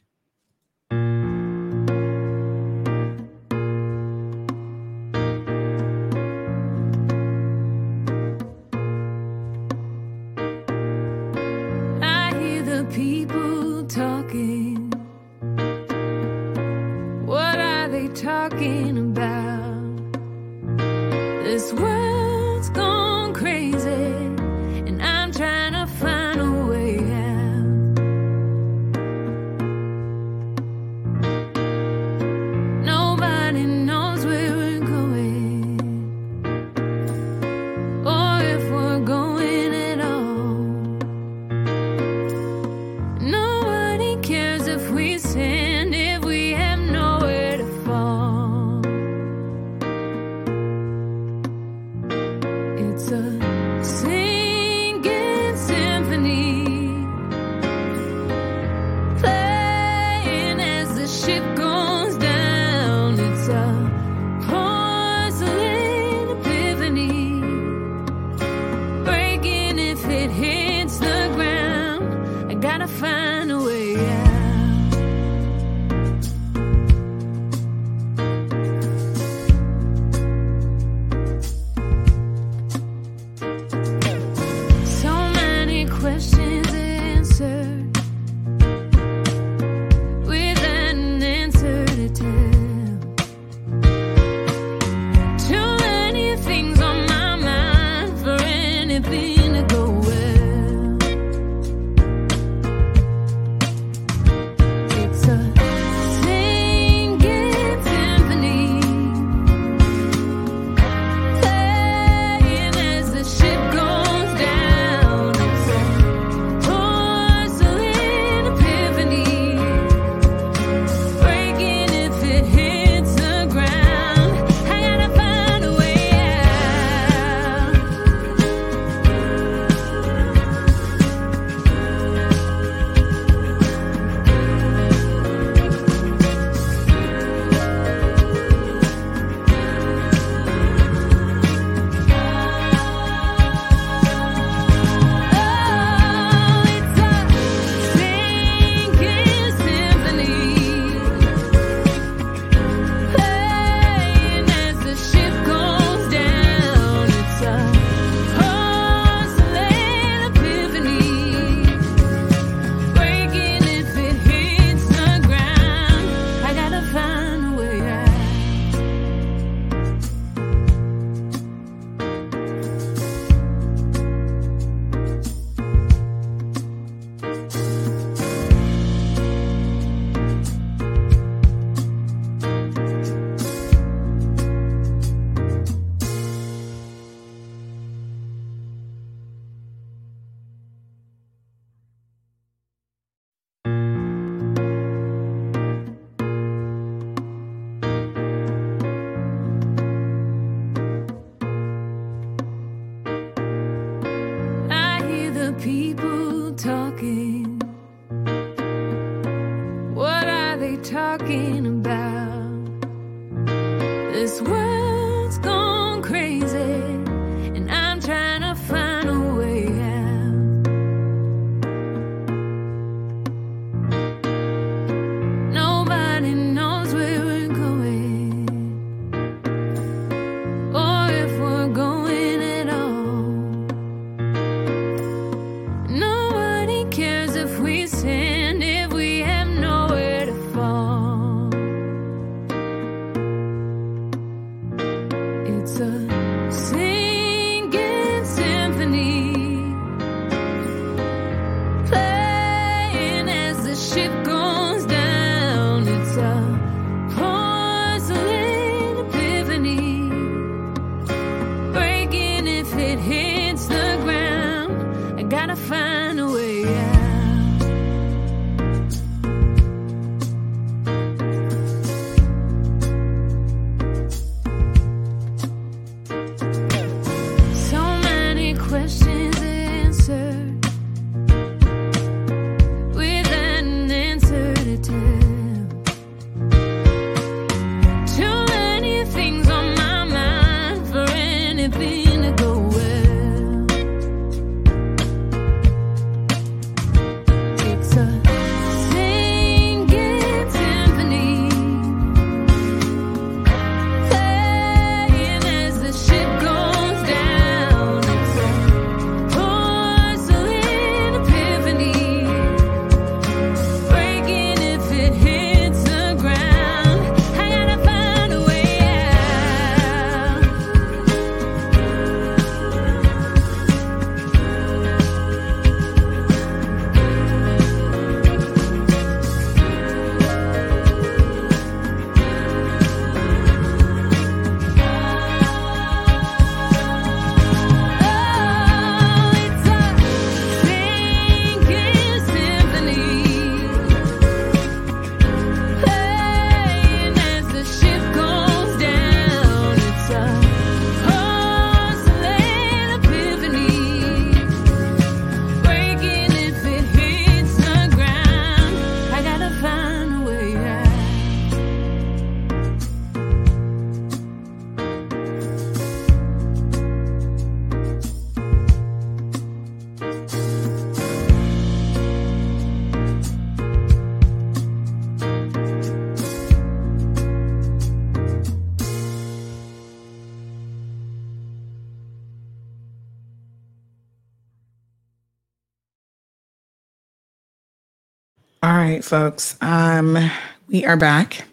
Right, folks. Um, we are back.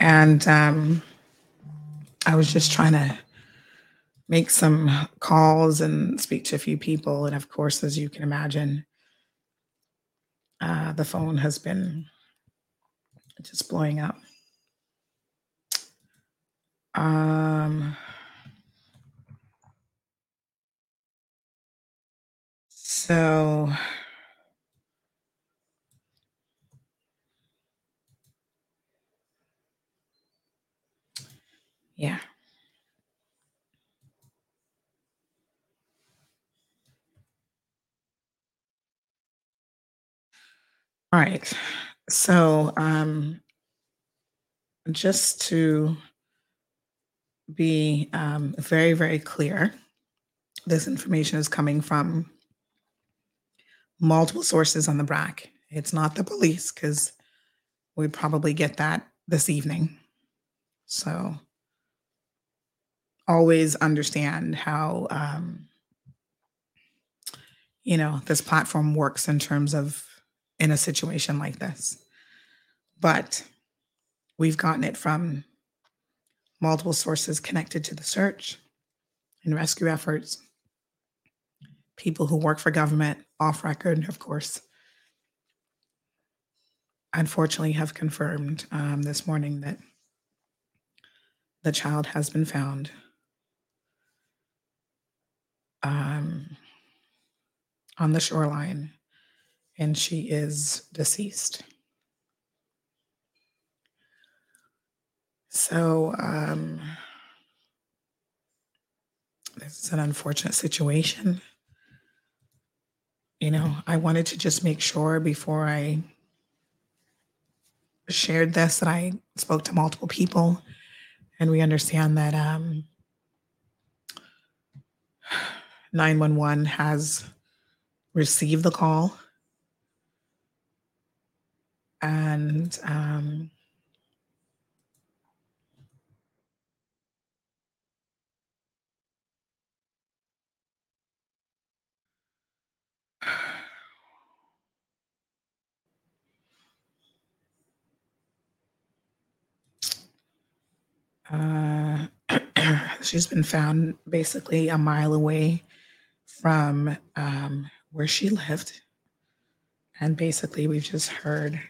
And um, I was just trying to make some calls and speak to a few people. And of course, as you can imagine, uh, the phone has been just blowing up. Um, so yeah. All right. So, um, just to be um, very, very clear, this information is coming from multiple sources on the BRAC. It's not the police because we'd probably get that this evening. So, always understand how, um, you know, this platform works in terms of in a situation like this. But we've gotten it from multiple sources connected to the search and rescue efforts, people who work for government off record, of course. Unfortunately, have confirmed um, this morning that the child has been found. Um, on the shoreline, and she is deceased. So, um, this is an unfortunate situation. you know, I wanted to just make sure before I shared this that I spoke to multiple people and we understand that um, 911 has received the call. And um, Uh, <clears throat> she's been found basically a mile away from um, where she lived. And basically, we've just heard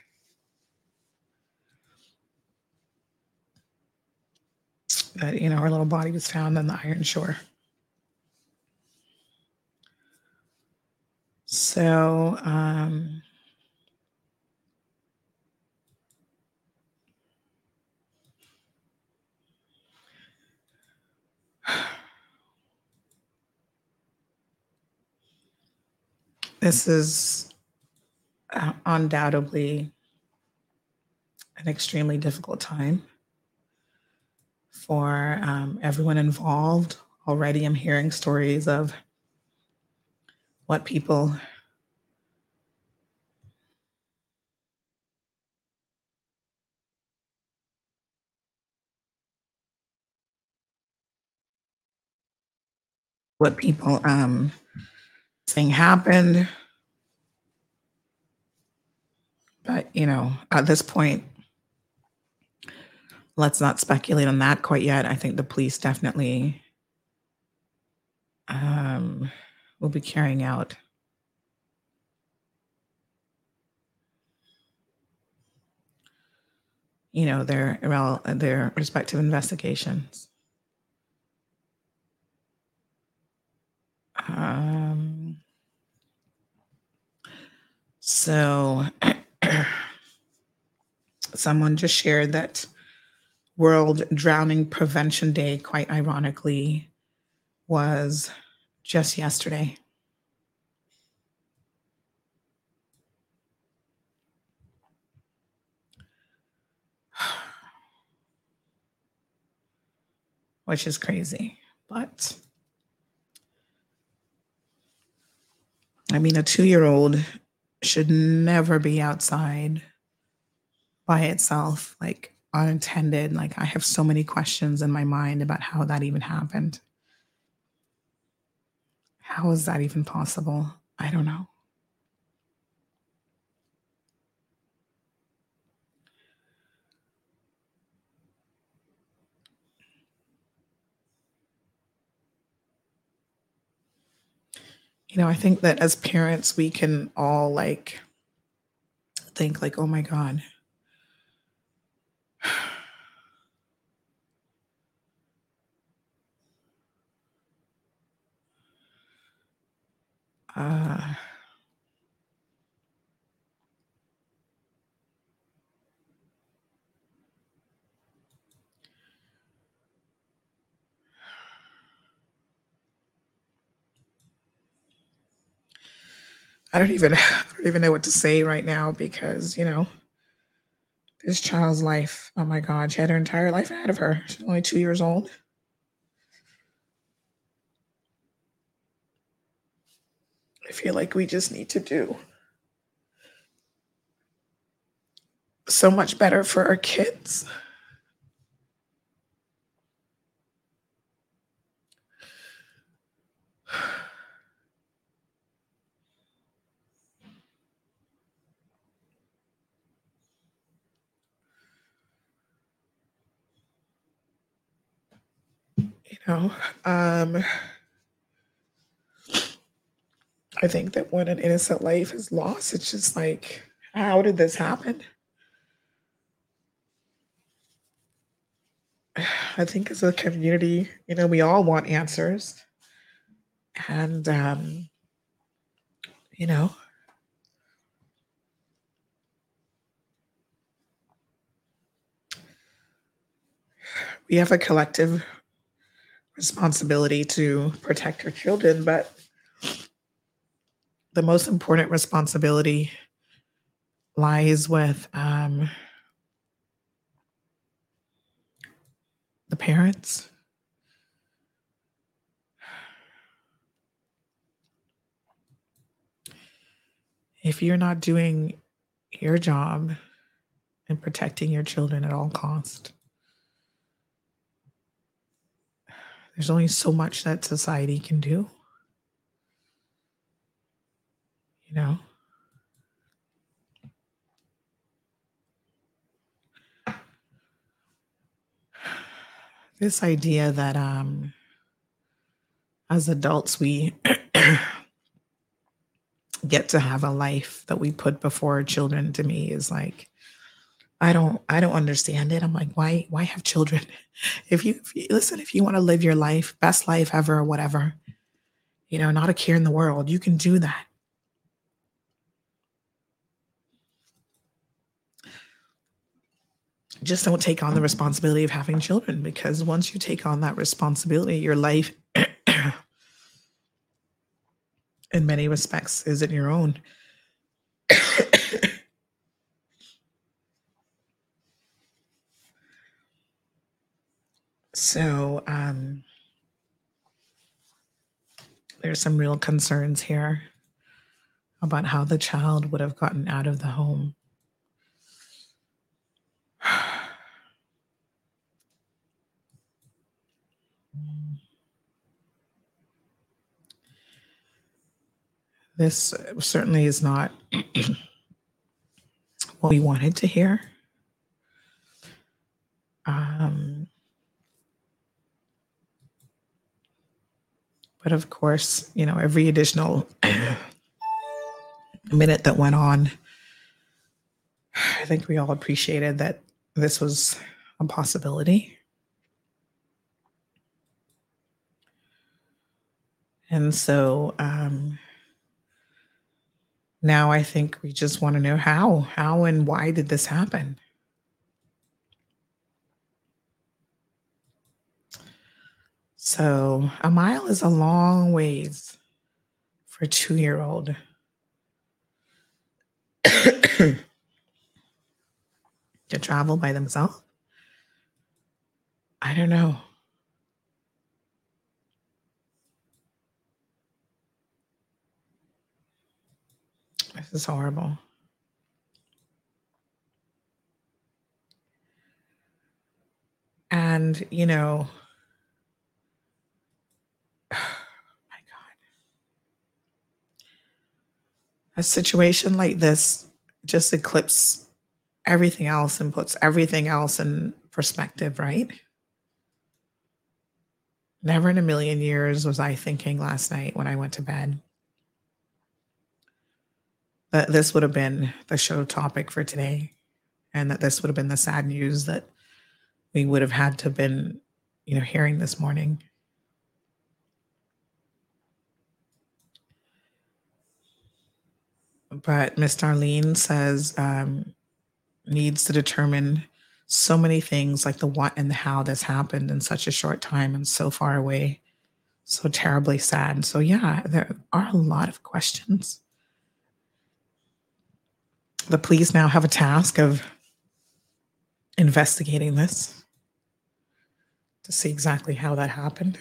that, you know, her little body was found on the Iron Shore. So, um, This is uh, undoubtedly an extremely difficult time for um, everyone involved. Already, I'm hearing stories of what people what people um saying happened. But you know at this point let's not speculate on that quite yet. I think the police definitely um will be carrying out you know their their respective investigations. Um, so <clears throat> someone just shared that World Drowning Prevention Day, quite ironically, was just yesterday. <sighs> Which is crazy, but I mean, a two year old should never be outside by itself, like unattended. Like, I have so many questions in my mind about how that even happened. How is that even possible? I don't know. You know, I think that as parents, we can all like think like, oh my God. <sighs> Uh, I don't even <laughs> I don't even know what to say right now because you know this child's life. Oh my God, she had her entire life ahead of her. She's only two years old. I feel like we just need to do so much better for our kids. Know, um, I think that when an innocent life is lost, it's just like, how did this happen? I think as a community, you know, we all want answers. And, um, you know, we have a collective responsibility to protect our children, but the most important responsibility lies with um, the parents. If you're not doing your job and protecting your children at all cost, there's only so much that society can do. You know? This idea that um as adults we <coughs> get to have a life that we put before our children to me is like I don't I don't understand it. I'm like, why why have children? <laughs> If you, if you listen, if you want to live your life, best life ever or whatever, you know, not a care in the world, you can do that. Just don't take on the responsibility of having children because once you take on that responsibility, your life <clears throat> in many respects isn't your own. So um, there's some real concerns here about how the child would have gotten out of the home. <sighs> This certainly is not <clears throat> what we wanted to hear. Um, But of course, you know, every additional <clears throat> minute that went on, I think we all appreciated that this was a possibility. And so um, now I think we just want to know how, how and why did this happen? So a mile is a long ways for a two year old. <coughs> to travel by themselves? I don't know. This is horrible. And, you know, a situation like this just eclipses everything else and puts everything else in perspective, right? Never in a million years was I thinking last night when I went to bed that this would have been the show topic for today and that this would have been the sad news that we would have had to have been, you know, hearing this morning. But Miss Darlene says um, needs to determine so many things like the what and the how this happened in such a short time and so far away, so terribly sad. So yeah, there are a lot of questions. The police now have a task of investigating this to see exactly how that happened.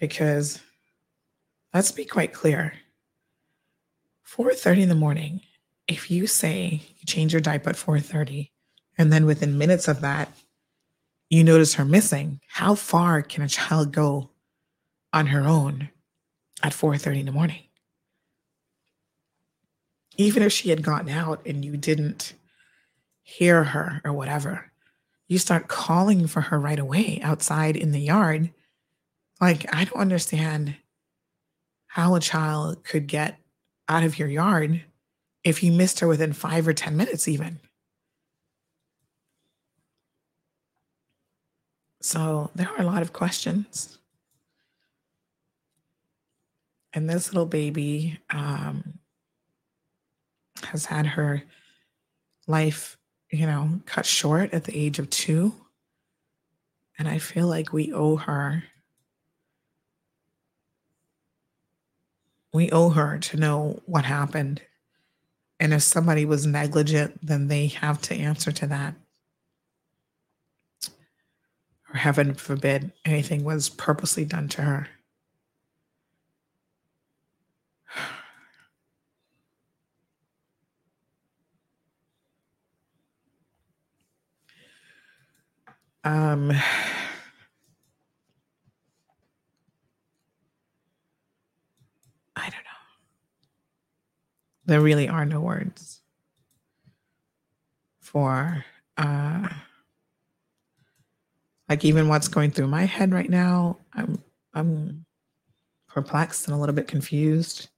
Because let's be quite clear 4:30 in the morning. If you say you change your diaper at 4:30 and then within minutes of that you notice her missing, how far can a child go on her own at 4:30 in the morning? Even if she had gotten out and you didn't hear her or whatever, you start calling for her right away outside in the yard. Like, I don't understand how a child could get out of your yard if you missed her within five or 10 minutes, even. So there are a lot of questions. And this little baby um, has had her life, you know, cut short at the age of two. And I feel like we owe her we owe her to know what happened. And if somebody was negligent, then they have to answer to that. Or heaven forbid anything was purposely done to her. <sighs> Um, I don't know. There really are no words for uh like even what's going through my head right now. I'm I'm perplexed and a little bit confused.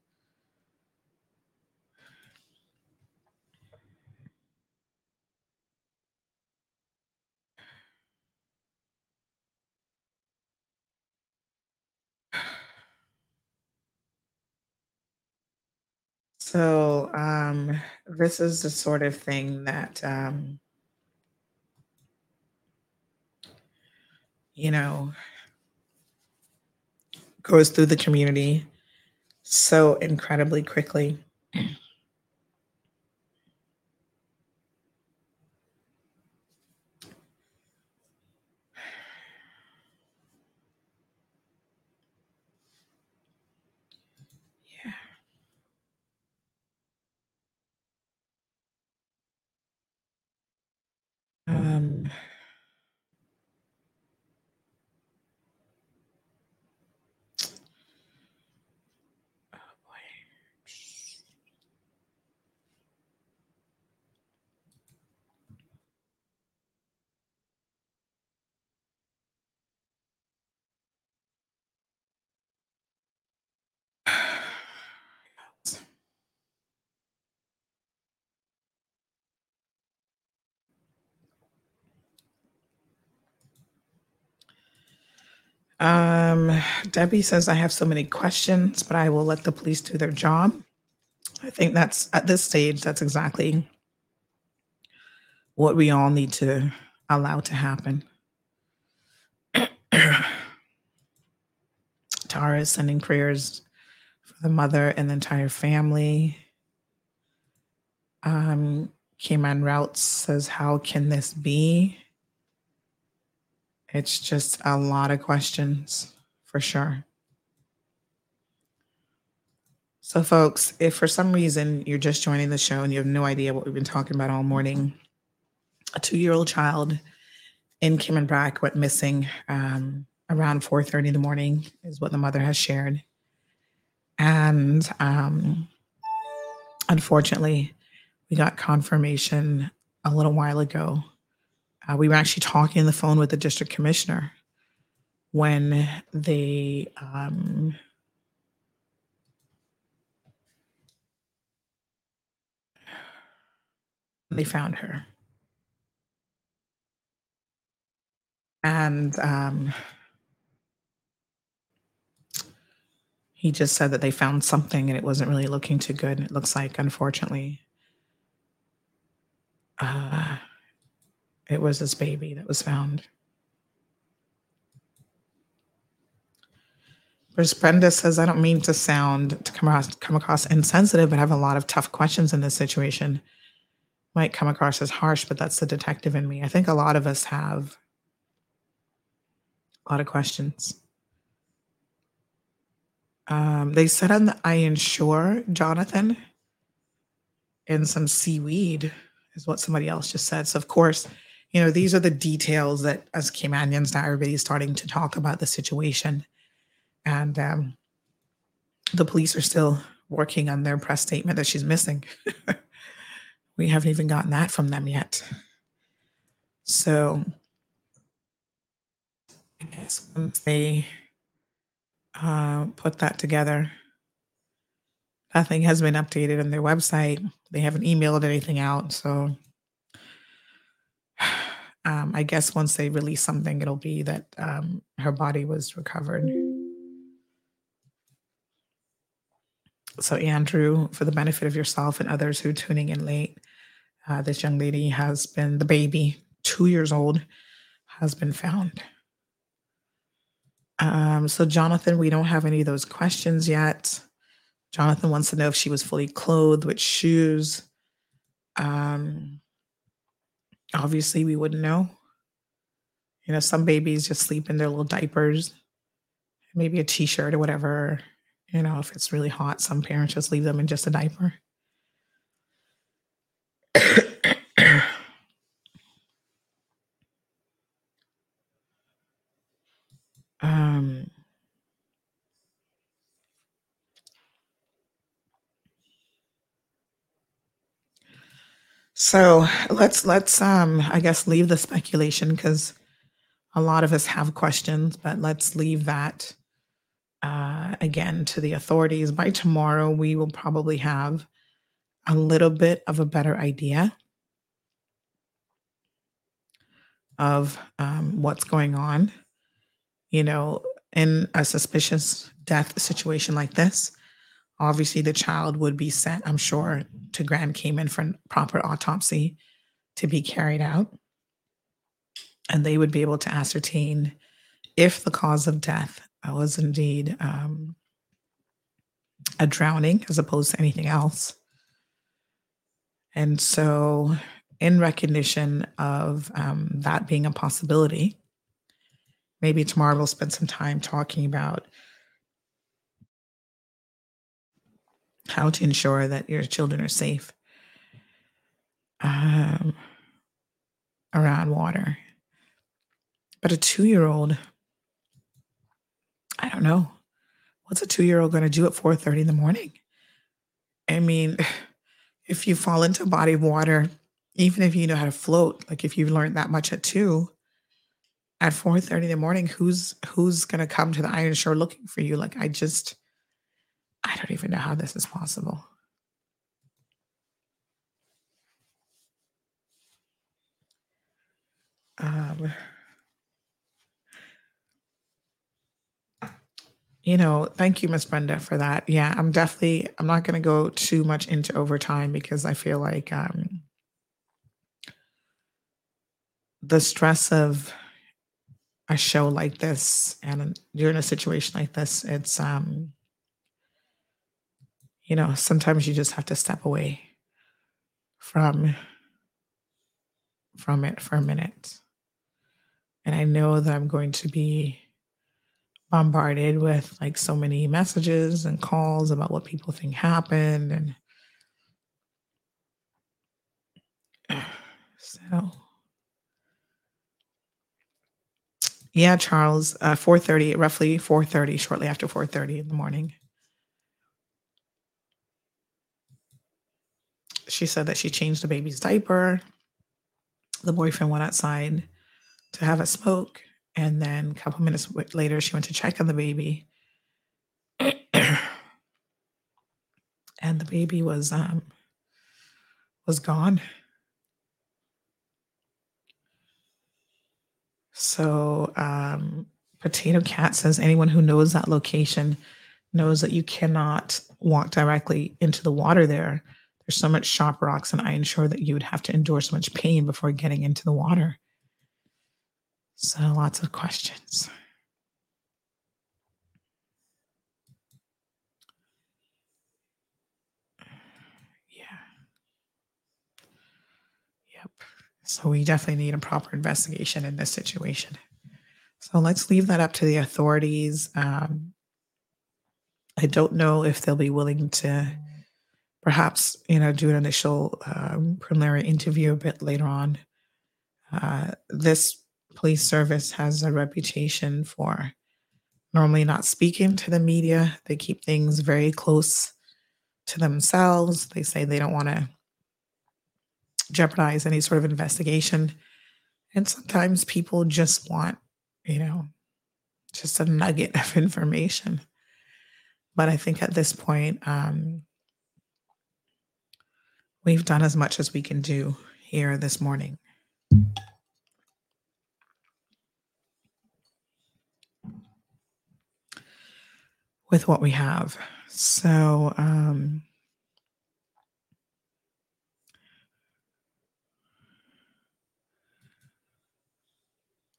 So, um, this is the sort of thing that, um, you know, goes through the community so incredibly quickly. Um, Um, Debbie says, I have so many questions, but I will let the police do their job. I think that's at this stage, that's exactly what we all need to allow to happen. <clears throat> Tara is sending prayers for the mother and the entire family. Um, Cayman Routes says, How can this be? It's just a lot of questions for sure. So, folks, if for some reason you're just joining the show and you have no idea what we've been talking about all morning, a two-year-old child in Cayman Brac went missing um, around 4:30 in the morning, is what the mother has shared, and um, unfortunately, we got confirmation a little while ago uh, we were actually talking on the phone with the district commissioner when they um, they found her. And um, he just said that they found something and it wasn't really looking too good. It looks like, unfortunately, uh, it was his baby that was found. Whereas Brenda says, I don't mean to sound to come across come across insensitive, but I have a lot of tough questions in this situation. Might come across as harsh, but that's the detective in me. I think a lot of us have a lot of questions. Um, they said on the iron shore, Jonathan, and some seaweed is what somebody else just said. So of course, you know, these are the details that as Caymanians now everybody's starting to talk about the situation. And um, the police are still working on their press statement that she's missing. <laughs> we haven't even gotten that from them yet. So I guess once they uh, put that together, nothing has been updated on their website. They haven't emailed anything out. So um, I guess once they release something, it'll be that um, her body was recovered. So, Andrew, for the benefit of yourself and others who are tuning in late, uh, this young lady has been, the baby, two years old, has been found. Um, so, Jonathan, we don't have any of those questions yet. Jonathan wants to know if she was fully clothed with shoes. Um, obviously, we wouldn't know. You know, some babies just sleep in their little diapers, maybe a t shirt or whatever. You know, if it's really hot, some parents just leave them in just a diaper. <coughs> um, so let's let's um I guess leave the speculation because a lot of us have questions, but let's leave that uh, again to the authorities. By tomorrow, we will probably have a little bit of a better idea of um, what's going on. You know, in a suspicious death situation like this, obviously the child would be sent, I'm sure, to Grand Cayman for proper autopsy to be carried out. And they would be able to ascertain if the cause of death was indeed um, a drowning as opposed to anything else. And so, in recognition of um, that being a possibility, maybe tomorrow we'll spend some time talking about how to ensure that your children are safe um, around water. But a two year old, I don't know. What's a two year old going to do at 4:30 in the morning? I mean, <sighs> if you fall into a body of water, even if you know how to float, like if you've learned that much at two, at 4:30 in the morning, who's who's gonna come to the iron shore looking for you? Like I just I don't even know how this is possible. Um You know, thank you, Miss Brenda, for that. Yeah, I'm definitely I'm not gonna go too much into overtime because I feel like um the stress of a show like this and you're in a situation like this, it's um you know, sometimes you just have to step away from from it for a minute. And I know that I'm going to be bombarded with like so many messages and calls about what people think happened and <sighs> so yeah charles uh 4.30 roughly 4.30 shortly after 4.30 in the morning she said that she changed the baby's diaper the boyfriend went outside to have a smoke and then a couple minutes later, she went to check on the baby. and the baby was um was gone. So um Potato Cat says anyone who knows that location knows that you cannot walk directly into the water there. There's so much sharp rocks, and I ensure that you would have to endure so much pain before getting into the water. So lots of questions. Yeah. Yep. So we definitely need a proper investigation in this situation. So let's leave that up to the authorities. Um, I don't know if they'll be willing to perhaps, you know, do an initial um, preliminary interview a bit later on. Uh, this police service has a reputation for normally not speaking to the media. They keep things very close to themselves. They say they don't want to jeopardize any sort of investigation. And sometimes people just want, you know, just a nugget <laughs> of information. But I think at this point, um, we've done as much as we can do here this morning. with what we have. So, um,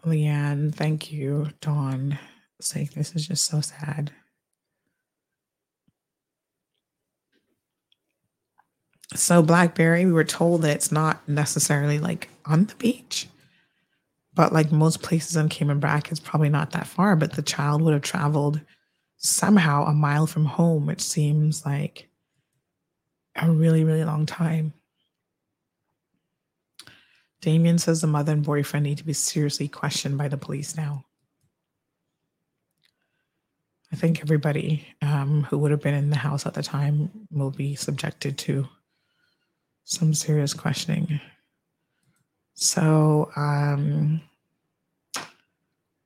Leanne, thank you. Dawn, saying this is just so sad. So Blackberry, we were told that it's not necessarily like on the beach, but like most places in Cayman Brac, it's probably not that far. But the child would have traveled somehow a mile from home, which seems like a really, really long time. Damien says the mother and boyfriend need to be seriously questioned by the police now. I think everybody um, who would have been in the house at the time will be subjected to some serious questioning. So, um,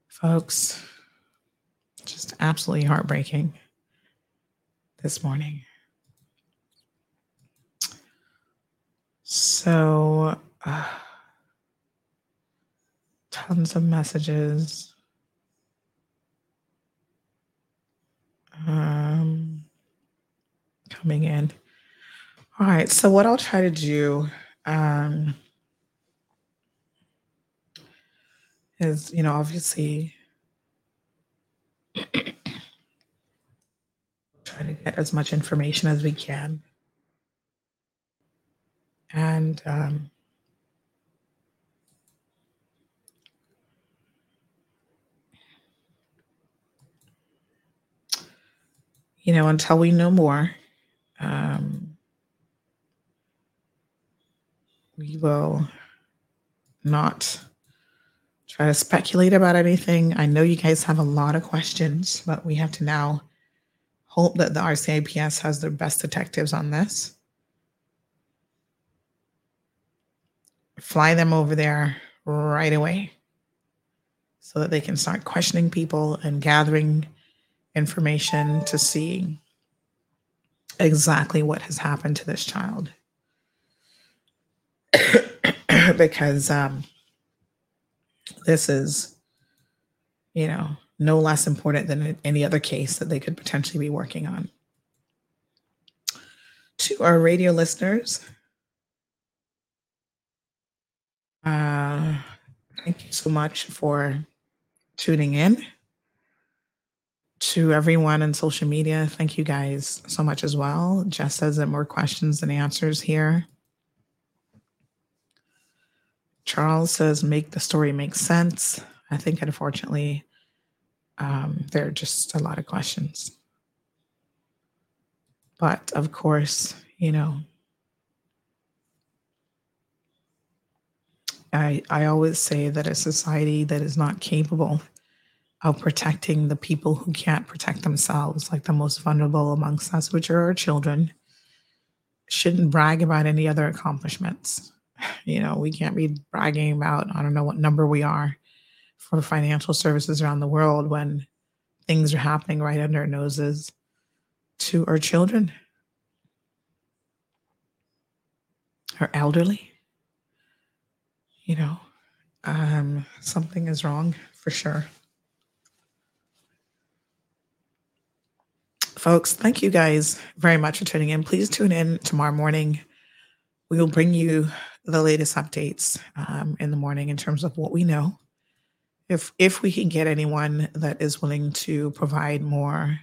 folks, just absolutely heartbreaking this morning. So, uh, tons of messages. Um, coming in. All right. So, what I'll try to do um, is, you know, obviously <clears throat> try to get as much information as we can. And um, you know, until we know more, um, we will not try to speculate about anything. I know you guys have a lot of questions, but we have to now hope that the RCIPS has their best detectives on this. Fly them over there right away so that they can start questioning people and gathering information to see exactly what has happened to this child. <coughs> because um, this is, you know, no less important than any other case that they could potentially be working on. To our radio listeners, uh, thank you so much for tuning in to everyone in social media, thank you guys so much as well. Jess says that more questions than answers here. Charles says, make the story make sense. I think, unfortunately, um, there are just a lot of questions. But of course, you know, I, I always say that a society that is not capable of protecting the people who can't protect themselves, like the most vulnerable amongst us, which are our children, shouldn't brag about any other accomplishments. You know, we can't be bragging about, I don't know what number we are for financial services around the world when things are happening right under our noses to our children, our elderly. You know, um, something is wrong for sure. folks, thank you guys very much for tuning in. Please tune in tomorrow morning. We will bring you the latest updates um, in the morning in terms of what we know. If if we can get anyone that is willing to provide more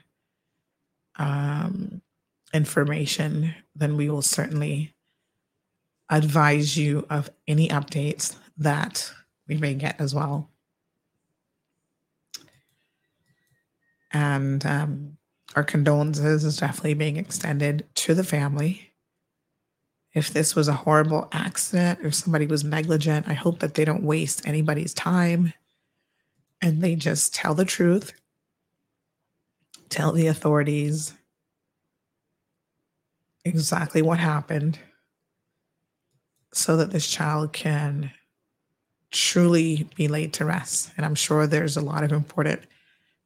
um, information, then we will certainly advise you of any updates that we may get as well. And um, our condolences is definitely being extended to the family. If this was a horrible accident, if somebody was negligent, I hope that they don't waste anybody's time and they just tell the truth, tell the authorities exactly what happened so that this child can truly be laid to rest. And I'm sure there's a lot of important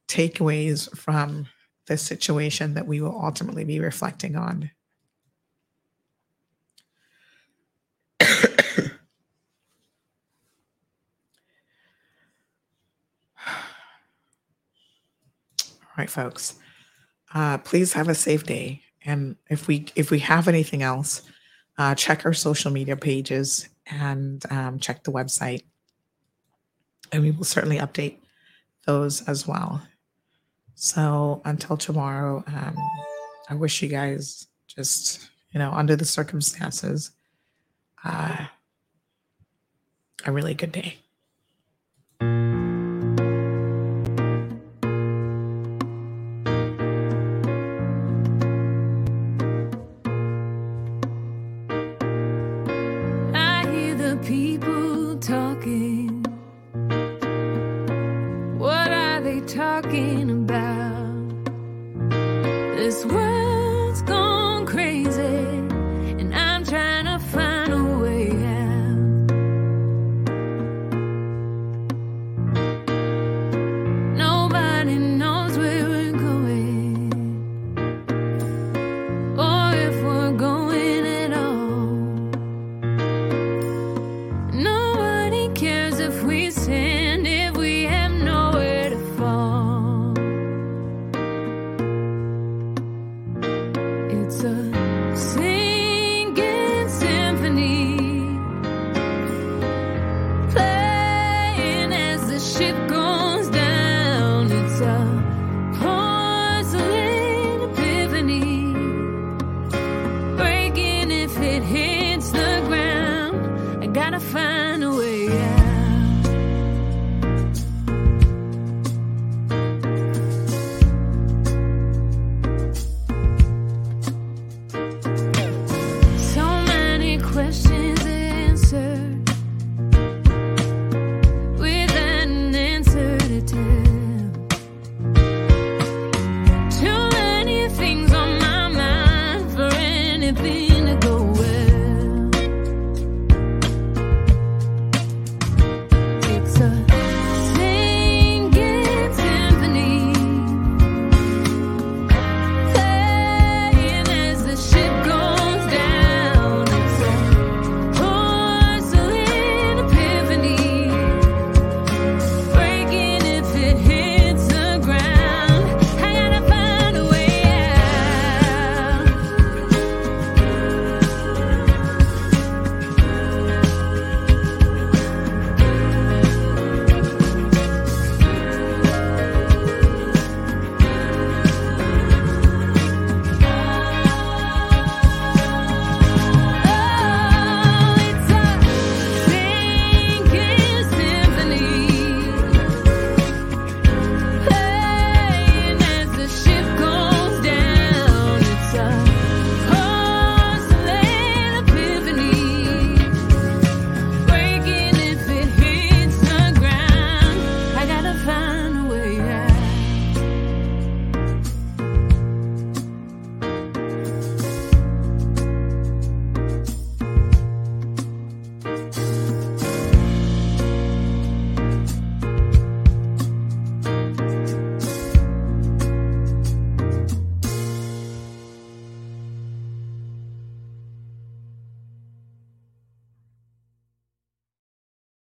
takeaways from this situation that we will ultimately be reflecting on. All right, folks. Uh, please have a safe day. And if we if we have anything else, uh, check our social media pages and um, check the website, and we will certainly update those as well. So until tomorrow, um, I wish you guys just you know, under the circumstances, uh, a really good day.